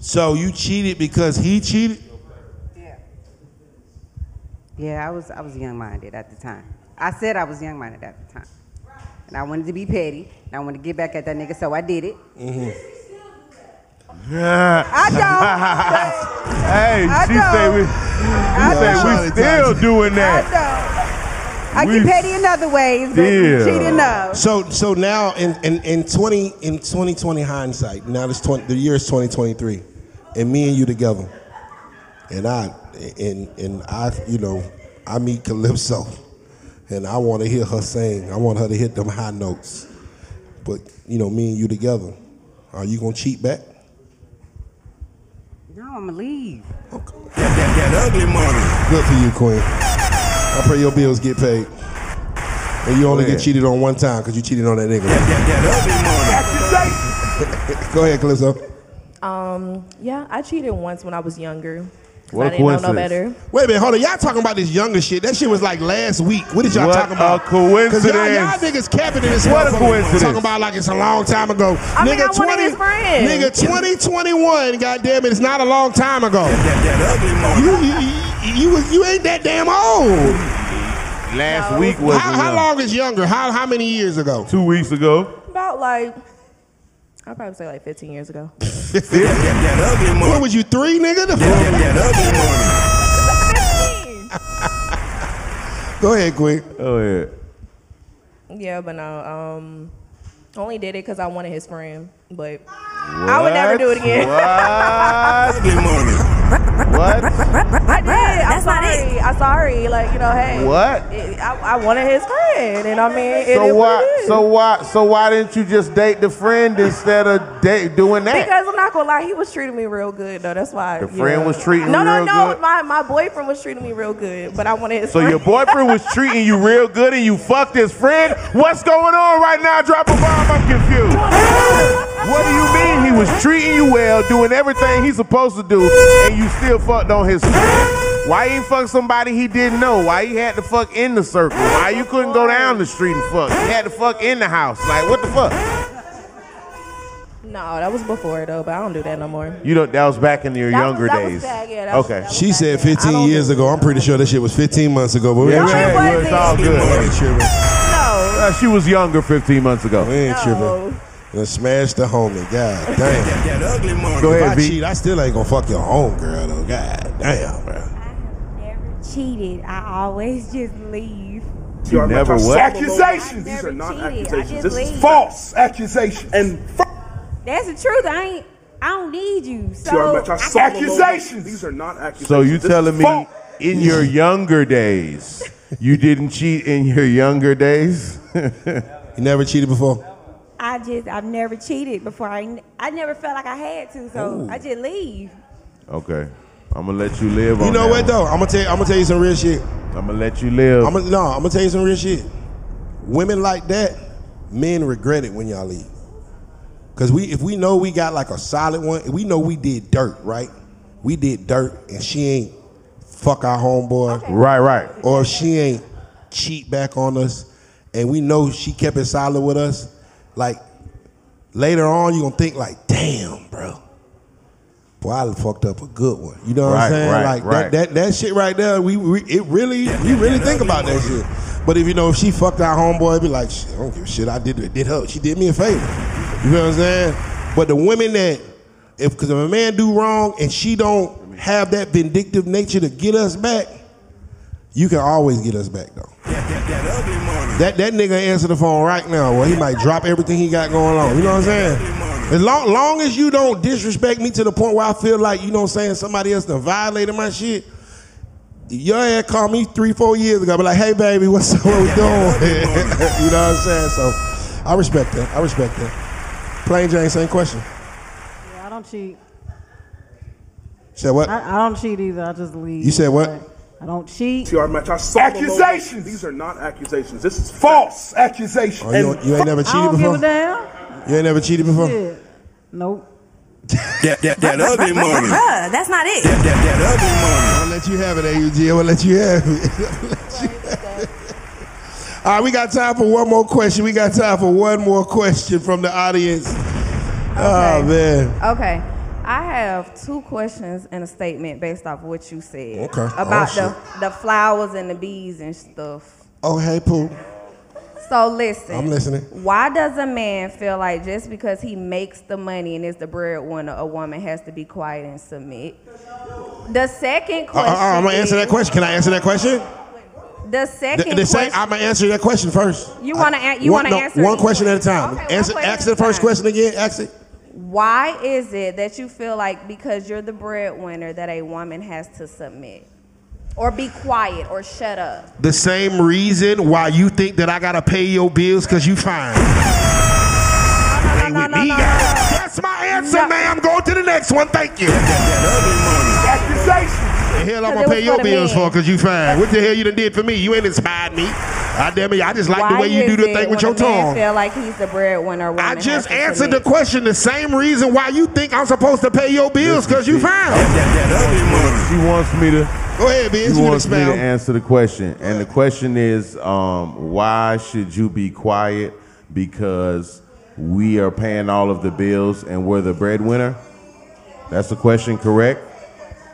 So you cheated because he cheated? Yeah, Yeah, I was I was young minded at the time. I said I was young minded at the time. And I wanted to be petty. And I wanted to get back at that nigga, so I did it. Mm-hmm. I hey, I she don't. say we, I she say we still doing that. I We get petty in other ways, but Yeah. cheating no. So so now in, in, in twenty in twenty twenty hindsight, now this twenty the year is twenty twenty three, and me and you together, and I and and I you know I meet Calypso, and I want to hear her sing. I want her to hit them high notes, but you know me and you together, are you gonna cheat back? No, I'm gonna leave. Okay. That ugly money. Good for you, Queen. I pray your bills get paid. And you only get cheated on one time because you cheated on that nigga. Go ahead, Calypso. Um, yeah, I cheated once when I was younger. 'cause What I a didn't know no coincidence. better. Wait a minute, hold on. Y'all talking about this younger shit. That shit was like last week. What did y'all What talking about? a coincidence. Y'all, y'all niggas capping in this What a motherfucker. coincidence. Talking about like it's a long time ago. I mean, nigga, I wanted his friend. Nigga, 2021, goddamn it, it's not a long time ago. You, you, you, you, you ain't that damn old. Last week was How, how long is younger? How, how many years ago? Two weeks ago. About like, I'd probably say like 15 years ago. What was you, three, nigga? The Go ahead, Queen. Go ahead. Yeah, but no, um, only did it because I wanted his friend. But I would never do it again. What? I did. I'm sorry. I'm sorry. Like you know, hey. What? it- I, I wanted his friend, and I mean, it is So what why? it is. So why? So why didn't you just date the friend instead of date doing that? Because I'm not gonna lie, he was treating me real good though. That's why. The friend yeah. was treating no, you no, real no, good? My my boyfriend was treating me real good, but I wanted his. So friend. your boyfriend was treating you real good and you fucked his friend? What's going on right now? Drop a bomb, I'm confused. What do you mean he was treating you well, doing everything he's supposed to do, and you still fucked on his? Why he fuck somebody he didn't know? Why he had to fuck in the circle? Why you couldn't go down the street and fuck? You had to fuck in the house. Like what the fuck? No, that was before though, but I don't do that no more. You don't. that was back in your That was- younger that was days. back, yeah, that was- okay. She said 15 years ago. I'm pretty sure that shit was 15 months ago. But we Yeah, ain't it tripping. was, it's all good. We ain't tripping. Uh, she was younger 15 months ago. We ain't tripping. And smash the homie. God damn. Go if ahead, I V. cheat, I still ain't gonna fuck your home girl though. God damn, bro. I have never cheated. I always just leave. You, our never match- what? Accusations. These are not cheated. Accusations. just This is false accusations. And That's the truth. I ain't. I don't need you. So see, our I can- accusations. These are not accusations. So you telling me false. in your younger days, you didn't cheat in your younger days? you never cheated before? I just. I've never cheated before. I. I never felt like I had to. So Ooh. I just leave. Okay. I'm gonna let you live on You know that what one. though? I'm gonna tell you, I'm gonna tell you some real shit. I'm gonna let you live. I'm gonna, no, I'm gonna tell you some real shit. Women like that, men regret it when y'all leave. Cause we, if we know we got like a solid one, we know we did dirt, right? We did dirt, and she ain't fuck our homeboy, Right, right. Or if she ain't cheat back on us, and we know she kept it solid with us. Like later on, you're gonna think like, damn, bro. Boy, I fucked up a good one. You know what Right, I'm saying? right, like right. That, that that shit right there, we, we it really we really think about that shit. But if you know if she fucked our homeboy, it'd be like, shit, I don't give a shit. I did it did her. She did me a favor. You know what I'm saying? But the women that if because if a man do wrong and she don't have that vindictive nature to get us back, you can always get us back though. That that nigga answer the phone right now. Well, he might drop everything he got going on. You know what I'm saying? As long, long as you don't disrespect me to the point where I feel like, you know what I'm saying, somebody else done violated my shit, Your ass called me three, four years ago. Be like, hey, baby, what's up? What we doing? you know what I'm saying? So I respect that. I respect that. Plain Jane, same question. Yeah, I don't cheat. Said what? I, I don't cheat either. I just leave. You said what? I don't cheat. See our match. I saw the. Accusations. These are not accusations. This is false accusations. Oh, you, you ain't never I cheated don't give before? a damn. You ain't never cheated before? Shit. Nope. That, that, that ugly money. Bruh, that's not it. That, that, that ugly money. I'll let you have it, AUG. I'm gonna let you have it. I'll let you have it. All right, we got time for one more question. We got time for one more question from the audience. Oh man. Okay. I have two questions and a statement based off what you said. Okay. About Oh, the, the flowers and the bees and stuff. Oh hey Pooh. So listen. I'm listening. Why does a man feel like just because he makes the money and is the breadwinner, a woman has to be quiet and submit? The second Uh, question. uh, uh, I'm gonna answer that question. Can I answer that question? The The, second the same, question. I'm gonna answer that question first. You wanna I- you wanna no, answer one each question at a time. Okay, answer ask the first time. question again. Ask it. Why is it that you feel like because you're the breadwinner that a woman has to submit? Or be quiet or shut up? The same reason why you think that I gotta pay your bills because you fine. Ain't with me, guys. That's my answer, ma'am. Go to the next one. Thank you. Accusations. The hell I'm gonna pay your bills for because you fine. What the hell you done did for me? You ain't inspired me. I damn it, I just like the way you do the thing with when your a man tongue. feel like he's the breadwinner, a woman I just answered the question the same reason why you think I'm supposed to pay your bills because you fine. She wants me to. Go ahead, Biz. She wants me to answer the question, and the question is, um, why should you be quiet? Because we are paying all of the bills and we're the breadwinner. That's the question, correct?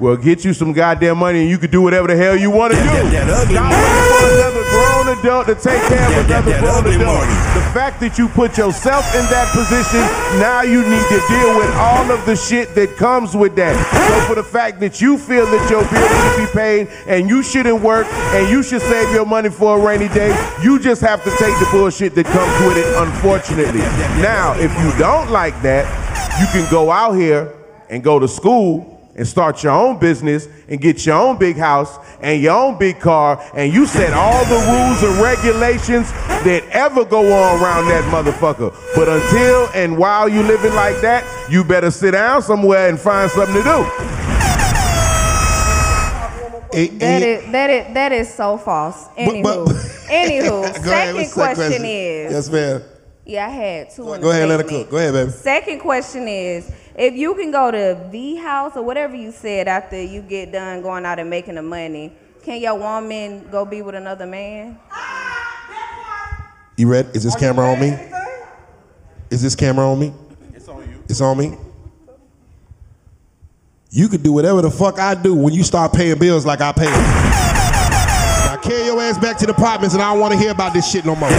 Well, get you some goddamn money and you can do whatever the hell you want to do. Stop waiting for another grown adult to take care of another grown adult. The fact that you put yourself in that position, now you need to deal with all of the shit that comes with that. So for the fact that you feel that your bills should be paid and you shouldn't work and you should save your money for a rainy day, you just have to take the bullshit that comes with it, unfortunately. Now, if you don't like that, you can go out here and go to school and start your own business and get your own big house and your own big car and you set all the rules and regulations that ever go on around that motherfucker. But until and while you living like that, you better sit down somewhere and find something to do. That is that is that is so false. Anywho, anywho, Go ahead, second what's the question is. Yes, ma'am. Yeah, I had two. in Go the ahead, let her statement. cook. Go ahead, baby. Second question is, if you can go to the house or whatever you said after you get done going out and making the money, can your woman go be with another man? You ready? Is this camera on me? Is this camera on me? It's on you. It's on me. You can do whatever the fuck I do when you start paying bills like I pay. them. Now carry your ass back to the apartments and I don't want to hear about this shit no more.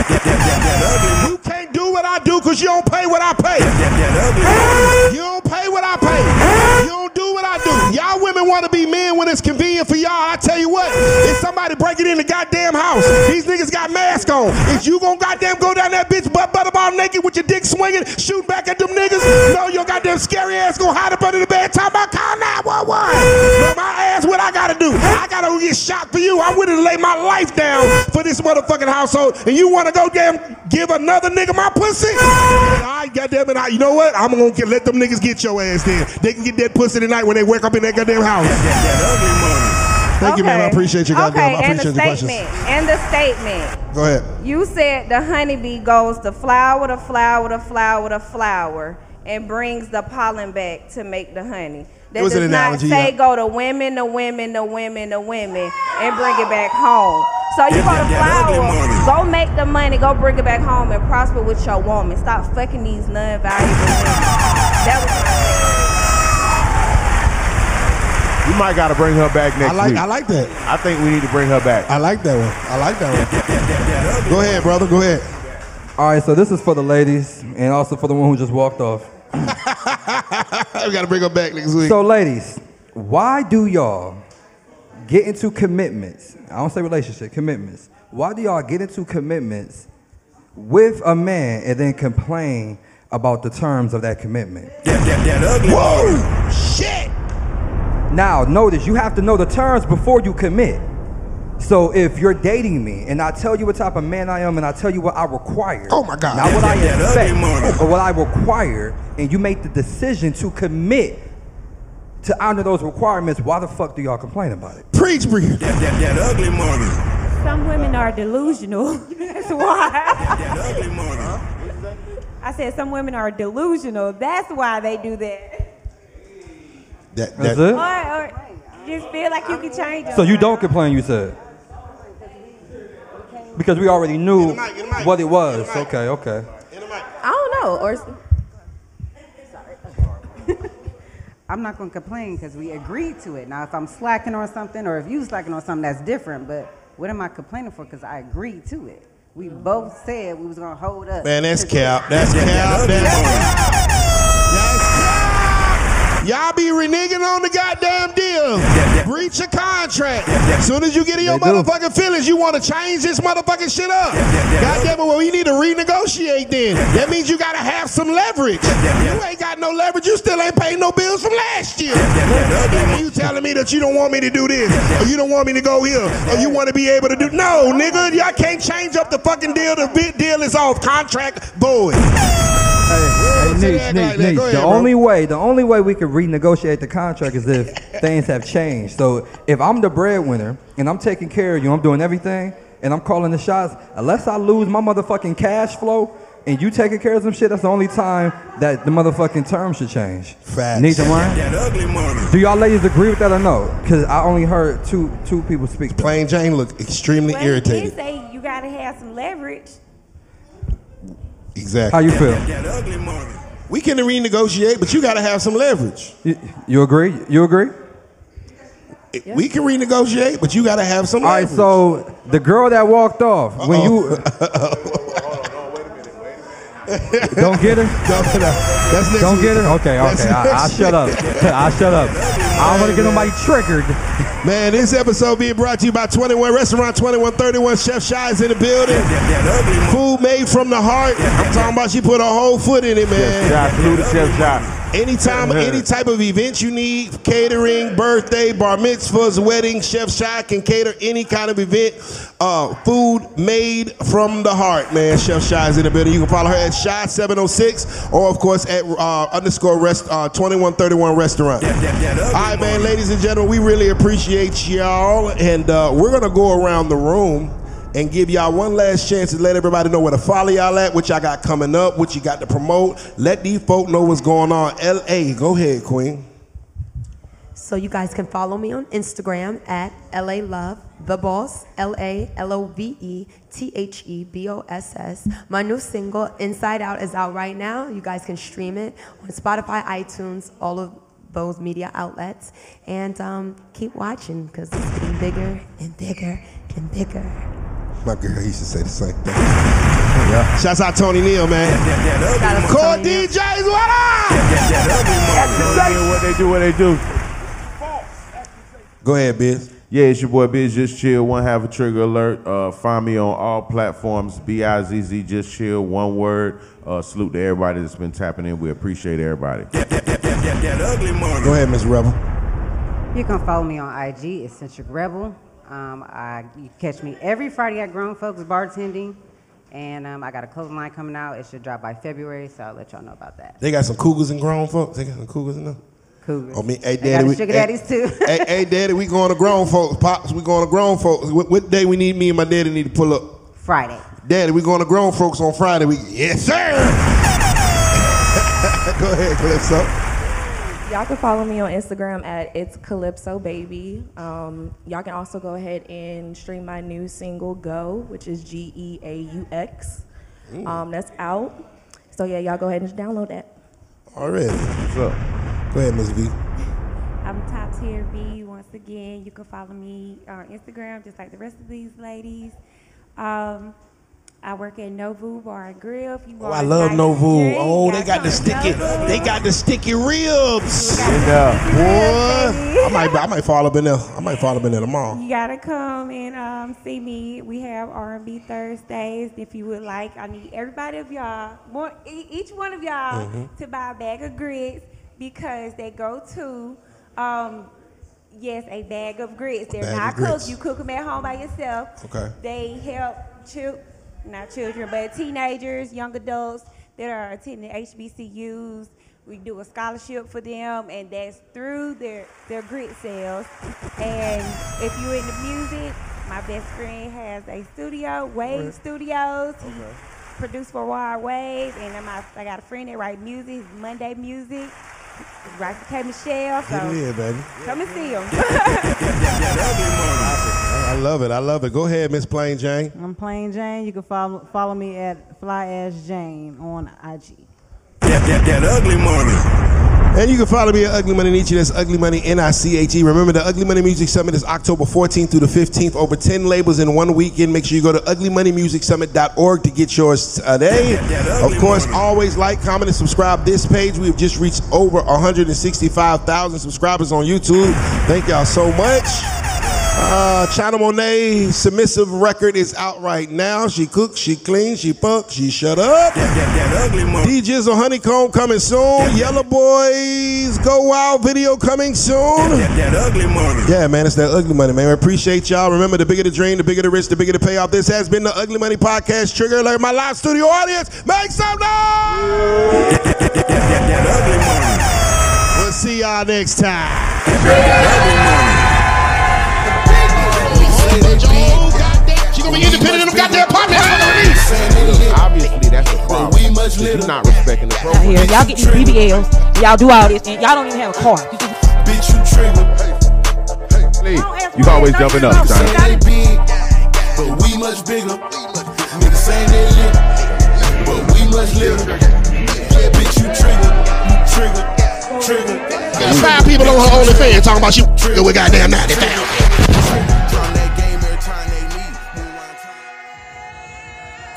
Can't do what I do because you don't pay what I pay. You don't pay what I pay. You don't do what I do. Y'all women want to be men when it's convenient for y'all. I tell you what, if somebody breaking in the goddamn house, these niggas got masks on. If you gonna goddamn go down that bitch butt butterball naked with your dick swinging, shoot back at them niggas, no, your goddamn scary ass gonna hide up under the bed talking about call 911. No, my ass, what I gotta do? I gotta get shot for you. I'm willing to lay my life down for this motherfucking household, and you wanna go damn give another nigga my pussy? I goddamn it, I, you know what? I'm gonna get, let them niggas get your ass then. They can get that pussy tonight when they wake up in that goddamn house. Thank you, man. I appreciate you, goddamn. Okay, I and the appreciate your statement. questions. And the statement. Go ahead. You said the honeybee goes to flower to flower to flower to flower and brings the pollen back to make the honey. That It was does an not say yeah. go to women, to women, to women, to women, and bring it back home. So you go to flower, go make the money, go bring it back home, and prosper with your woman. Stop fucking these non-valuable women. That was We might got to bring her back next I like- week. I like that. I think we need to bring her back. I like that one. I like that one. Go ahead, brother. Go ahead. All right, so this is for the ladies and also for the one who just walked off. we got to bring her back next week. So, ladies, why do y'all get into commitments? I don't say relationship, commitments. Why do y'all get into commitments with a man and then complain about the terms of that commitment? Whoa! Shit! Now, notice you have to know the terms before you commit. So if you're dating me and I tell you what type of man I am and I tell you what I require, oh my God, not what I That- that ugly money. expect, but what I require, and you make the decision to commit to honor those requirements, why the fuck do y'all complain about it? Preach, Bree. That, that, that ugly money. Some women are delusional. That's why. That ugly money. I said some women are delusional. That's why they do that. That, That's it? Or, or just feel like you can change them. So you don't complain, you said? Because we already knew what it was. Okay, okay. I don't know. Or I'm not gonna complain because we agreed to it. Now, if I'm slacking on something, or if you slacking on something, that's different. But what am I complaining for? Because I agreed to it. We both said we was gonna hold up. Man, that's to cap. That's cap. That's cap. Y'all be reneging on the goddamn deal. Breach a contract. As soon as you get in your They do. motherfucking feelings, you want to change this motherfucking shit up. Goddamn it, well, we need to renegotiate then. That means you gotta have some leverage. You ain't got no leverage. You still ain't paying no bills from last year. Goddamn, You telling me that you don't want me to do this, or you don't want me to go here, or you want to be able to do no, nigga. Y'all can't change up the fucking deal. The deal is off. Contract void. Hey, say Niche, like that. The ahead, bro. only way, the only way we can renegotiate the contract is if things have changed. So if I'm the breadwinner and I'm taking care of you, I'm doing everything, and I'm calling the shots, unless I lose my motherfucking cash flow and you taking care of some shit, that's the only time that the motherfucking terms should change. Facts. Niche and Ryan? That ugly money. Do y'all ladies agree with that or no? Because I only heard two two people speak. Plain Jane look extremely Well, he did say you gotta have some leverage. Exactly. How you feel? That ugly money. We can renegotiate, but you got to have some leverage. You, you agree? You agree? We can renegotiate, but you got to have some All right, leverage. so the girl that walked off when you don't get her. That's next Don't get her. Okay, okay. I, next I shut up. week. I shut up. I don't want to get nobody triggered. Man, this episode being brought to you by 21 Restaurant 2131. Chef Shy is in the building. Food made from the heart. I'm talking about she put her whole foot in it, man. Chef Shy, salute to Chef Shy. Anytime, any type of event you need, catering, birthday, bar mitzvahs, wedding, Chef Shy can cater any kind of event. Uh, food made from the heart, man. Chef Shy is in the building. You can follow her at Shy706 or, of course, at uh, underscore rest, uh, 2131 restaurant. All right, man, ladies and gentlemen, we really appreciate y'all. And uh, we're going to go around the room and give y'all one last chance to let everybody know where to follow y'all at, what y'all got coming up, what you got to promote. Let these folk know what's going on. LA, go ahead, Queen. So you guys can follow me on Instagram at LA Love the Boss, L A L O V E T H E B O S S. My new single, Inside Out, is out right now. You guys can stream it on Spotify, iTunes, all of those media outlets. And um, keep watching because it's getting bigger and bigger and bigger. My girl used to say the same thing. Yeah. Shouts out Tony Neal, man. Core DJs, what up? What they do, what they do. Go ahead, Biz. Yeah, it's your boy Bizz Just Chill, one half a trigger alert. Uh, find me on all platforms, B I Z Z Just Chill, one word. Uh, salute to everybody that's been tapping in. We appreciate everybody. That ugly money. Go ahead, Miss Rebel. You can follow me on IG, Eccentric Rebel. Um, I, you catch me every Friday at Grown Folks Bartending. And um, I got a clothing line coming out. It should drop by February, so I'll let y'all know about that. They got some cougars and grown folks. They got some cougars in there. Cougars. Oh, me, hey, They daddy. got we, sugar hey, daddies, too. hey, hey, daddy, we going to grown folks. Pops, we going to grown folks. What, what day we need me and my daddy need to pull up? Friday. Daddy, we going to grown folks on Friday. We yes, sir. Go ahead, Calypso. Y'all can follow me on Instagram at it's Calypso Baby. Um, y'all can also go ahead and stream my new single Go, which is G E A U X. Um, that's out. So yeah, y'all go ahead and download that. Already. What's up? Go ahead, Miss V. I'm top tier B. Once again, you can follow me on Instagram, just like the rest of these ladies. Um, I work at Novu Bar and Grill. If you Oh, want I a love Novu. Oh, you they gotta got the sticky. Novu. They got the sticky ribs. Yeah. Boy, I might, I might fall up in there. I might fall up in there tomorrow. You gotta come and um, see me. We have R&B Thursdays. If you would like, I need everybody of y'all, one, e- each one of y'all, Mhm. to buy a bag of grits because they go to um, Yes, a bag of grits. They're Bag not cooked. You cook them at home by yourself. Okay. They help chil- not children, but teenagers, young adults that are attending HBCUs. We do a scholarship for them, and that's through their their grit sales. And if you're into music, my best friend has a studio, Wave Word. Studios. He produced for Wild Wave, and then my, I got a friend that write music. Monday Music. He writes for K Michelle. So Get it in, baby. come and see him. I love it. I love it. Go ahead, Miss Plain Jane. I'm Plain Jane. You can follow follow me at Fly Ash Jane on IG. That, that, that ugly money. And you can follow me at Ugly Money Niche. That's Ugly Money N I C H E. Remember, the Ugly Money Music Summit is October 14th through the 15th. Over 10 labels in one weekend. Make sure you go to uglymoneymusicsummit.org to get yours today. Of course, always like, comment, and subscribe this page. We've just reached over 165,000 subscribers on YouTube. Thank y'all so much. Uh, China Monet submissive record is out right now. She cooks, she cleans, she fucks, she shut up. D Jizzle Honeycomb coming soon. Yellow Boys Go Wild video coming soon. That ugly money. Yeah, man, it's that ugly money, man. We appreciate y'all. Remember, the bigger the dream, the bigger the risk, the bigger the payoff. This has been the Ugly Money Podcast. Trigger alert, my live studio audience. Make some noise! We'll see y'all next time. She be independent in them goddamn apartments for no reason. Obviously, that's the problem. We much You're not respecting the out program. here. Y'all get these BBLs, y'all do all this, and y'all don't even have a car. Bitch, you trigger. Please, you always jumping up, Say China. they big, but we much bigger. Niggas say they lit, but we much litter. Yeah, bitch, you trigger. You trigger. Trigger. There's five people on her OnlyFans talking about you trigger with goddamn 90,000.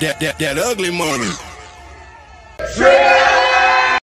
That, that, that ugly money. Trigger!